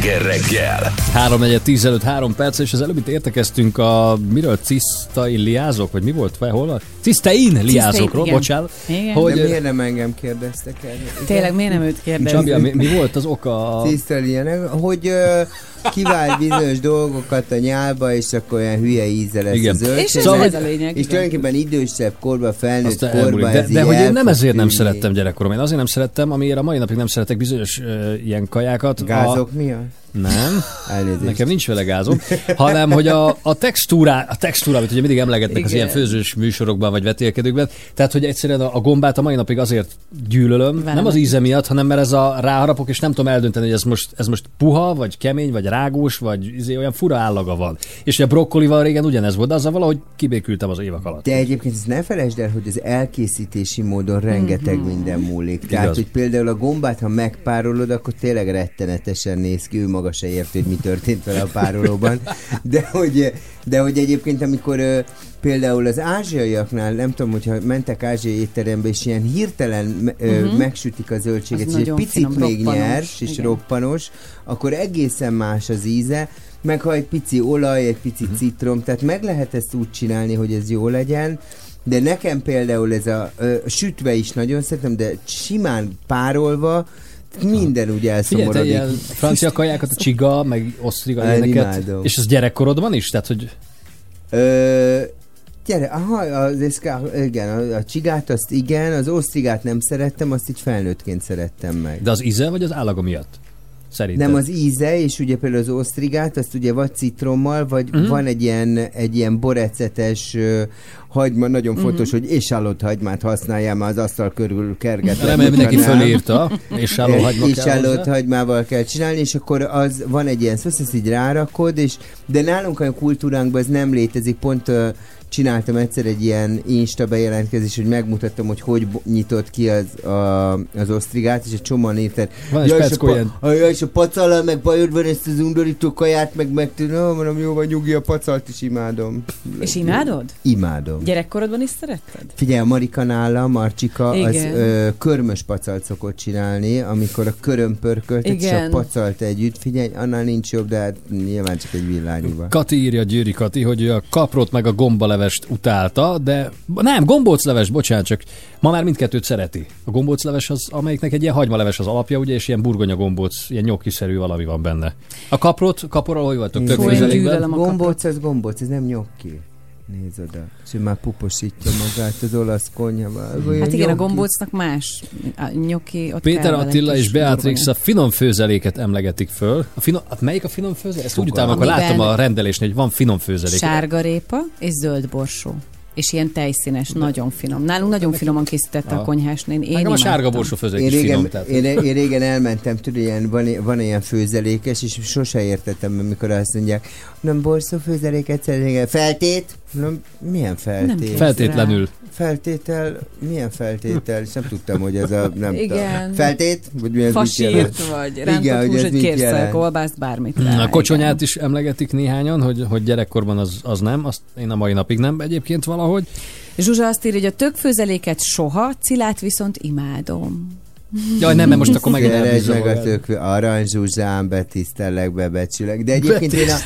Speaker 1: Sláger reggel.
Speaker 2: 3 4 10 előtt 3 perc, és az előbb itt értekeztünk a miről cisztai liázok, vagy mi volt? Vagy hol van? Cisztein liázokról,
Speaker 4: igen.
Speaker 2: bocsánat.
Speaker 4: Igen.
Speaker 2: Hogy,
Speaker 3: De miért nem engem kérdeztek el?
Speaker 4: Tényleg, miért nem őt kérdezni?
Speaker 2: Csabia, mi, mi volt az oka? A...
Speaker 3: Tisztel ilyenek, hogy kivált bizonyos dolgokat a nyálba, és akkor olyan hülye íze lesz
Speaker 2: Igen.
Speaker 3: a zöldség.
Speaker 2: És ez- Szóval, ez
Speaker 4: a lényeg,
Speaker 3: És tulajdonképpen idősebb korban, felnőtt
Speaker 2: Aztán
Speaker 3: korban
Speaker 2: elmúlik.
Speaker 3: ez
Speaker 2: De, hogy én nem ezért nem
Speaker 3: tűnni.
Speaker 2: szerettem gyerekkorom. Én azért nem szerettem, amiért a mai napig nem szeretek bizonyos uh, ilyen kajákat.
Speaker 3: Gázok
Speaker 2: a...
Speaker 3: miatt?
Speaker 2: Nem.
Speaker 3: Elnézést.
Speaker 2: Nekem nincs vele gázom, hanem hogy a, a textúrá, a textúrá, amit ugye mindig emlegetnek az
Speaker 4: Igen.
Speaker 2: ilyen főzős műsorokban vagy vetélkedőkben, tehát hogy egyszerűen a, a gombát a mai napig azért gyűlölöm,
Speaker 4: Velem
Speaker 2: nem az íze miatt, hanem mert ez a ráharapok, és nem tudom eldönteni, hogy ez most, ez most puha, vagy kemény, vagy rágós, vagy izé, olyan fura állaga van. És a brokkolival régen ugyanez volt, de azzal valahogy kibékültem az évek alatt.
Speaker 3: De egyébként ne felejtsd el, hogy az elkészítési módon rengeteg
Speaker 4: Mhm.
Speaker 3: minden múlik. Tehát,
Speaker 2: Igaz.
Speaker 3: hogy például a gombát, ha megpárolod, akkor tényleg rettenetesen néz ki, ő maga se érti, hogy mi történt vele a párolóban. De hogy, de hogy egyébként, amikor például az ázsiaiaknál, nem tudom, hogyha mentek ázsiai étterembe, és ilyen hirtelen
Speaker 4: Mhm.
Speaker 3: megsütik a zöldséget,
Speaker 4: Az
Speaker 3: és egy picit
Speaker 4: finom,
Speaker 3: még
Speaker 4: roppanos,
Speaker 3: nyers és
Speaker 4: igen.
Speaker 3: roppanos, akkor egészen más az íze, meg ha egy pici olaj, egy pici
Speaker 2: Mhm.
Speaker 3: citrom, tehát meg lehet ezt úgy csinálni, hogy ez jó legyen, de nekem például ez a ö, sütve is nagyon szeretem, de simán párolva minden úgy
Speaker 2: Figyelj,
Speaker 3: elszomorodik.
Speaker 2: ilyen francia kajákat, a csiga, meg osztriga, ilyeneket. És ez gyerekkorodban is? Tehát, hogy
Speaker 3: Ö, gyere, aha, az eszká, igen, a, a csigát azt igen, az osztrigát nem szerettem, azt így felnőttként szerettem meg.
Speaker 2: de az íze, vagy az állaga miatt? Szerintem.
Speaker 3: Nem az íze, és ugye például az osztrigát, azt ugye vagy citrommal, vagy uh-huh. van egy ilyen, egy ilyen borecetes hagyma, nagyon
Speaker 2: Mhm.
Speaker 3: fontos, hogy ésállott hagymát használjál, mert az asztal körül kergetve.
Speaker 2: Remélem mindenki fölírta, ésálló hagyma kell
Speaker 3: Ésállott
Speaker 2: hozzá.
Speaker 3: hagymával kell csinálni, és akkor az van egy ilyen szósz, ezt így rárakod, és, de nálunk a kultúránkban ez nem létezik, pont ö, csináltam egyszer egy ilyen Insta bejelentkezés, hogy megmutattam, hogy hogy nyitott ki az, a, az osztrigát, és egy csomóan írták.
Speaker 2: Van egy
Speaker 3: "Jaj, és a,
Speaker 2: ilyen."
Speaker 3: pa, a, jaj, és a pacallal meg bajod van ezt az undorító kaját, meg meg no, mondom, jó van, nyugi, a pacalt is imádom.
Speaker 4: És imádod?
Speaker 3: Imádom.
Speaker 4: Gyerekkorodban is szeretted?
Speaker 3: Figyelj, a Marika nála, Marcsika, az
Speaker 4: Igen.
Speaker 3: ö, körmös pacalt szokott csinálni, amikor a köröm pörköltet és a
Speaker 4: Igen.
Speaker 3: pacalt együtt. Figyelj, annál nincs jobb, de hát nyilván csak egy villányúban.
Speaker 2: Kati írja, Győri Kati, hogy a kaprot meg a gombalevest utálta, de nem, gombócleves, bocsánat, csak ma már mindkettőt szereti. A gombócleves az, amelyiknek egy ilyen hagymaleves az alapja, ugye, és ilyen burgonya gombóc, ilyen nyokkiszerű valami van benne. A kaprot, kaporral hogy vagytok? Tök
Speaker 4: a
Speaker 3: Gombóc, az gombóc, ez nem nyokki. Nézd oda. És már puposítja magát az olasz konyhával.
Speaker 4: Hát igen, a gombócnak más. A nyoki, ott
Speaker 2: Péter Attila és Beatrix a finom főzeléket emlegetik föl. A finom, melyik a finom főzelék? Ezt úgy
Speaker 3: Fogalmam.
Speaker 2: utálom, akkor láttam a rendelésnél, hogy van finom főzelék.
Speaker 4: Sárgarépa és zöld borsó. És ilyen tejszínes, nagyon finom. Nálunk nagyon finoman készítette a
Speaker 2: Ah.
Speaker 4: konyhásnén. Én
Speaker 2: a sárga borsó főzelék
Speaker 3: Én
Speaker 2: is
Speaker 3: régen,
Speaker 2: finom. Tehát.
Speaker 3: én, én régen elmentem, tudod, ilyen, van, van ilyen főzelékes, és sose értettem, amikor azt mondják, nem borszó főzeléket szeretnék. Feltét? Nem, milyen feltét?
Speaker 4: Nem
Speaker 2: Feltétlenül.
Speaker 3: Feltétel? Milyen feltétel? És nem tudtam, hogy ez a... Nem
Speaker 4: Igen.
Speaker 3: Tudom. Feltét? Vagy mi ez mit jelent?
Speaker 4: Fasírt, vagy
Speaker 3: Igen,
Speaker 4: rántott
Speaker 3: hogy
Speaker 4: hús, kérszel,
Speaker 3: jelent.
Speaker 4: kolbászt, bármit. Rá,
Speaker 2: A kocsonyát
Speaker 4: igen.
Speaker 2: is emlegetik néhányan, hogy, hogy gyerekkorban az, az nem, azt én a mai napig nem egyébként valahogy.
Speaker 4: Zsuzsa azt írja, hogy a tökfőzeléket soha, cilát viszont imádom.
Speaker 2: Jaj, nem, mert most akkor megint
Speaker 3: Keresd meg a
Speaker 2: elbizzagoljál.
Speaker 3: tök, aranyzsuzsám, betisztellek, bebecsülek. De egyébként én a,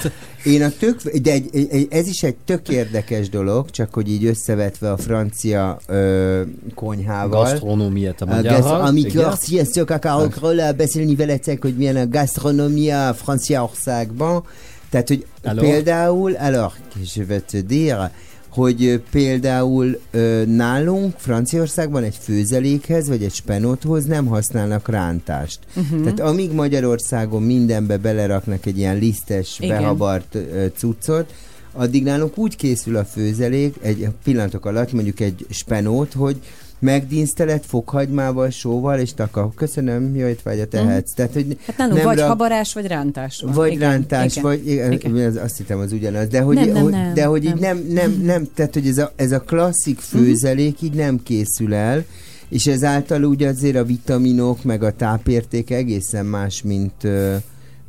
Speaker 3: én a tök, de egy, egy, ez is egy tök érdekes dolog, csak hogy így összevetve a francia ö, konyhával.
Speaker 2: Gasztronómiát a magyarral.
Speaker 3: amikor sziasztok akarok beszélni veletek, hogy milyen a gasztronómia Franciaországban, tehát, hogy
Speaker 2: Alors?
Speaker 3: például, alors, je vais te dire, hogy például ö, nálunk Franciaországban egy főzelékhez, vagy egy spenóthoz nem használnak rántást.
Speaker 4: Mhm.
Speaker 3: Tehát amíg Magyarországon mindenbe beleraknak egy ilyen lisztes,
Speaker 4: Igen.
Speaker 3: behabart ö, cuccot, addig nálunk úgy készül a főzelék, egy pillanatok alatt mondjuk egy spenót, hogy megdínsztelet fokhagymával, sóval, és taka. Köszönöm, jó étvágyat tehetsz. Tehát, hogy
Speaker 4: Hát nálunk
Speaker 3: nem
Speaker 4: vagy
Speaker 3: rak-
Speaker 4: habarás, vagy rántás van.
Speaker 3: vagy
Speaker 4: Igen,
Speaker 3: rántás,
Speaker 4: igen,
Speaker 3: vagy igen,
Speaker 4: igen.
Speaker 3: Azt hittem az ugyanaz, de hogy,
Speaker 4: Nem, nem, nem,
Speaker 3: de hogy így
Speaker 4: nem.
Speaker 3: nem, nem, nem, tehát hogy ez a, ez a klasszik főzelék így nem készül el, és ezáltal úgy azért a vitaminok, meg a tápérték egészen más, mint, ö,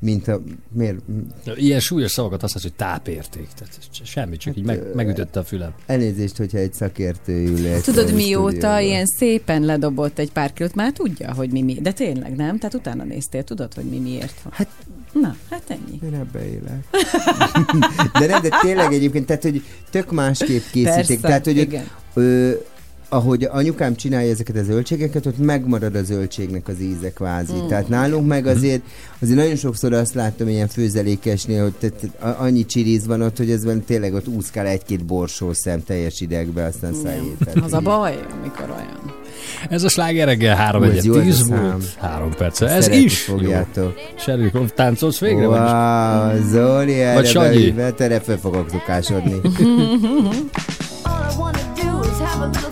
Speaker 3: mint a, miért,
Speaker 2: Ilyen súlyos szavakat használsz, hogy tápérték. Tehát semmi, csak így meg, megütötte a fülem.
Speaker 3: elnézést, hogyha egy szakértő ül
Speaker 4: Tudod, mióta
Speaker 3: stúdióban.
Speaker 4: ilyen szépen ledobott egy pár kilót, már tudja, hogy mi mi. De tényleg nem? Tehát utána néztél, tudod, hogy mi miért van.
Speaker 3: Hát,
Speaker 4: Na, hát ennyi.
Speaker 3: Én ebbe élek. [laughs] de nem, de tényleg egyébként, tehát, hogy tök másképp készítik.
Speaker 4: Persze,
Speaker 3: tehát, hogy
Speaker 4: igen.
Speaker 3: Ö, ahogy anyukám csinálja ezeket a zöldségeket, ott megmarad a zöldségnek az íze kvázi.
Speaker 4: Mm.
Speaker 3: Tehát nálunk meg azért, azért nagyon sokszor azt láttam ilyen főzelékesnél, hogy te, te, a- annyi csiriz van ott, hogy ez van tényleg ott úszkál egy-két borsó szem teljes idegbe, aztán szájét.
Speaker 4: Az a baj, amikor olyan.
Speaker 2: Ez a sláger reggel 3
Speaker 3: Ú, ez
Speaker 2: 1
Speaker 3: jó ez a
Speaker 2: 10
Speaker 3: szám.
Speaker 2: múlt 3 perce. Ez
Speaker 3: Szeretni
Speaker 2: is
Speaker 3: fogjátok.
Speaker 2: jó. Sergő, táncolsz végre?
Speaker 3: Wow, Zoli, erre
Speaker 2: Vagy Sanyi?
Speaker 3: beütve, föl fogok zukásodni. [laughs]
Speaker 14: All I wanna do is have a little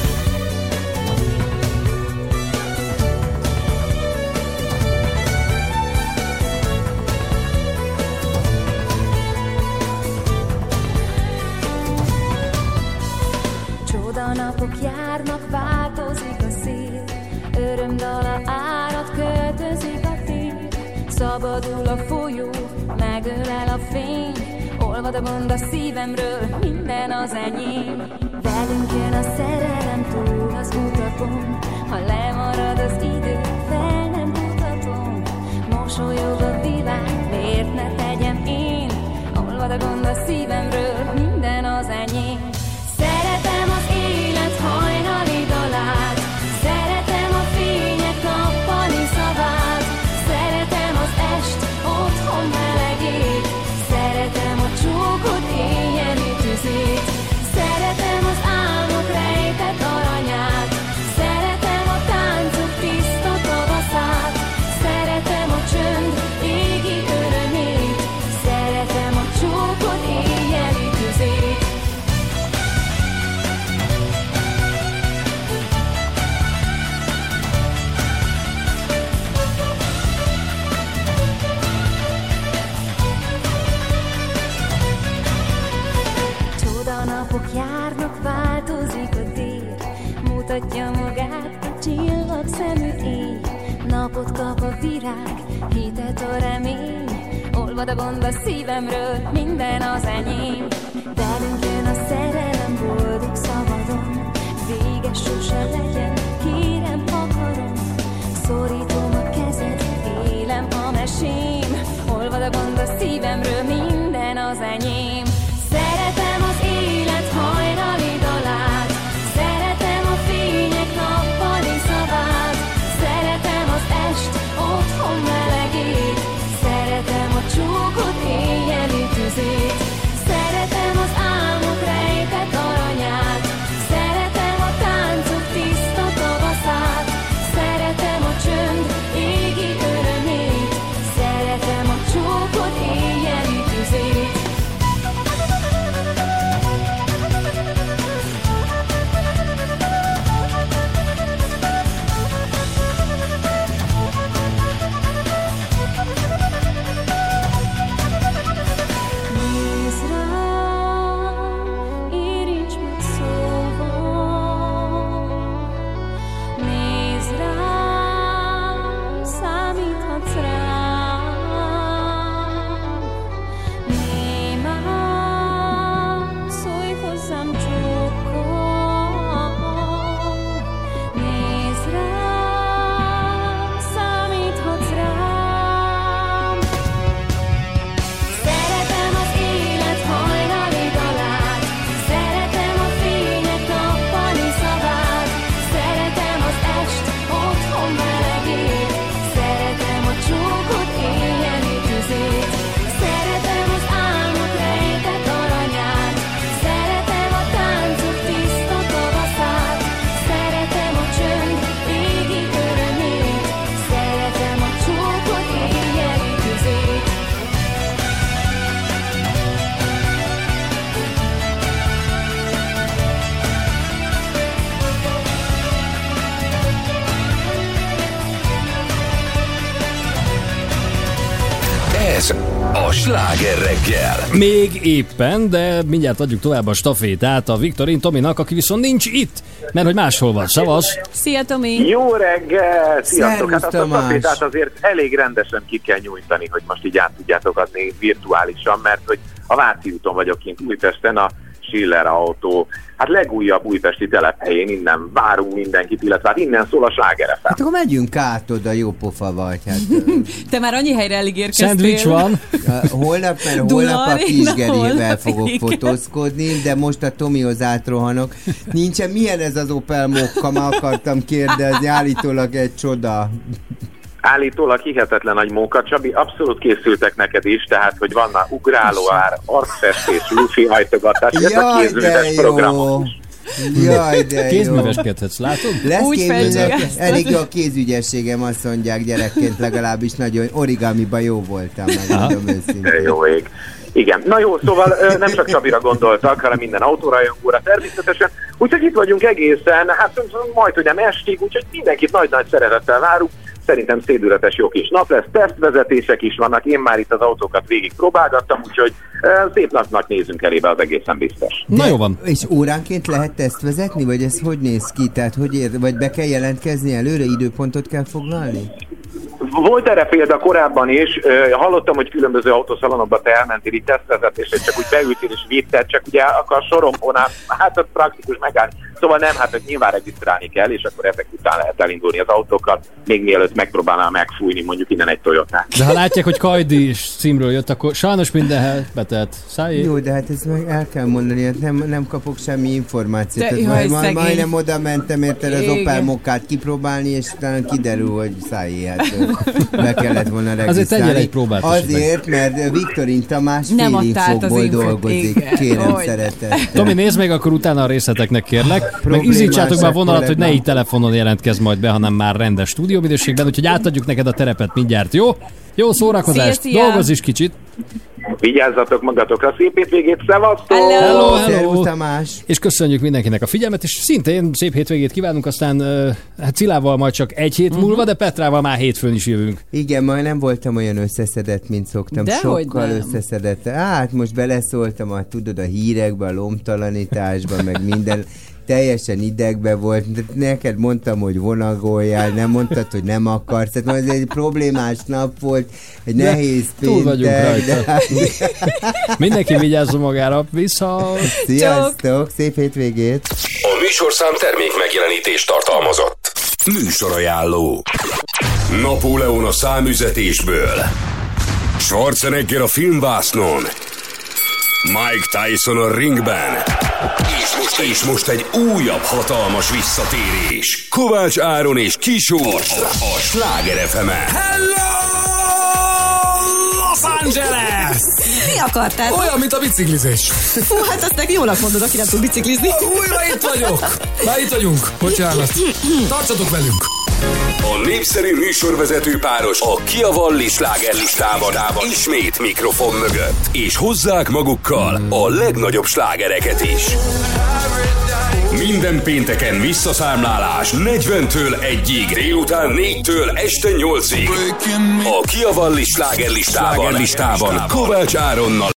Speaker 2: Még éppen, de mindjárt adjuk tovább a stafétát a Viktorin Tominak, aki viszont nincs itt, mert hogy máshol van. Szavaz!
Speaker 4: Szia Tomi!
Speaker 27: Jó reggelt. Sziasztok! Hát azt a stafétát azért elég rendesen ki kell nyújtani, hogy most így át tudjátok adni virtuálisan, mert hogy a Váci úton vagyok kint Újpesten, a Schiller autó, hát legújabb újpesti telephelyén innen várunk mindenkit, illetve hát innen szól a slágerefe.
Speaker 3: Hát akkor megyünk át oda, jó pofa vagy. Hát, [laughs]
Speaker 4: Te már annyi helyre elég érkeztél.
Speaker 2: Szendvics van.
Speaker 3: Holnap, mert
Speaker 4: Dulari, [laughs]
Speaker 3: holnap a
Speaker 4: kisgerivel
Speaker 3: fogok
Speaker 4: igen.
Speaker 3: fotózkodni, de most a Tomihoz átrohanok. Nincsen, milyen ez az Opel Mokka, már akartam kérdezni, állítólag egy csoda
Speaker 27: állítólag hihetetlen nagy munka. Csabi, abszolút készültek neked is, tehát, hogy vannak ugrálóár, arcfestés, lufi hajtogatás, ez a kézműves programok is.
Speaker 3: Jaj, de
Speaker 2: Kézműveskedhetsz, látod?
Speaker 3: Lesz
Speaker 28: Úgy kézműves.
Speaker 3: Elég jó a kézügyességem, azt mondják gyerekként, legalábbis nagyon origamiba jó voltam, megmondom őszintén.
Speaker 21: Jó ég. Igen. Na jó, szóval nem csak Csabira gondoltak, hanem minden autórajongóra természetesen. Úgyhogy itt vagyunk egészen, hát majd, hogy nem estig, úgyhogy mindenkit nagy-nagy szeretettel várunk. Szerintem szédületes jó kis nap lesz, tesztvezetések is vannak, én már itt az autókat végig próbálgattam, úgyhogy ö, szép napnak nézünk elébe, az egészen biztos.
Speaker 2: Na jó van.
Speaker 3: És óránként lehet ezt vezetni, vagy ez hogy néz ki? Tehát hogy ér, vagy be kell jelentkezni előre, időpontot kell foglalni?
Speaker 21: Volt erre példa korábban is, hallottam, hogy különböző autószalonokba te elmentél így tesztvezetésre, csak úgy beültél és vitted, csak ugye akkor a sorompónál, hát az praktikus megállni. Szóval nem, hát hogy nyilván regisztrálni kell, és akkor ezek után lehet elindulni az autókat, még mielőtt megpróbálnál megfújni mondjuk innen egy toyota
Speaker 2: De ha látják, hogy Kajdi is címről jött, akkor sajnos mindenhez betett. Szájé.
Speaker 3: Jó, de hát ezt meg el kell mondani, hát nem, nem kapok semmi információt.
Speaker 2: De jaj,
Speaker 3: majd,
Speaker 2: szegény.
Speaker 3: majdnem oda mentem érted az. Opel Mokkát kipróbálni, és utána kiderül, hogy szájé, hát be kellett volna regisztrálni.
Speaker 2: Azért tegyél egy próbát
Speaker 3: Azért, mert Viktorin Tamás
Speaker 28: Nem
Speaker 3: fogból
Speaker 28: infót,
Speaker 3: dolgozik,
Speaker 28: igen,
Speaker 3: kérem szeretettel.
Speaker 2: Tomi, nézd meg akkor utána a részleteknek kérlek. Meg izítsátok be a vonalat, hogy ne így telefonon jelentkezz majd be, hanem már rendes stúdióminőségben, úgyhogy átadjuk neked a terepet mindjárt, jó? Jó szórakozást,
Speaker 21: Szia, szia!
Speaker 2: dolgozz is kicsit.
Speaker 21: Vigyázzatok magatokra, szép hétvégét, szevasztok!
Speaker 2: Hello, hello.
Speaker 3: Szervusz, Tamás.
Speaker 2: És köszönjük mindenkinek a figyelmet, és szintén szép hétvégét kívánunk, aztán uh, hát Cilával majd csak egy hét
Speaker 3: Mhm.
Speaker 2: múlva, de Petrával már hétfőn is jövünk.
Speaker 3: Igen, majd nem voltam olyan összeszedett, mint szoktam.
Speaker 2: Dehogy
Speaker 3: Sokkal
Speaker 2: nem.
Speaker 3: összeszedett. Hát most beleszóltam, a, tudod, a hírekbe, a lomtalanításba, meg minden. Teljesen idegbe volt. De Neked mondtam, hogy vonagoljál, nem mondtad, hogy nem akarsz. Tehát ez egy problémás nap volt, egy
Speaker 2: De
Speaker 3: nehéz
Speaker 2: túl vagyunk rajta. Mindenki vigyázzon magára, vissza!
Speaker 3: Sziasztok, szép hétvégét!
Speaker 15: A műsorszám termék megjelenítést tartalmazott. Műsorajánló. Napóleon a számüzetésből. Schwarzenegger a filmvásznon. Mike Tyson a ringben. És most, és most egy újabb hatalmas visszatérés. Kovács Áron és Kisór a Sláger fm
Speaker 29: Los Angeles!
Speaker 4: Mi akartál?
Speaker 29: Olyan, mint a biciklizés.
Speaker 4: Fú, hát azt neki jónak mondod, aki nem tud biciklizni.
Speaker 29: Újra itt vagyok! Már itt vagyunk. Bocsánat. Tartsatok velünk!
Speaker 15: A népszerű műsorvezető páros a Kiavalli slágerlistában ismét mikrofon mögött, és hozzák magukkal a legnagyobb slágereket is. Minden pénteken visszaszámlálás 40-től 1-ig, délután 4-től este 8-ig. A Kiavalli slágerlistában, slágerlistában Kovács Áronnal